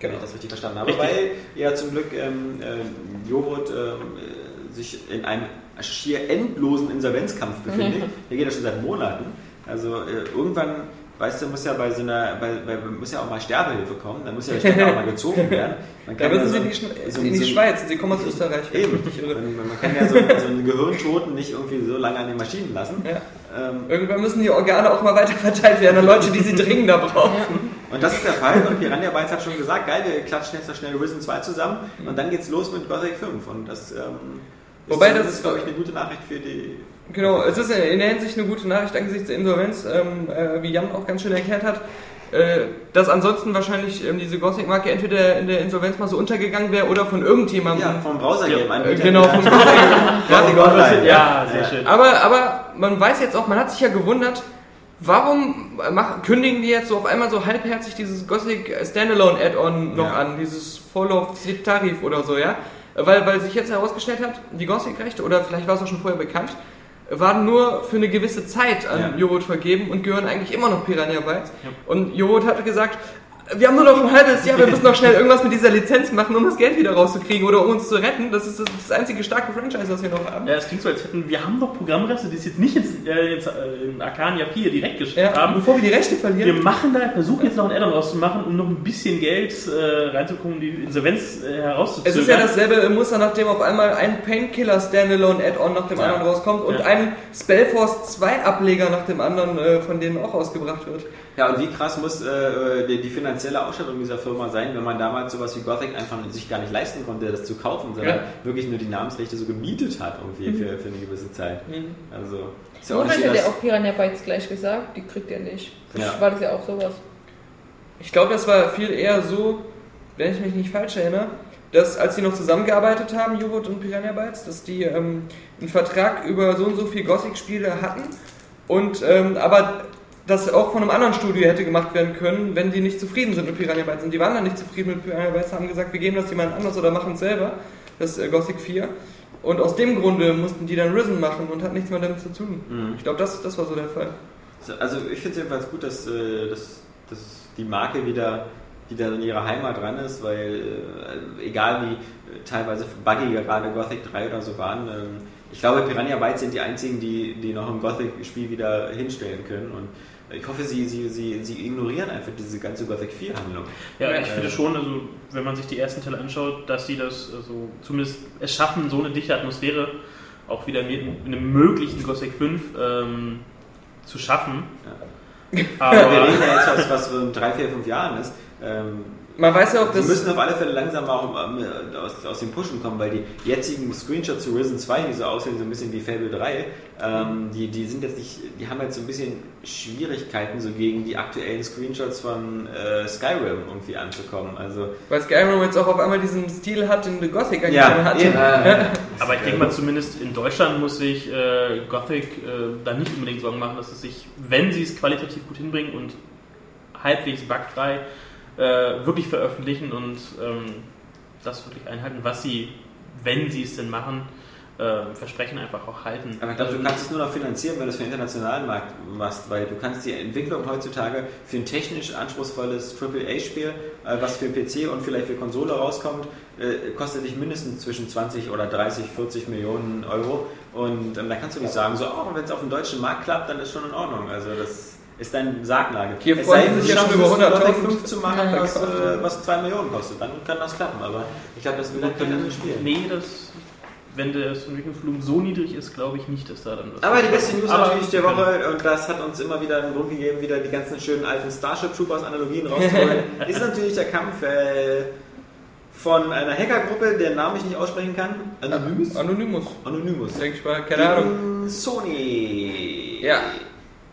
Wenn Genau. ich das richtig verstanden habe. Richtig. Weil ja zum Glück ähm, äh, Joghurt ähm, äh, sich in einem schier endlosen Insolvenzkampf befindet. Der geht ja schon seit Monaten. Also äh, irgendwann, weißt du, muss ja bei so einer, bei, bei, muss ja auch mal Sterbehilfe kommen, dann muss ja der auch mal gezogen <laughs> werden. Man Da müssen ja sie so- Schne- so- in die so- Schweiz, sie kommen aus Österreich. irre. <laughs> Man, man kann ja so, so einen Gehirntoten nicht irgendwie so lange an den Maschinen lassen. Ja. Ähm, Irgendwann müssen die Organe auch mal weiter verteilt werden an Leute, die sie dringender brauchen. und das ist der Fall. Und Piranha Bytes hat schon gesagt, geil, wir klatschen jetzt noch schnell Risen 2 zusammen. Und dann geht's los mit Gothic 5. Und das ähm, Wobei ist, das- das ist, glaube ich, eine gute Nachricht für die. Genau, es ist in der Hinsicht eine gute Nachricht angesichts der Insolvenz, ähm, äh, wie Jan auch ganz schön erklärt hat, äh, dass ansonsten wahrscheinlich ähm, diese Gothic-Marke entweder in der Insolvenz mal so untergegangen wäre oder von irgendjemandem. Ja, vom Browser-Game Äh, anbieter. genau, vom. <laughs> Gothic Online. Ja, sehr schön. aber, aber man weiß jetzt auch, man hat sich ja gewundert, warum mach, kündigen die jetzt so auf einmal so halbherzig dieses Gothic Standalone Add-on noch Ja. an, dieses Fall of Tarif oder so, ja? Weil, weil sich jetzt herausgestellt hat, die Gothic-Rechte, oder vielleicht war es auch schon vorher bekannt, waren nur für eine gewisse Zeit an Ja. Vergeben und gehören eigentlich immer noch Piranha Bytes. Und Joghurt hatte gesagt, wir haben nur noch ein halbes Jahr, wir müssen noch schnell irgendwas mit dieser Lizenz machen, um das Geld wieder rauszukriegen oder um uns zu retten. Das ist das, das einzige starke Franchise, was wir noch haben. Ja, es klingt so, als hätten wir haben noch Programmreste, die es jetzt nicht ins, äh, ins, äh, in Arcania 4 direkt geschickt Ja, haben. bevor wir die Rechte Wir verlieren. machen da, versuchen jetzt noch ein Addon rauszumachen, um noch ein bisschen Geld äh, reinzukommen, um die Insolvenz äh, Es herauszuzögern. ist ja dasselbe Muster, nachdem auf einmal ein Painkiller Standalone Add-on nach dem Ja. anderen rauskommt und Ja. ein Spellforce 2 Ableger nach dem anderen äh, von denen auch ausgebracht wird. Ja, und wie krass muss äh, die, die finanzielle Ausstattung dieser Firma sein, wenn man damals sowas wie Gothic einfach sich gar nicht leisten konnte, das zu kaufen, sondern Ja. wirklich nur die Namensrechte so gemietet hat irgendwie für, für eine gewisse Zeit. Also, ist ja auch nicht hat ja auch Piranha Bytes gleich gesagt, die kriegt ihr nicht. Ja. War das ja auch sowas. Ich glaube, das war viel eher so, wenn ich mich nicht falsch erinnere, dass als die noch zusammengearbeitet haben, Joghurt und Piranha Bytes, dass die ähm, einen Vertrag über so und so viel Gothic-Spiele hatten und ähm, aber das auch von einem anderen Studio hätte gemacht werden können, wenn die nicht zufrieden sind mit Piranha Bytes. Und die waren dann nicht zufrieden mit Piranha Bytes, haben gesagt, wir geben das jemand anders oder machen es selber, das äh, Gothic 4. Und aus dem Grunde mussten die dann Risen machen und hat nichts mehr damit zu tun. Mhm. Ich glaube, das, das war so der Fall. also ich finde es jedenfalls gut, dass, äh, dass, dass die Marke wieder, wieder in ihrer Heimat dran ist, weil äh, egal wie äh, teilweise buggy gerade Gothic 3 oder so waren, ähm, ich glaube Piranha Bytes sind die einzigen, die, die noch ein Gothic-Spiel wieder hinstellen können und ich hoffe, sie, sie, sie, sie ignorieren einfach diese ganze Gothic 4-Handlung. Ja, ich Äh, finde schon, also wenn man sich die ersten Teile anschaut, dass sie das also, zumindest es schaffen, so eine dichte Atmosphäre auch wieder mit in einem möglichen Gothic 5 ähm, zu schaffen. Wir Aber reden ja jetzt, was, was so in drei, vier, fünf Jahren ist. Ähm, Man weiß ja auch, Sie dass... müssen auf alle Fälle langsam auch ähm, aus, aus dem Pushen kommen, weil die jetzigen Screenshots zu Risen 2, die so aussehen, so ein bisschen wie Fable 3, ähm, die, die sind jetzt nicht, die haben jetzt so ein bisschen Schwierigkeiten, so gegen die aktuellen Screenshots von äh, Skyrim irgendwie anzukommen. Also, Weil Skyrim jetzt auch auf einmal diesen Stil hat, den The Gothic eigentlich ja, schon hatte. eben. <laughs> Aber ich denke mal, zumindest in Deutschland muss sich äh, Gothic äh, da nicht unbedingt Sorgen machen, dass es sich, wenn sie es qualitativ gut hinbringen und halbwegs bugfrei äh, wirklich veröffentlichen und ähm, das wirklich einhalten, was sie, wenn sie es denn machen, äh, Versprechen einfach auch halten. Aber ich glaube, du kannst es nur noch finanzieren, wenn du es für den internationalen Markt machst, weil du kannst die Entwicklung heutzutage für ein technisch anspruchsvolles AAA-Spiel, äh, was für PC und vielleicht für Konsole rauskommt, äh, kostet dich mindestens zwischen 20 oder 30, 40 Millionen Euro. Und ähm, da kannst du nicht sagen, so, oh, wenn es auf dem deutschen Markt klappt, dann ist schon in Ordnung. Also das ist dein Sargnagel. Hier Es sei denn, sich du ja schon schaffst über es, 100.000 Gothic 5 zu machen, Ja, was, äh, was 2 Millionen kostet. Dann kann das klappen. Aber ich glaube, das will dann so spielen. Nee, das wenn das Entwicklungsvolumen so niedrig ist, glaube ich nicht, dass da dann was Aber die beste News Aber natürlich der Woche, und das hat uns immer wieder einen Grund gegeben, wieder die ganzen schönen alten Starship Troopers Analogien rauszuholen, <laughs> ist natürlich der Kampf äh, von einer Hackergruppe, deren Namen ich nicht aussprechen kann. Anonymous? Anonymous, Anonymous. denke ich mal, keine Ahnung. Sony. Ja,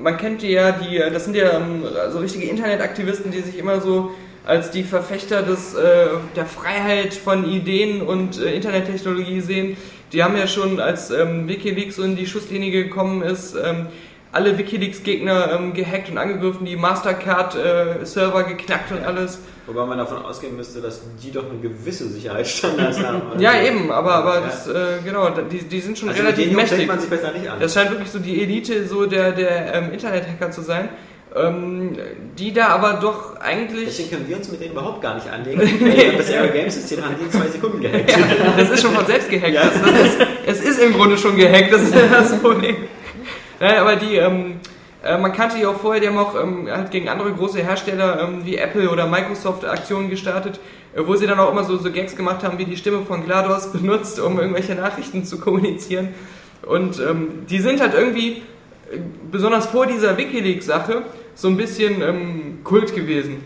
man kennt die ja, die, das sind ja ähm, so richtige Internetaktivisten, die sich immer so als die Verfechter des, äh, der Freiheit von Ideen und äh, Internettechnologie sehen. Die haben ja schon, als ähm, Wikileaks so in die Schusslinie gekommen ist, ähm, alle Wikileaks-Gegner ähm, gehackt und angegriffen, die Mastercard-Server geknackt und alles. Wobei man davon ausgehen müsste, dass die doch eine gewisse Sicherheitsstandards <laughs> haben. Ja, eben, aber, aber Ja. das, äh, genau, die, die sind schon Also relativ mächtig. man sich besser nicht an. Das scheint wirklich so die Elite so der, der ähm, Internet-Hacker zu sein. Ähm, die da aber doch eigentlich. Deswegen können wir uns mit denen überhaupt gar nicht anlegen. <laughs> Weil das Aero Games System haben die in zwei Sekunden gehackt. Das ist schon von selbst gehackt. Ja. Das, das es ist im Grunde schon gehackt, das ist das Problem. Naja, aber die, ähm, äh, man kannte die auch vorher, die haben auch ähm, halt gegen andere große Hersteller ähm, wie Apple oder Microsoft Aktionen gestartet, äh, wo sie dann auch immer so, so Gags gemacht haben, wie die Stimme von GLaDOS <laughs> benutzt, um irgendwelche Nachrichten zu kommunizieren. Und ähm, die sind halt irgendwie, äh, besonders vor dieser Wikileaks-Sache, so ein bisschen ähm, Kult gewesen.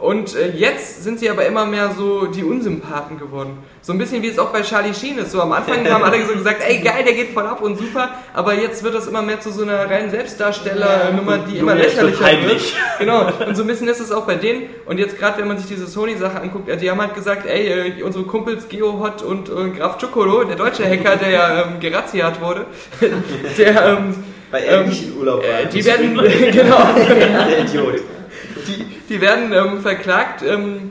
Und äh, jetzt sind sie aber immer mehr so die Unsympathen geworden. So ein bisschen wie es auch bei Charlie Sheen ist. So am Anfang haben alle so gesagt, ey geil, der geht voll ab und super. Aber jetzt wird das immer mehr zu so einer reinen Selbstdarsteller-Nummer, die immer lächerlicher wird. Genau. Und so ein bisschen ist es auch bei denen. Und jetzt gerade, wenn man sich diese Sony-Sache anguckt, die haben halt gesagt, ey, äh, unsere Kumpels GeoHot und äh, Graf Chocolo, der deutsche Hacker, der ja ähm, gerazziat wurde, <laughs> der, ähm, Weil er nicht in Urlaub war. äh, die werden, <laughs> genau, <laughs> Der Idiot. Die, die werden ähm, verklagt ähm,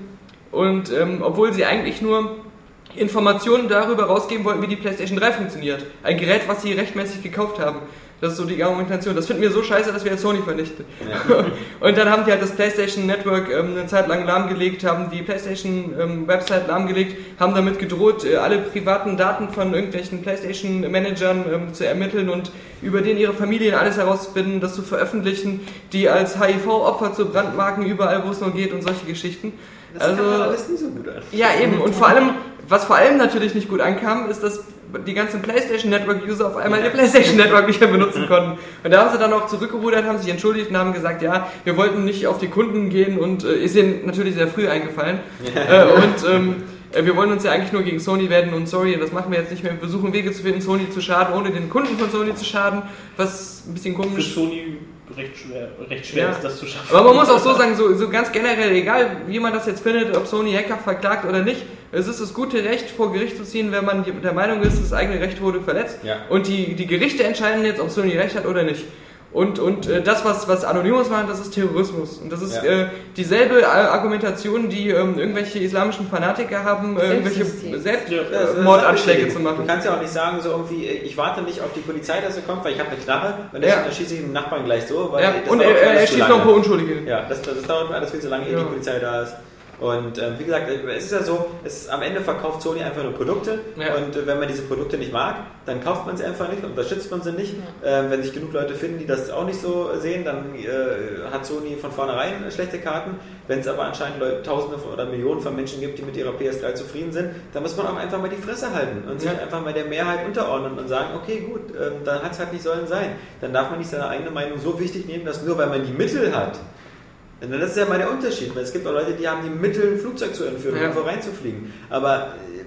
und ähm, obwohl sie eigentlich nur Informationen darüber rausgeben wollten, wie die PlayStation 3 funktioniert. Ein Gerät, was sie rechtmäßig gekauft haben. Das ist so die Argumentation. Das finden wir so scheiße, dass wir jetzt Sony vernichten. <laughs> Und dann haben die halt das PlayStation Network ähm, eine Zeit lang lahmgelegt, haben die PlayStation ähm, Website lahmgelegt, haben damit gedroht, äh, alle privaten Daten von irgendwelchen PlayStation Managern ähm, zu ermitteln und über den ihre Familien alles herauszufinden, das zu veröffentlichen, die als HIV-Opfer zu Brandmarken überall, wo es nur geht und solche Geschichten. Das also, alles nicht so gut an. ja, eben. Und vor allem, was vor allem natürlich nicht gut ankam, ist, dass die ganzen PlayStation Network User auf einmal ihr PlayStation Network nicht mehr benutzen konnten. Und da haben sie dann auch zurückgerudert, haben sich entschuldigt und haben gesagt, ja, wir wollten nicht auf die Kunden gehen und äh, ist ihnen natürlich sehr früh eingefallen. äh, und ähm, äh, wir wollen uns ja eigentlich nur gegen Sony werden und sorry, das machen wir jetzt nicht mehr. Wir versuchen Wege zu finden, Sony zu schaden, ohne den Kunden von Sony zu schaden, was ein bisschen Für komisch Sony recht schwer, recht schwer Ja. ist, das zu schaffen. aber man muss auch so sagen, so, so ganz generell, egal wie man das jetzt findet, ob Sony Hacker verklagt oder nicht, es ist das gute Recht, vor Gericht zu ziehen, wenn man die- der Meinung ist, das eigene Recht wurde verletzt. Ja. Und die, die Gerichte entscheiden jetzt, ob Sony Recht hat oder nicht. Und, und äh, das, was, was Anonymous macht, das ist Terrorismus. Und das ist Ja. äh, dieselbe äh, Argumentation, die ähm, irgendwelche islamischen Fanatiker haben, äh, irgendwelche. Selbstmordanschläge Ja, Mordanschläge das zu Du machen. kannst ja auch nicht sagen, so irgendwie, ich warte nicht auf die Polizei, dass sie kommt, weil ich habe eine Knarre und deswegen Ja. erschieße ich den Nachbarn gleich so, weil Ja. das Und er, er schießt noch ein paar Unschuldige. Ja, das, das dauert mir alles viel zu lange, ehe Ja. die Polizei da ist. Und ähm, wie gesagt, es ist ja so, es am Ende verkauft Sony einfach nur Produkte Ja. und äh, wenn man diese Produkte nicht mag, dann kauft man sie einfach nicht, unterstützt man sie nicht. Ähm, wenn sich genug Leute finden, die das auch nicht so sehen, dann äh, hat Sony von vornherein schlechte Karten. Wenn es aber anscheinend Leute, Tausende von- oder Millionen von Menschen gibt, die mit ihrer PS3 zufrieden sind, dann muss man auch einfach mal die Fresse halten und sich Ja. einfach mal der Mehrheit unterordnen und sagen, okay, gut, ähm, dann hat es halt nicht sollen sein. Dann darf man nicht seine eigene Meinung so wichtig nehmen, dass nur weil man die Mittel hat, das ist ja mal der Unterschied. weil Es gibt auch Leute, die haben die Mittel, ein Flugzeug zu entführen, um Ja. irgendwo reinzufliegen. Aber äh,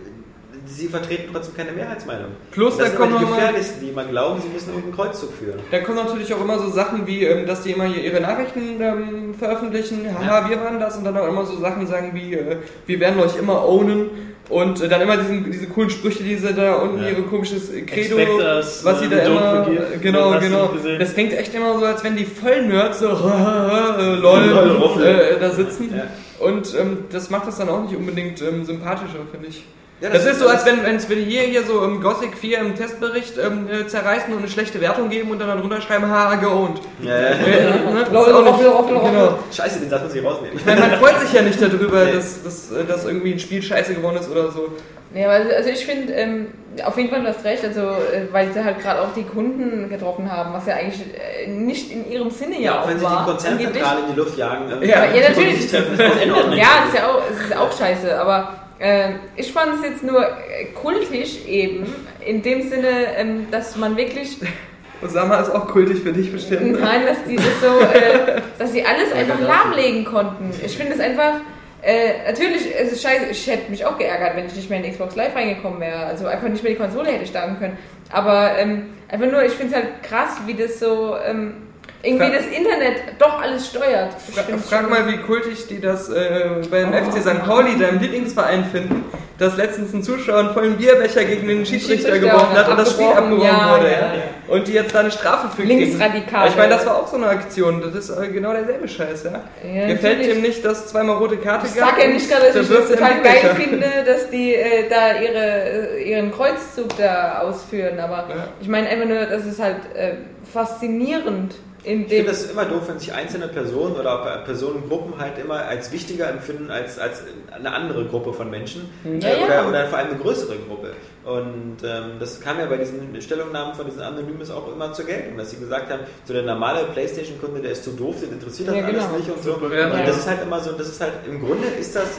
sie vertreten trotzdem keine Mehrheitsmeinung. Plus, da das sind kommen die gefährlichsten, die immer glauben, sie müssen irgendeinen Kreuzzug führen. Da kommen natürlich auch immer so Sachen wie, ähm, dass die immer hier ihre Nachrichten ähm, veröffentlichen, haha, wir waren das, und dann auch immer so Sachen sagen wie, äh, wir werden euch immer ownen. Und äh, dann immer diesen, diese coolen Sprüche, die sie da unten, Ja. ihre komisches Credo, Expect us, was sie äh, da don't immer, forgive. genau, genau. Das klingt echt immer so, als wenn die Vollnerds so, <laughs> äh, lol, äh, da sitzen. Ja. Und ähm, das macht das dann auch nicht unbedingt ähm, sympathischer, finde ich. Ja, Das, ist so, als wenn, wenn's- wenn hier, hier so im Gothic 4 im Testbericht ähm, äh, zerreißen und eine schlechte Wertung geben und dann, dann runterschreiben, haha, geowned. Ja, ja. Äh, ne? Genau. Scheiße, den darf man sich rausnehmen. Ich meine, man freut sich ja nicht darüber, Nee. dass, dass, äh, dass irgendwie ein Spiel scheiße geworden ist oder so. Ja, also, also ich finde, ähm, auf jeden Fall du hast recht, also äh, weil sie halt gerade auch die Kunden getroffen haben, was ja eigentlich äh, nicht in ihrem Sinne ja, Ja, auch auch wenn sie die war. Konzernzentrale in die Luft jagen. ähm, Ja, ja, natürlich. nicht treffen, Ordnung. Ja, das ist ja auch, es ist auch scheiße, aber äh, ich fand es jetzt nur äh, kultisch eben, in dem Sinne, ähm, dass man wirklich <laughs> Osama ist auch kultig für dich bestimmt. Nein, dass die das so, <laughs> äh, dass sie alles einfach lahmlegen konnten. Ich finde es einfach, äh, natürlich, es ist scheiße, ich hätte mich auch geärgert, wenn ich nicht mehr in Xbox Live reingekommen wäre. Also einfach nicht mehr die Konsole hätte starten können. Aber ähm, einfach nur, ich finde es halt krass, wie das so ähm, irgendwie Fra- das Internet doch alles steuert. Ich Fra frag schon- mal, wie kultig die das äh, beim FC St. Pauli, deinem Lieblingsverein, finden, dass letztens ein Zuschauer einen vollen Bierbecher gegen den Schiedsrichter Schiedsrichter geworfen hat und das Spiel abgebrochen ja, wurde. ja, Ja. Und die jetzt da eine Strafe für Linksradikale. Ich meine, das war auch so eine Aktion. Das ist äh, genau derselbe Scheiß, ja. Gefällt dem nicht, dass zweimal rote Karte Ich sag ja nicht gerade, dass ich das total geil finde, dass die äh, da ihre, äh, ihren Kreuzzug da ausführen, aber ich meine einfach nur, das ist halt äh, faszinierend in Ich finde das immer doof, wenn sich einzelne Personen oder auch Personengruppen halt immer als wichtiger empfinden als, als eine andere Gruppe von Menschen Ja, äh, ja. Oder, oder vor allem eine größere Gruppe. Und ähm, das kam ja bei diesen Stellungnahmen von diesen Anonymes auch immer zur Geltung, dass sie gesagt haben, so der normale Playstation-Kunde, der ist zu doof, den interessiert das Ja, alles genau. nicht und so. Ja. Und das ist halt immer so, das ist halt, im Grunde ist das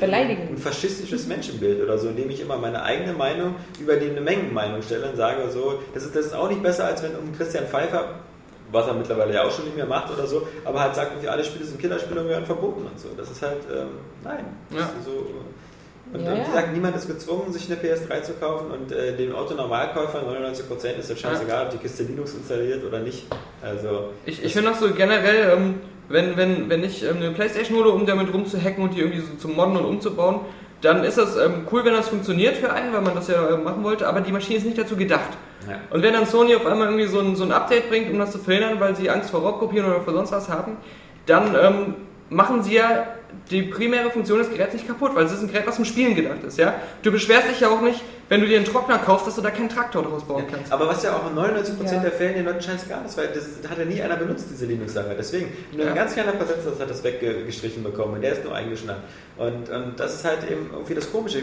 äh, ein, ein faschistisches Menschenbild oder so, indem ich immer meine eigene Meinung über die eine Mengenmeinung stelle und sage so, das ist, das ist auch nicht besser, als wenn um Christian Pfeiffer was er mittlerweile ja auch schon nicht mehr macht oder so, aber halt sagt, irgendwie alle Spiele sind Killerspiele und werden verboten und so. Das ist halt, ähm, nein. Ja. ist so, und Ja, wie ja. gesagt, niemand ist gezwungen, sich eine PS3 zu kaufen und äh, dem Autonormalkäufer 99% ist das scheißegal, ob die Kiste Linux installiert oder nicht. Also, Ich, ich finde auch so generell, ähm, wenn, wenn, wenn ich ähm, eine Playstation hole, um damit rumzuhacken und die irgendwie so zu modden und umzubauen, dann ist das ähm, cool, wenn das funktioniert für einen, weil man das ja äh, machen wollte, aber die Maschine ist nicht dazu gedacht. Ja. Und wenn dann Sony auf einmal irgendwie so ein, so ein Update bringt, um das zu verhindern, weil sie Angst vor Raubkopieren oder vor sonst was haben, dann ähm, machen sie ja die primäre Funktion des Geräts nicht kaputt, weil es ist ein Gerät, was zum Spielen gedacht ist. Ja? Du beschwerst dich ja auch nicht, wenn du dir einen Trockner kaufst, dass du da keinen Traktor draus bauen kannst. Aber was ja auch in 99% Ja. der Fällen den Leuten scheißegal ist, weil das hat ja nie einer benutzt, diese Linux-Sache. Deswegen, nur Ja. ein ganz kleiner Prozentsatz hat das weggestrichen bekommen und der ist nur eingeschnappt. Und, und das ist halt eben irgendwie das Komische.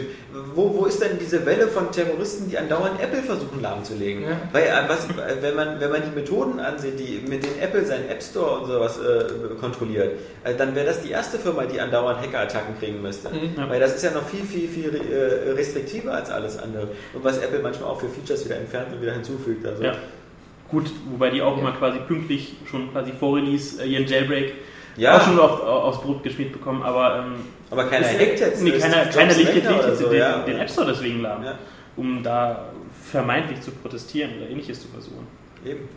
Wo, wo ist denn diese Welle von Terroristen, die andauernd Apple versuchen lahmzulegen? Ja. Weil, äh, was, wenn, man, wenn man die Methoden ansieht, die, mit denen Apple seinen App Store und sowas äh, kontrolliert, äh, dann wäre das die erste Firma, die andauernd Hackerattacken kriegen müsste. Mhm. Weil das ist ja noch viel, viel, viel äh, restriktiver als alles andere. Und was Apple manchmal auch für Features wieder entfernt und wieder hinzufügt. Also, Ja. Gut, wobei die auch immer quasi pünktlich schon quasi vor Release äh, ihren Jailbreak Ja. auch schon auf, aufs Brot geschmiert bekommen, aber ähm, Aber keiner hackt jetzt. Nee, äh, keiner, keiner legt legt jetzt so, den, ja. den App Store deswegen lahm, Ja. um da vermeintlich zu protestieren oder ähnliches zu versuchen. Eben.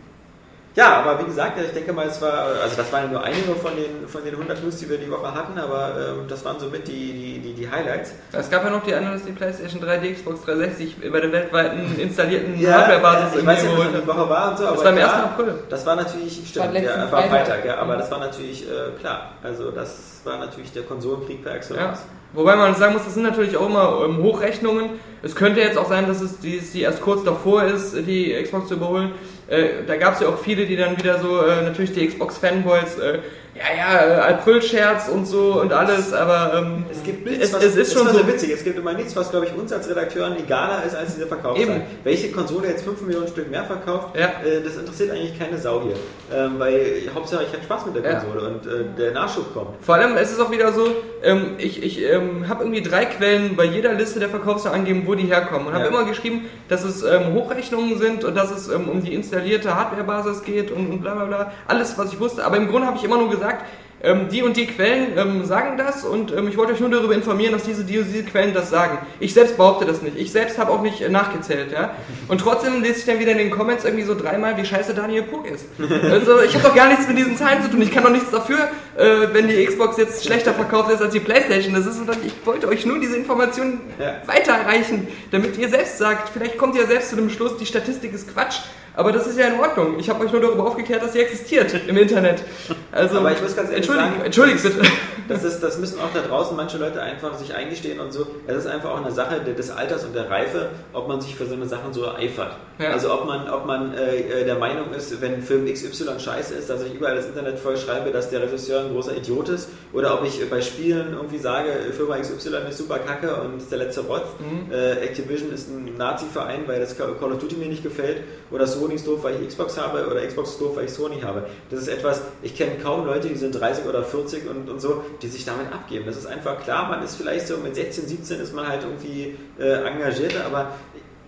Ja, aber wie gesagt, ich denke mal, es war, also das waren nur einige von den, von den 100 News, die wir die Woche hatten, aber ähm, das waren somit die, die, die, die Highlights. Es gab ja noch die andere, dass die PlayStation 3, die Xbox 360 bei der weltweiten <laughs> installierten Ja, Hardware-Basis ich weiß nicht, was die Woche war und so, Das aber war am 1. klar, April. das war natürlich, stimmt, letzten ja, war Freitag. Freitag, ja, aber das war natürlich äh, klar. Also das war natürlich der Konsolenkrieg per Ja. Excellence. Wobei man sagen muss, das sind natürlich auch immer ähm, Hochrechnungen. Es könnte jetzt auch sein, dass es die, die erst kurz davor ist, die Xbox zu überholen. Äh, da gab es ja auch viele, die dann wieder so, äh, natürlich die Xbox-Fanboys, äh, ja, ja, äh, April-Scherz und so und alles, aber ähm, Es gibt nichts, es, was, es ist schon so. witzig. Es gibt immer nichts, was, glaube ich, uns als Redakteuren egaler ist als diese Verkaufszahlen. Welche Konsole jetzt 5 Millionen Stück mehr verkauft, Ja. äh, das interessiert eigentlich keine Sau hier. Ähm, weil Hauptsache ich habe Spaß mit der Ja. Konsole und äh, der Nachschub kommt. Vor allem ist es auch wieder so, ähm, ich, ich ähm, habe irgendwie drei Quellen bei jeder Liste der Verkaufszahlen angegeben, wo die herkommen. Und habe Ja. immer geschrieben, dass es ähm, Hochrechnungen sind und dass es ähm, um die installierte Hardwarebasis geht und, und bla bla bla. Alles, was ich wusste. Aber im Grunde habe ich immer nur gesagt, ähm, die und die Quellen ähm, sagen das und ähm, ich wollte euch nur darüber informieren, dass diese, die, und diese Quellen das sagen. Ich selbst behaupte das nicht. Ich selbst habe auch nicht äh, nachgezählt. Ja? Und trotzdem lese ich dann wieder in den Comments irgendwie so dreimal, wie scheiße Daniel Puck ist. <laughs> Also ich habe doch gar nichts mit diesen Zahlen zu tun. Ich kann doch nichts dafür, äh, wenn die Xbox jetzt schlechter verkauft ist als die Playstation. Das ist so, dass ich wollte euch nur diese Informationen Ja. weiterreichen, damit ihr selbst sagt, vielleicht kommt ihr selbst zu dem Schluss, die Statistik ist Quatsch. Aber das ist ja in Ordnung. Ich habe euch nur darüber aufgeklärt, dass sie existiert im Internet. Also, Aber ich muss ganz ehrlich entschuldigt, sagen, entschuldigt bitte. Das, ist, das müssen auch da draußen manche Leute einfach sich eingestehen und so. Es ist einfach auch eine Sache de- des Alters und der Reife, ob man sich für so eine Sachen so eifert. Ja. Also ob man, ob man äh, äh, der Meinung ist, wenn Film XY scheiße ist, dass ich überall das Internet voll schreibe, dass der Regisseur ein großer Idiot ist. Oder ob ich bei Spielen irgendwie sage, Firma XY ist super kacke und ist der letzte Rotz. Mhm. Äh, Activision ist ein Nazi-Verein, weil das Call of Duty mir nicht gefällt. Oder Sony ist doof, weil ich Xbox habe. Oder Xbox ist doof, weil ich Sony habe. Das ist etwas, ich kenne kaum Leute, die sind 30 oder 40 und, und so, die sich damit abgeben. Das ist einfach klar, man ist vielleicht so mit 16, 17 ist man halt irgendwie äh, engagierter, aber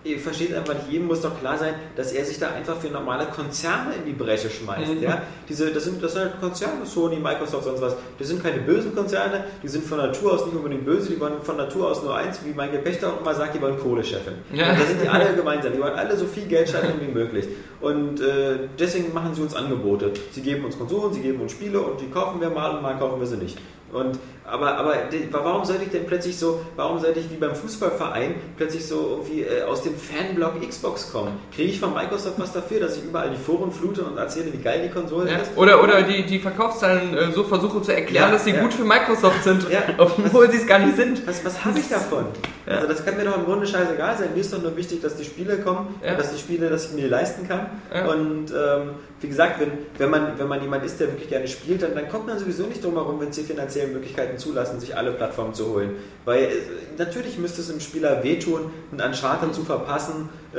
ihr versteht einfach nicht, jedem muss doch klar sein, dass er sich da einfach für normale Konzerne in die Bresche schmeißt. Mhm. Ja? Diese, das, sind, das sind Konzerne, Sony, Microsoft, sonst was. Das sind keine bösen Konzerne, die sind von Natur aus nicht unbedingt böse, die wollen von Natur aus nur eins, wie Michael Pechter auch immer sagt, die wollen Kohle scheffeln. Ja. Da sind die alle gemeinsam, die wollen alle so viel Geld scheffeln wie möglich. Und äh, deswegen machen sie uns Angebote. Sie geben uns Konsolen, sie geben uns Spiele und die kaufen wir mal und mal kaufen wir sie nicht. Und, aber, aber warum sollte ich denn plötzlich so, warum sollte ich wie beim Fußballverein plötzlich so irgendwie äh, aus dem Fanblock Xbox kommen? Kriege ich von Microsoft was dafür, dass ich überall die Foren flute und erzähle, wie geil die Konsole Ja. ist? Oder, oder die, die Verkaufszahlen äh, so versuchen zu erklären, Ja, dass sie ja. gut für Microsoft sind, <laughs> obwohl sie es gar nicht sind. Was, was habe ich davon? Ja. Also das kann mir doch im Grunde scheißegal sein. Mir ist doch nur wichtig, dass die Spiele kommen, Ja. und dass die Spiele, dass ich mir die leisten kann. Ja. Und ähm, wie gesagt, wenn, wenn, man, wenn man jemand ist, der wirklich gerne spielt, dann, dann kommt man sowieso nicht drum herum, wenn es die finanziellen Möglichkeiten zulassen, sich alle Plattformen zu holen. Weil äh, natürlich müsste es dem Spieler wehtun, einen Uncharted zu verpassen äh,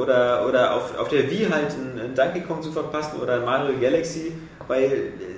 oder, oder auf, auf der Wii halt einen, einen Donkey Kong zu verpassen oder ein Mario Galaxy, weil äh,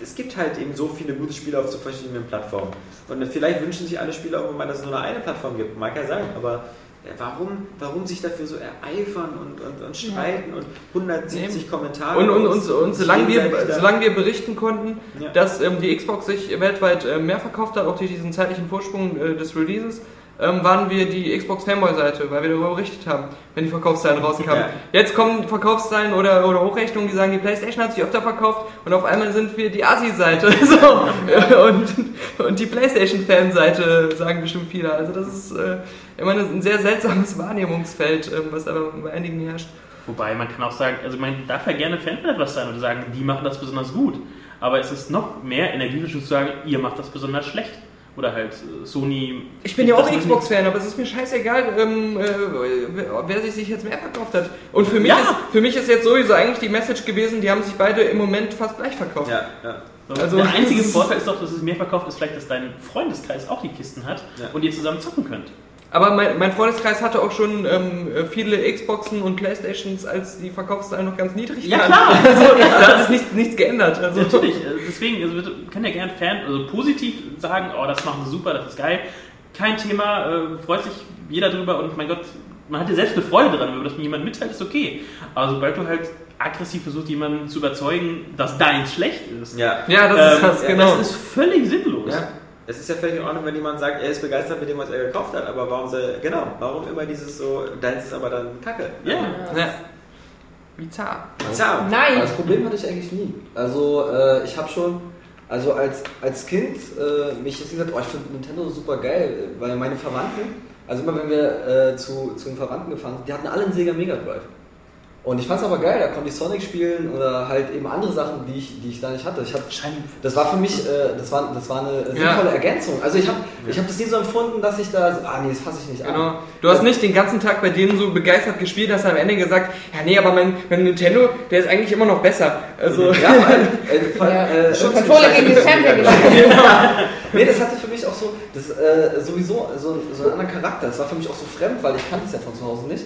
es gibt halt eben so viele gute Spiele auf so verschiedenen Plattformen. Und vielleicht wünschen sich alle Spieler irgendwann mal, dass es nur noch eine Plattform gibt. Mag ja sein, aber äh, warum, warum sich dafür so ereifern und, und, und streiten und 170 Kommentare? Und, und, und, und solange, wir, solange wir berichten konnten, Ja. dass ähm, die Xbox sich weltweit äh, mehr verkauft hat, auch durch diesen zeitlichen Vorsprung äh, des Releases, ähm, waren wir die Xbox Fanboy-Seite, weil wir darüber berichtet haben, wenn die Verkaufszahlen rauskamen. Ja. Jetzt kommen Verkaufszahlen oder, oder Hochrechnungen, die sagen, die PlayStation hat sich öfter verkauft und auf einmal sind wir die Asi-Seite. <laughs> So. und, und die PlayStation-Fan-Seite sagen bestimmt viele. Also das ist äh, immer ein sehr seltsames Wahrnehmungsfeld, ähm, was aber bei einigen herrscht. Wobei man kann auch sagen, also man darf ja gerne Fan von etwas sein und sagen, die machen das besonders gut. Aber es ist noch mehr Energieverschluss zu sagen, ihr macht das besonders schlecht. Oder halt äh, Sony. Ich bin ja auch Xbox-Fan, aber es ist mir scheißegal, ähm, äh, wer- sich jetzt mehr verkauft hat. Und für mich, Ja. ist, für mich ist jetzt sowieso eigentlich die Message gewesen, die haben sich beide im Moment fast gleich verkauft. Ja, ja. Also- Also der einzige Vorteil ist doch, dass es mehr verkauft ist, vielleicht, dass dein Freundeskreis auch die Kisten hat Ja. und ihr zusammen zocken könnt. Aber mein, mein Freundeskreis hatte auch schon ähm, viele Xboxen und Playstations, als die Verkaufszahlen noch ganz niedrig Ja, waren. klar. <laughs> Also, da hat sich nichts, nichts geändert. Also, Natürlich, äh, deswegen, also bitte, kann ja gern Fan, also positiv sagen, oh, das machen sie super, das ist geil. Kein Thema, äh, freut sich jeder drüber und mein Gott, man hat ja selbst eine Freude dran, wenn das mir jemand mitteilt, ist okay. Aber sobald du halt aggressiv versuchst, jemanden zu überzeugen, dass deins schlecht ist, ja. Ja, das ist ähm, das, genau. das ist völlig sinnlos. Ja. Es ist ja völlig in Ordnung, wenn jemand sagt, er ist begeistert mit dem, was er gekauft hat, aber warum soll, genau, warum immer dieses so, deins ist aber dann Kacke. Ja. ja. Bizarr. Tja, Nein! Das Problem hatte ich eigentlich nie. Also äh, ich habe schon, also als, als Kind, äh, mich ist gesagt, oh, ich finde Nintendo super geil, weil meine Verwandten, also immer wenn wir äh, zu, zu den Verwandten gefahren sind, die hatten alle einen Sega Mega Drive. Und ich fand es aber geil, da konnte ich Sonic spielen oder halt eben andere Sachen, die ich, die ich da nicht hatte. Ich hab, das war für mich, äh, das, war, das war eine sinnvolle Ergänzung. Also ich habe ich hab das nie so empfunden, dass ich da, so, ah nee, das fasse ich nicht an. Genau. Du hast nicht den ganzen Tag bei denen so begeistert gespielt, hast am Ende gesagt, ja nee, aber mein, mein Nintendo, der ist eigentlich immer noch besser. Also, Ja, vor allem, <laughs> äh, Ja, äh, schon Controller gegen den Fernseher gespielt. <laughs> Nee, das hatte für mich auch so, das, äh, sowieso so, so einen anderen Charakter. Das war für mich auch so fremd, weil ich kannte es ja von zu Hause nicht.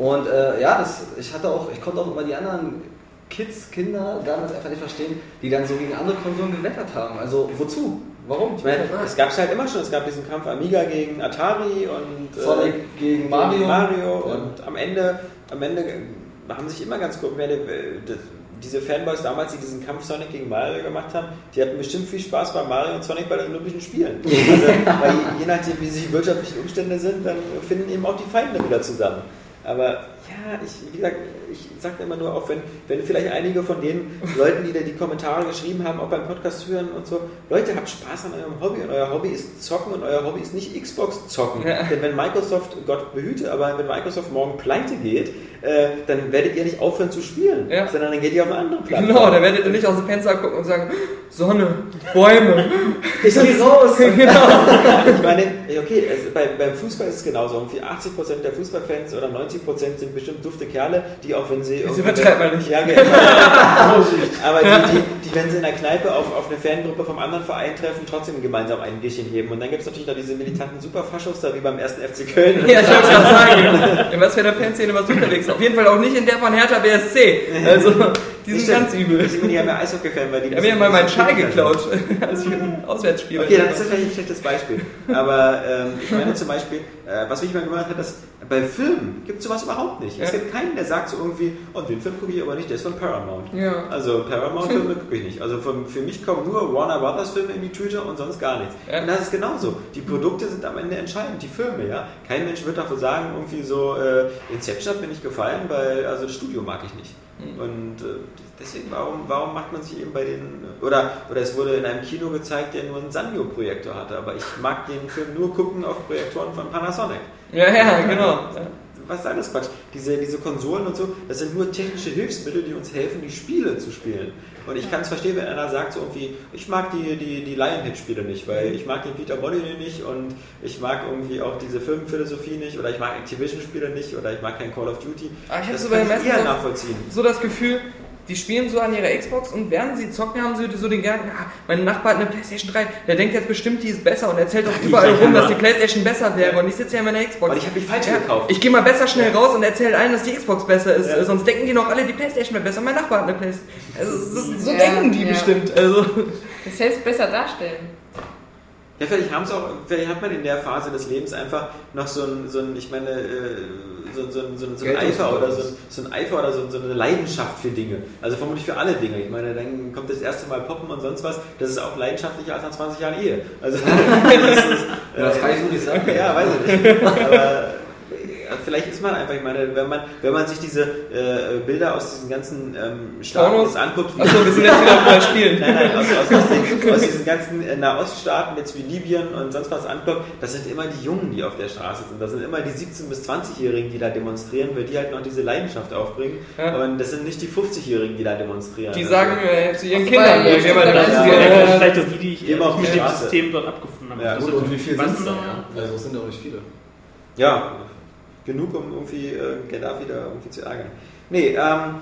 Und äh, ja, das, ich hatte auch, ich konnte auch immer die anderen Kids, Kinder damals einfach nicht verstehen, die dann so gegen andere Konsolen gewettert haben. Also wozu? Warum? ich meine, es gab es halt immer schon, es gab diesen Kampf Amiga gegen Atari und äh, Sonic gegen Mario. Mario Ja. und am Ende, am Ende haben sich immer ganz gut, diese Fanboys damals, die diesen Kampf Sonic gegen Mario gemacht haben, die hatten bestimmt viel Spaß bei Mario und Sonic bei den Olympischen Spielen. <laughs> Also, weil je nachdem, wie sich die wirtschaftlichen Umstände sind, dann finden eben auch die Feinde wieder zusammen. Aber ja, ich, wie gesagt, ich sage immer nur, auch wenn, wenn vielleicht einige von den Leuten, die da die Kommentare geschrieben haben, auch beim Podcast hören und so, Leute, habt Spaß an eurem Hobby und euer Hobby ist zocken und euer Hobby ist nicht Xbox zocken. Ja. Denn wenn Microsoft, Gott behüte, aber wenn Microsoft morgen pleite geht, äh, dann werdet ihr nicht aufhören zu spielen, Ja. sondern dann geht ihr auf eine andere Plattform. genau, da werdet ihr nicht aus dem Fenster gucken und sagen, Sonne, Bäume. Ich geh raus! <laughs> genau. Ich meine, okay, es, bei, beim Fußball ist es genauso. Irgendwie 80% der Fußballfans oder 90% sind bestimmt dufte Kerle, die auch wenn sie. irgendwie- übertreibt man nicht. Ja, genau. Aber die, die, die, wenn sie in der Kneipe auf, auf eine Fangruppe vom anderen Verein treffen, trotzdem gemeinsam ein Bierchen heben. Und dann gibt es natürlich noch diese militanten Superfaschos da wie beim ersten FC Köln. Ja, ich wollte gerade sagen, in was für einer Fanszene was unterwegs. Auf jeden Fall auch nicht in der von Hertha BSC. Also, die sind ganz übel. Deswegen bin ich ja mehr Eishockey-Fan, weil die haben mir mal meinen Schal geklaut, <laughs> als ich ein Auswärtsspiel Okay, dann ist das vielleicht ein schlechtes Beispiel. Aber ähm, ich meine zum Beispiel, äh, was mich mal gemacht hat, dass bei Filmen gibt es sowas überhaupt nicht. Es Ja. gibt keinen, der sagt so irgendwie, oh, den Film gucke ich aber nicht, der ist von Paramount. Ja. Also Paramount-Filme <laughs> gucke ich nicht. Also von, für mich kommen nur Warner Brothers-Filme in die Tüte und sonst gar nichts. Ja. Und das ist genauso. Die Produkte sind am Ende entscheidend, die Filme, ja. Kein Mensch wird dafür sagen, irgendwie so, äh, Inception hat mir nicht gefallen, weil also das Studio mag ich nicht. Mhm. Und äh, deswegen, warum, warum macht man sich eben bei den, oder, oder es wurde in einem Kino gezeigt, der nur einen Sanyo-Projektor hatte, aber ich mag den Film nur gucken auf Projektoren von Panasonic. Ja, ja, genau. Was ist alles Quatsch? Diese, diese Konsolen und so, das sind nur technische Hilfsmittel, die uns helfen, die Spiele zu spielen. Und ich kann es verstehen, wenn einer sagt so irgendwie, ich mag die, die, die Lionhead-Spiele nicht, weil ich mag den Peter Molyneux nicht und ich mag irgendwie auch diese Firmenphilosophie nicht oder ich mag Activision-Spiele nicht oder ich mag kein Call of Duty. Ah, ich hab das so bei den meisten eher so- nachvollziehen. so das Gefühl, die spielen so an ihrer Xbox und während sie zocken, haben sie so den Gedanken, ah, mein Nachbar hat eine Playstation 3, der denkt jetzt bestimmt, die ist besser und erzählt auch überall rum, dass die Playstation besser wäre und ich sitze ja in meiner Xbox. Weil ich habe mich falsch Ja, gekauft. ich gehe mal besser schnell raus und erzähle allen, dass die Xbox besser ist, Ja. sonst denken die noch alle, die Playstation wäre besser, mein Nachbar hat eine Playstation. Also, so Ja, denken die ja. bestimmt. Also, Das heißt, besser darstellen. Ja, vielleicht haben es auch, vielleicht hat man in der Phase des Lebens einfach noch so ein, so ein ich meine, äh, so, so, so, so ein Eifer oder so, so ein Eifer oder so, so eine Leidenschaft für Dinge. Also vermutlich für alle Dinge. Ich meine, dann kommt das erste Mal Poppen und sonst was. Das ist auch leidenschaftlicher als nach 20 Jahren Ehe. Also <laughs> das ist, Ja, das kann ich so nicht sagen. ja, weiß ich nicht. <laughs> Aber äh, vielleicht ist man einfach, ich meine, wenn man, wenn man sich diese äh, Bilder aus diesen ganzen ähm, Staaten anguckt, wie achso, wir sind jetzt wieder bei Spielen. Nein, nein, aus, aus, aus, den, aus diesen ganzen äh, Nahoststaaten, jetzt wie Libyen und sonst was anguckt, das sind immer die Jungen, die auf der Straße sind. Das sind immer die 17- bis 20-Jährigen, die da demonstrieren, weil die halt noch diese Leidenschaft aufbringen. Ja. Und das sind nicht die 50-Jährigen, die da demonstrieren. Die Also, sagen äh, zu ihren Kindern, weil- ja, mal. Vielleicht, äh, auch die, die ich mal auf mit dem. System dort abgefunden habe. Ja, Das Gut, und wie viel sind es da? Also es sind auch nicht viele. Ja, genug, um irgendwie äh, Gaddafi da irgendwie zu ärgern. Nee, ähm,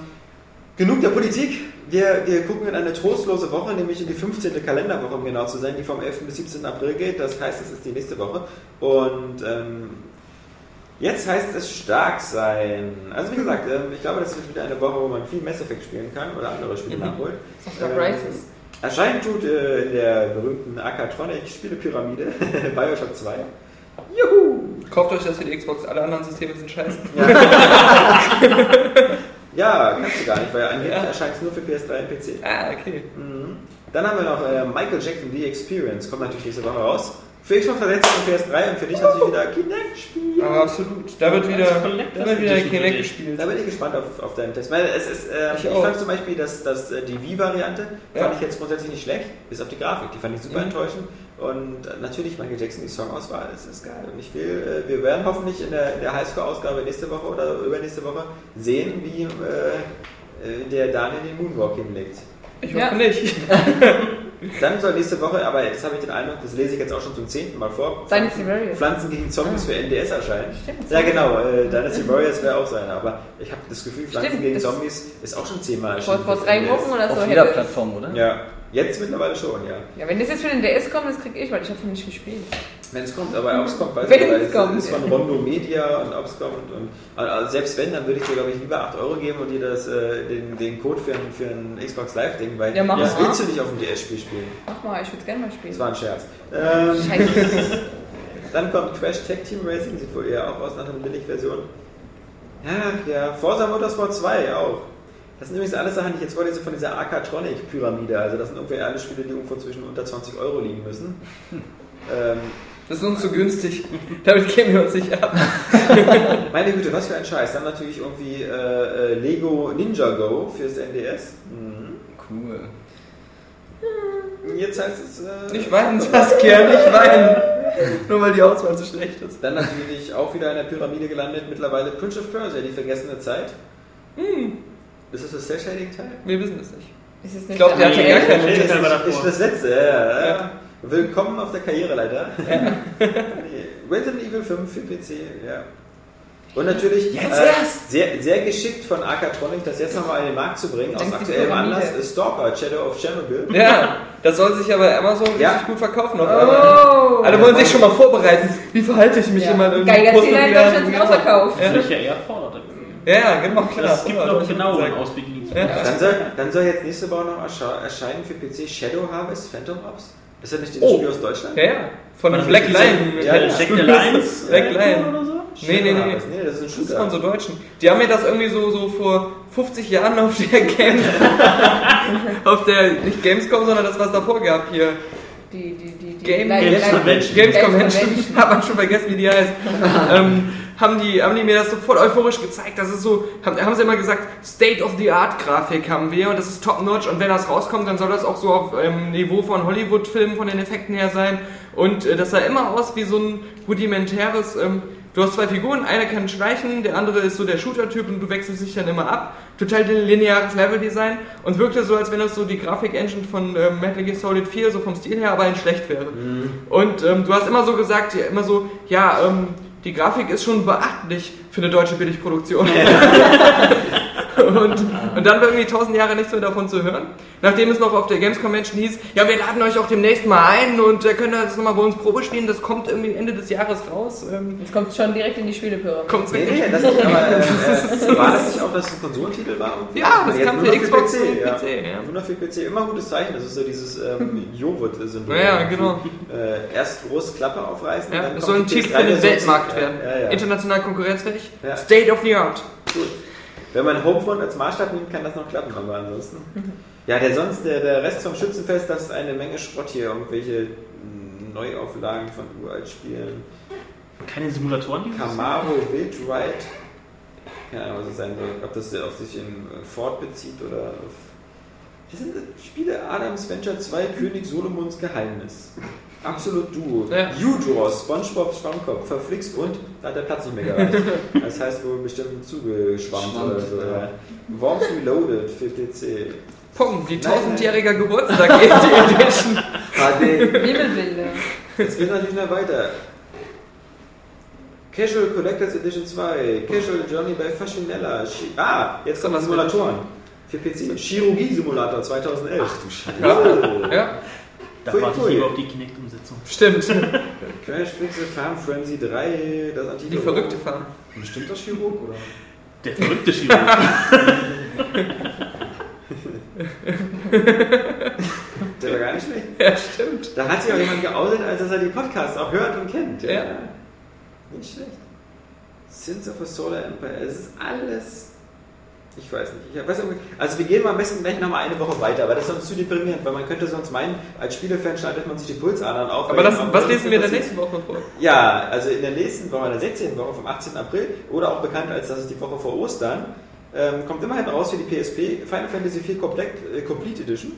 genug der Politik. Wir, wir gucken in eine trostlose Woche, nämlich in die 15. Kalenderwoche, um genau zu sein, die vom 11. bis 17. April geht. Das heißt, es ist die nächste Woche. Und ähm, jetzt heißt es stark sein. Also wie gesagt, ähm, ich glaube, das wird wieder eine Woche, wo man viel Mass Effect spielen kann oder andere Spiele nachholt. Das war Crisis. Erscheinen tut äh, in der berühmten Akatronic Spielepyramide <laughs> Bioshock 2. Juhu! Kauft euch das für die Xbox, alle anderen Systeme sind scheiße. Ja, <laughs> kannst du gar nicht, weil angeblich Ja. erscheint es nur für PS3 und PC. Ah, okay. Mhm. Dann haben wir noch äh, Michael Jackson The Experience, kommt natürlich nächste Woche raus. Für Xbox versetzt und PS3 und für dich natürlich wieder Kinect-Spiel. Aber absolut. Da wird wieder, Connect, da wird wieder Kinect gespielt. Da bin ich gespannt auf, auf deinen Test. Weil es ist, äh, Ich ich, fand zum Beispiel, dass, dass äh, die Wii-Variante Ja. fand ich jetzt grundsätzlich nicht schlecht, bis auf die Grafik. Die fand ich super Mhm. enttäuschend. Und natürlich Michael Jackson, die Songauswahl, das ist geil. Und ich will, äh, wir werden hoffentlich in der, in der Highscore-Ausgabe nächste Woche oder übernächste Woche sehen, wie äh, äh, der Daniel den Moonwalk hinlegt. Ich Ja. hoffe nicht. <laughs> Dann soll nächste Woche, aber das habe ich den Eindruck, das lese ich jetzt auch schon zum zehnten Mal vor. Dynasty Warriors. Pflanzen gegen Zombies für NDS erscheinen. Stimmt. Ja, genau, äh, Dynasty Warriors wäre auch sein, aber ich habe das Gefühl, Pflanzen Stimmt, gegen Zombies ist auch schon zehnmal erschienen. vor drei. Wochen oder so. Auf jeder Plattform, oder? Ja, jetzt mittlerweile schon, ja. Ja, wenn das jetzt für den DS kommt, das krieg ich, weil ich habe noch nicht gespielt. Wenn es kommt, aber ob es kommt, weiß ich nicht, weil es kommt, es ist von Rondo Media und ob es kommt. Und, also selbst wenn, dann würde ich dir, glaube ich, lieber 8 Euro geben und dir das, äh, den, den Code für ein, für ein Xbox Live-Ding, weil Ja, mach das mal. willst du nicht auf dem DS-Spiel spielen. Mach mal, ich würde gerne mal spielen. Das war ein Scherz. Ähm, Scheiße. <laughs> Dann kommt Crash Tag Team Racing, sieht wohl eher auch aus nach einer Billig-Version. Ja, ja, Forza Motorsport 2 auch. Das sind übrigens alles Sachen, die ich jetzt vorlese von dieser Arcatronic-Pyramide. Also das sind irgendwie alle Spiele, die irgendwo zwischen unter 20 Euro liegen müssen. <laughs> Ähm, Das ist uns zu günstig. <laughs> Damit geben wir uns nicht ab. <laughs> meine Güte, was für ein Scheiß. Dann natürlich irgendwie äh, äh, Lego Ninja Go fürs NDS. Mhm. Cool. Jetzt heißt es... Äh, Nicht weinen, Saskia, nicht weinen. Nur weil die Auswahl so schlecht ist. Dann natürlich auch wieder in der Pyramide gelandet, mittlerweile Prince of Persia, die vergessene Zeit. Ist das das Cell-Shading-Teil? Wir wissen es nicht. Ist es nicht Ich glaube, der hatte der gar keinen Shading Test. Teil war Ist davor. das letzte, ja, ja. Ja. Willkommen auf der Karriereleiter. Nee, <laughs> Resident Evil 5 für PC, ja. Und natürlich Jetzt äh, erst! sehr, sehr geschickt von Arcatronic, das jetzt nochmal in den Markt zu bringen, aus Denkst die aktuellem? Anlass, ist Stalker, Shadow of Chernobyl. Ja, das soll sich aber Amazon Ja. richtig gut verkaufen auf. Oh! Alle wollen sich schon mal vorbereiten. Wie verhalte ich mich ja. immer? in Geigerzähler in Deutschland sind ausverkauft. Ja. Sicher eher fordert. Ja, ja, genau, klar. Das gibt noch genaueren gesagt. Ausblick Ja. Dann soll, dann soll jetzt nächste Woche noch erscheinen für PC Shadow Harvest Phantom Ops. Ist das nicht dieses Oh. Spiel aus Deutschland? Ja, ja. Von das Black Lion. Ja, ja. The Lions Black äh, Lion. oder so? Nee, nee, nee. Nee, das ist ein Das ist Shooter. von so Deutschen. Die haben mir das irgendwie so, so vor 50 Jahren auf der Games <laughs> auf der, nicht Gamescom, sondern das, was davor gab hier. Die, die, die, die Game, Games Convention. Games Convention. <laughs> hat man schon vergessen, wie die heißt. <laughs> ähm, haben, die, haben die mir das so voll euphorisch gezeigt. Das ist so, haben, haben sie immer gesagt, State-of-the-Art-Grafik haben wir und das ist top-notch. Und wenn das rauskommt, dann soll das auch so auf ähm, Niveau von Hollywood-Filmen von den Effekten her sein. Und äh, das sah immer aus wie so ein rudimentäres. Ähm, du hast zwei Figuren, einer kann schleichen, der andere ist so der Shooter-Typ und du wechselst dich dann immer ab. Total lineares Level-Design und wirkte so, als wenn das so die Grafik-Engine von ähm, Metal Gear Solid 4 so vom Stil her, aber in schlecht wäre. Und ähm, du hast immer so gesagt, ja, immer so, ja, ähm, die Grafik ist schon beachtlich für eine deutsche Billigproduktion. <laughs> <laughs> und, und dann war irgendwie tausend Jahre nichts mehr davon zu hören. Nachdem es noch auf der Games Convention hieß, ja, wir laden euch auch demnächst mal ein und äh, könnt ihr das nochmal bei uns Probe spielen, das kommt irgendwie Ende des Jahres raus. Ähm, Jetzt kommt schon direkt in die Spieleführer. kommt's Nee, wirklich? nee, das nicht, aber äh, <laughs> äh, war das nicht auch, dass es ein Konsolentitel war? Ja, das Jetzt kam für Xbox PC, und ja. PC, ja. Nur noch für PC, immer ein gutes Zeichen. Das ist so dieses ähm, <laughs> Joghurt-Syndrom. Ja, genau. Äh, erst große Klappe aufreißen. Ja, dann das kommt soll ein Titel PS3 für den Weltmarkt werden. Ja, ja. International konkurrenzfähig. Ja. State of the Art. Gut. Wenn man Homefront als Maßstab nimmt, kann das noch klappen, aber ansonsten. Ja, der sonst, der, der Rest vom Schützenfest, das ist eine Menge Schrott hier. Irgendwelche mm, Neuauflagen von Uralt-Spielen. Keine Simulatoren dieses Camaro Wild Ride. Keine Ahnung, was das sein soll. Ob das auf sich in Ford bezieht oder auf. Das sind Spiele Adams Venture 2, König Solomons Geheimnis. Absolut Duo. Ja. U-Draw, Spongebob Schwammkopf, verflixt und da hat der Platz nicht mehr gereicht. <laughs> Das heißt wohl bestimmt zugeschwammt Schwammt, oder so. ja. Ja. Worms Reloaded für PC. Pong, die Nein, tausendjähriger Geburtstag geht die Edition. HD. Bibelbilder. Jetzt geht natürlich noch weiter. Casual Collectors Edition 2, Casual Journey bei Faschinella. Chi- Ah, jetzt kommen Simulatoren. Für PC. Chirurgie-Simulator 2011. Ach du Scheiße. Oh. Ja, Da Pfui, warte ich lieber auf die Kinect-Umsetzung. stimmt. <laughs> Crash Pixel Farm Frenzy 3, das antike Die verrückte Farm. Bestimmt das Chirurg, oder? Der verrückte Chirurg. <laughs> Der war gar nicht schlecht. Ja, stimmt. Da hat sich auch jemand geoutet, als dass er die Podcasts auch hört und kennt. Ja. Nicht schlecht. Sins of a Solar Empire, es ist alles. Ich weiß nicht. Ich weiß also wir gehen mal am besten gleich nochmal eine Woche weiter, aber das ist sonst zu deprimierend, weil man könnte sonst meinen, als Spielefan schneidet man sich die Pulsadern auf. Aber weil das, was lesen wir in der nächsten Woche vor? Ja, also in der nächsten Woche, in der 16. Woche vom 18. April, oder auch bekannt als das ist die Woche vor Ostern, ähm, kommt immerhin raus für die PSP Final Fantasy IV Complete, äh, Complete Edition.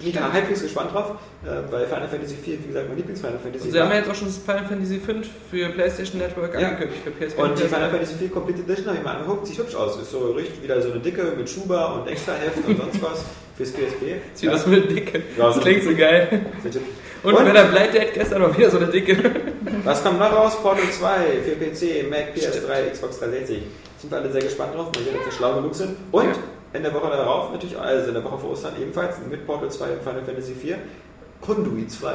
Bin ich da halbwegs gespannt drauf, äh, weil Final Fantasy IV, wie gesagt, mein Lieblings-Final Fantasy Sie haben war. ja jetzt auch schon das Final Fantasy V für PlayStation Network Ja. angekündigt, für PSP. Und die PS3. Final Fantasy IV Complete Edition habe ich mal angeguckt, sieht hübsch aus. Ist so richtig wieder so eine dicke mit Schuber und Extraheft und sonst was fürs PSP. Sieht aus wie eine Dicke. Ja, Das klingt so geil. Und, Und? bleibt, der hat gestern mal wieder so eine Dicke. Was kommt noch raus? Portal 2 für PC, Mac, PS3, Xbox 360. Sind wir alle sehr gespannt drauf, mal sehen, ob wir schlau genug sind. Und Ja. In der Woche darauf natürlich, also in der Woche vor Ostern ebenfalls mit Portal 2 und Final Fantasy 4, Conduit 2.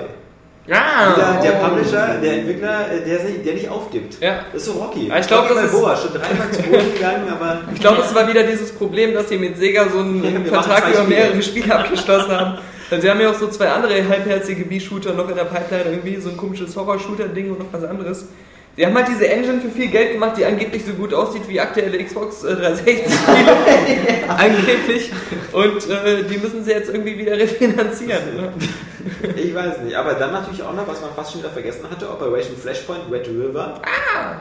Ja. Wieder der Oh. Publisher, der Entwickler, äh, der, der nicht aufgibt. Ja. Das ist so Rocky. Ja, ich glaub, Rocky das ist- Balboa, schon dreimal zu Boden gegangen, aber <laughs> Ich glaube, es war wieder dieses Problem, dass sie mit Sega so einen <laughs> Ja, Vertrag über mehrere Spiele abgeschlossen haben. Weil sie haben ja auch so zwei andere halbherzige B-Shooter noch in der Pipeline, irgendwie so ein komisches Horror-Shooter-Ding und noch was anderes. Sie haben halt diese Engine für viel Geld gemacht, die angeblich so gut aussieht wie aktuelle Xbox äh, 360-Spiele. <laughs> angeblich. Und äh, die müssen sie jetzt irgendwie wieder <laughs> refinanzieren. Ne? ich weiß nicht. Aber dann natürlich auch noch, was man fast schon wieder vergessen hatte, Operation Flashpoint Red River. Ah!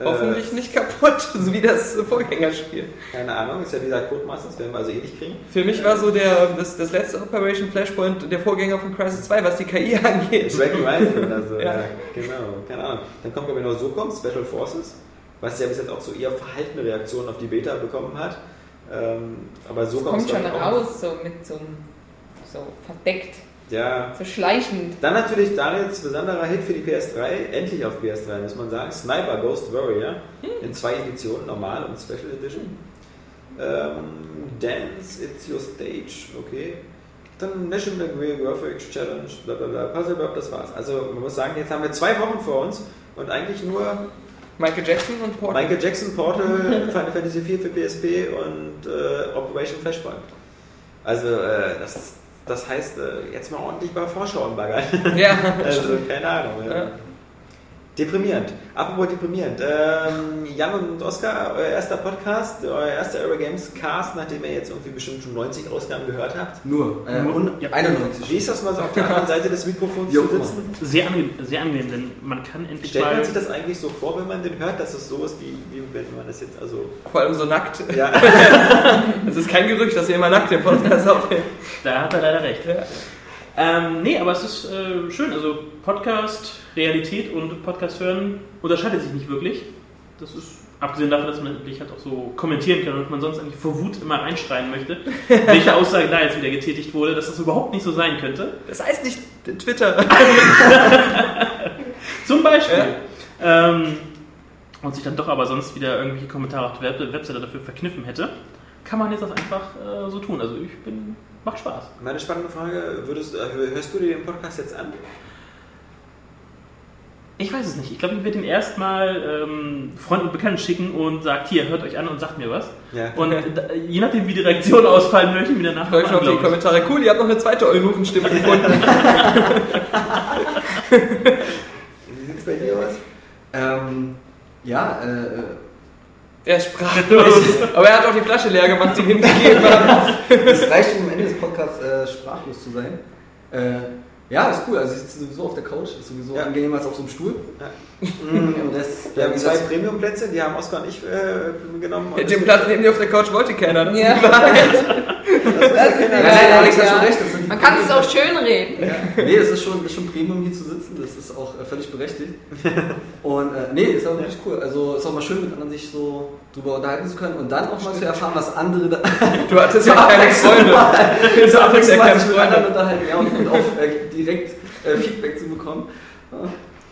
Äh, Hoffentlich nicht kaputt, <laughs> so wie das Vorgängerspiel. Keine Ahnung, ist ja dieser Codemaster, das werden wir also eh nicht kriegen. Für mich war so der, das, das letzte Operation Flashpoint der Vorgänger von Crisis 2, was die KI <laughs> angeht. Dragon Rifle oder so. Ja. ja. Genau, keine Ahnung. Dann kommt, glaube ich, noch SOCOM, Special Forces, was ja bis jetzt auch so eher verhaltene Reaktionen auf die Beta bekommen hat. Ähm, aber SOCOM Kommt schon raus, so mit so, einem- so verdeckt, Ja. so schleichend. Dann natürlich Daniels besonderer Hit für die PS3, endlich auf PS3, muss man sagen. Sniper Ghost Warrior in zwei Editionen, normal und Special Edition. Ähm, Dance, It's Your Stage, okay. Dann National Graphics Challenge, bla bla bla, Puzzle Burp, das war's. Also man muss sagen, jetzt haben wir zwei Wochen vor uns und eigentlich nur Michael Jackson und Portal. Michael Jackson, Portal, <laughs> Final Fantasy 4 für PSP und äh, Operation Flashpoint. Also, äh, das, das heißt, äh, jetzt mal ordentlich bei Vorschauen baggern. Ja, <laughs> Also, keine Ahnung. Ja. Deprimierend. Apropos deprimierend. Ähm, Jan und Oskar, euer erster Podcast, euer erster Eurogames Cast, nachdem ihr jetzt irgendwie bestimmt schon 90 Ausgaben gehört habt. Nur. Äh, Nur- und ja. 91. Wie ist das mal so auf der anderen Seite des Mikrofons Jo, zu sitzen? Sehr angenehm, sehr angenehm, denn man kann endlich Stellt mal... man sich das eigentlich so vor, wenn man den hört, dass es so ist, wie, wie wenn man das jetzt also. Vor allem so nackt. Ja, <laughs> Es ist kein Gerücht, dass ihr immer nackt den Podcast <laughs> aufnehmt. Da hat er leider recht. Ähm, nee, aber es ist äh, schön. Also Podcast, Realität und Podcast hören unterscheidet sich nicht wirklich. Das ist abgesehen davon, dass man endlich halt auch so kommentieren kann und man sonst eigentlich vor Wut immer reinschreien möchte, <laughs> welche Aussage da jetzt wieder getätigt wurde, dass das überhaupt nicht so sein könnte. Das heißt nicht Twitter. <laughs> Zum Beispiel. Ähm, und sich dann doch aber sonst wieder irgendwelche Kommentare auf der Web Webseite dafür verkniffen hätte, kann man jetzt das einfach äh, so tun. Also ich bin, macht Spaß. meine spannende Frage: würdest, äh, Hörst du dir den Podcast jetzt an? Ich weiß es nicht. Ich glaube, ich werde ihn erstmal ähm, Freunden und Bekannten schicken und sagt, hier, hört euch an und sagt mir was. Ja. Und äh, je nachdem, wie die Reaktionen ausfallen, möchte ich wieder nachher Deutsch noch die Kommentare. Cool, ihr habt noch eine zweite Eunuchenstimme gefunden. <laughs> Wie sieht es bei dir aus? Ähm, ja, äh, Er ist sprachlos. Aber er hat auch die Flasche leer gemacht, die ihm gegeben haben. es reicht, um am Ende des Podcasts äh, sprachlos zu sein. Äh, ja, ist cool. Also ich sitze sowieso auf der Couch, ist sowieso Ja. angenehmer als auf so einem Stuhl. Ja. Im Rest, <laughs> Wir haben zwei Premium-Plätze, die haben Oskar und ich äh, genommen. und Den Platz neben dir auf der Couch wollte keiner. Das Ja. Das Alex hat ja. schon recht. Das sind die Man kann es auch schön reden. Nee, es ist schon, ist schon Premium hier zu sitzen, das ist auch äh, völlig berechtigt. <laughs> Und äh, nee, ist auch wirklich cool. Also ist auch mal schön, mit anderen sich so drüber unterhalten zu können und dann auch mal zu erfahren, was andere da. <laughs> Du hattest ja keine Freunde. Du hattest ja mal keine Freunde. unterhalten ja, und, und auch äh, direkt äh, Feedback zu bekommen.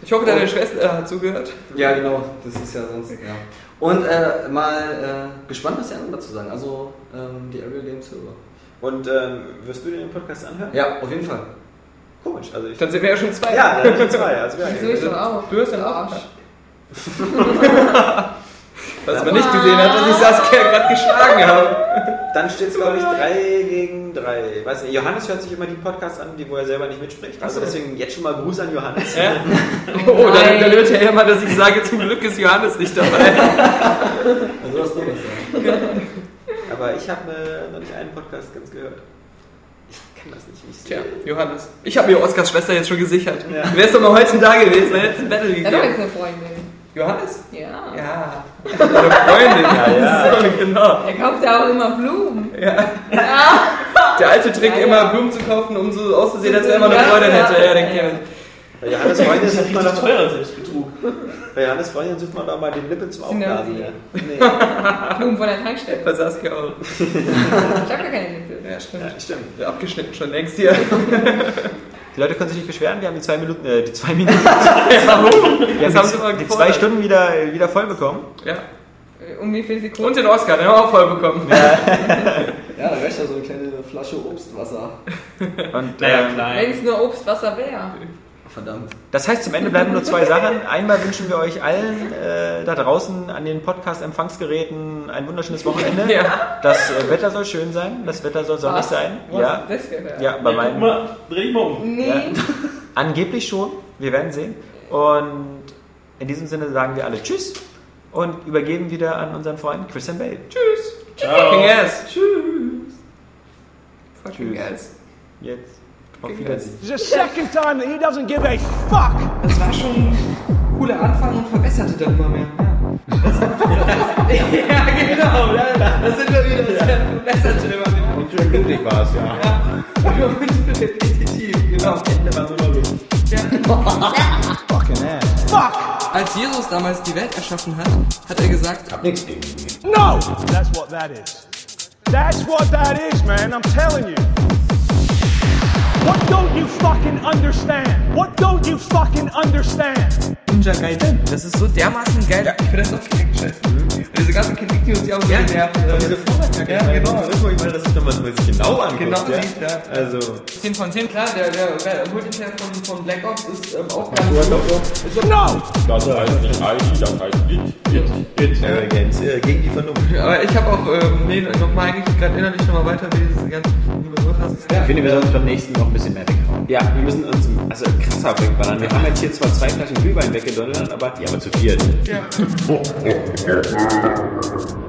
Ich hoffe, deine Schwester hat zugehört. Ja, genau, das ist ja sonst, ja. Und äh, mal äh, gespannt, was die anderen dazu sagen. Also ähm, die Area Games Hörer. Und ähm, wirst du dir den Podcast anhören? Ja, auf jeden Fall. Komisch. Also ich, Dann sind wir ja schon zwei. ja, dann sind zwei. Also wir Wieso ich doch auch? Du hast dann auch. Arsch. <laughs> Was man nicht gesehen hat, dass ich Saskia gerade geschlagen habe. Dann steht es, glaube ich, 3 gegen 3. Weiß nicht, Johannes hört sich immer die Podcasts an, die wo er selber nicht mitspricht. Also deswegen jetzt schon mal Gruß an Johannes. Ja. <laughs> Oh, dann, dann hört ja immer, dass ich sage, zum Glück ist Johannes nicht dabei. Also was Dummes, ja. <laughs> Aber ich habe äh, noch nicht einen Podcast ganz gehört. Ich kann das nicht. Ich Tja, Johannes. Ich habe mir Oskars Schwester jetzt schon gesichert. Ja. Du wärst doch mal heute da gewesen, dann hättest du ein Battle Er gegeben. jetzt eine Freundin. Johannes? Ja. Ja. Eine Freundin. Ja, ja. <laughs> So, genau. Er kauft ja auch immer Blumen. Ja. Ja. Der alte Trick, Ja, ja. immer Blumen zu kaufen, um so auszusehen, als wenn man eine Freundin hätte. Ja, den kenn ich. Bei Johannes Freundin man Richtig doch, teurer Selbstbetrug. Bei Johannes Freundin sucht man doch mal den Lippe zum ja Aufblasen. die- Ja. <laughs> Nee. Blumen von der Tankstelle. Bei Saskia auch. Ich hab gar keine Nippel. Ja, stimmt. Ja, stimmt. Ja, abgeschnitten schon längst hier. <laughs> Die Leute können sich nicht beschweren, wir haben die zwei Minuten, äh, die zwei Minuten, <laughs> Warum? wir Das haben haben sie mal die, die zwei Stunden wieder, äh, wieder voll bekommen. Ja. Um wie viele Sekunden? Und den Oscar, den haben wir auch voll bekommen. Ja, da reicht ja so eine kleine Flasche Obstwasser. Und, Naja, ähm, klein. Wenn es nur Obstwasser wäre. Verdammt. Das heißt, zum Ende bleiben nur zwei Sachen. Einmal wünschen wir euch allen äh, da draußen an den Podcast-Empfangsgeräten ein wunderschönes Wochenende. Ja. Das äh, Wetter soll schön sein, das Wetter soll sonnig Was? sein. Wo Ja, das gehört? ja, bei Ja, meinem. mal, dreh dich mal um. Nee. Ja. Angeblich schon, wir werden sehen. Und in diesem Sinne sagen wir alle Tschüss und übergeben wieder an unseren Freund Christian Bale. Tschüss. Fucking ass. Tschüss. Fucking Tschüss. ass. Jetzt. Auf Wiedersehen. This is the second time that he doesn't give a fuck. Das war schon ein cooler Anfang und verbesserte dann immer mehr. Ja, <laughs> genau. Ja, da sind wir wieder. Das verbesserte immer mehr. Und schön blutig war es, ja. Ja. Und repetitiv, genau. Fucking ass. Fuck! Als Jesus damals die Welt erschaffen hat, hat er gesagt, No! That's what that is. That's what that is, man. I'm telling you. What don't you fucking understand? What don't you fucking understand? Ninja Gaiden. Das ist so dermaßen geil. Ja, ich finde das auch richtig scheiße. Diese ganzen Kritik, die uns ja auch so genervt. Diese Vorwärtsjacke, Ja, genau. Ich meine, dass ich nochmal so man sich genau anguckt. Genau ja. sieht, ja. Also, 10 von 10, klar, der, der, der Multiplayer von, von Black Ops ist ähm, auch ganz gut. Ist No! Das heißt nicht ID, das heißt It. It. Games äh, gegen die Vernunft. <laughs> Aber ich habe auch, ähm, nee, nochmal eigentlich gerade innerlich nochmal weiter, wie diese ganzen hast. Ich finde, wir sollten uns beim nächsten noch ein bisschen mehr weghauen. Ja, wir müssen uns also krasser wegballern. Wir haben jetzt hier zwar zwei Flaschen Glühwein weggedonnert, aber, ja, aber zu viert. Ja. <laughs> <laughs>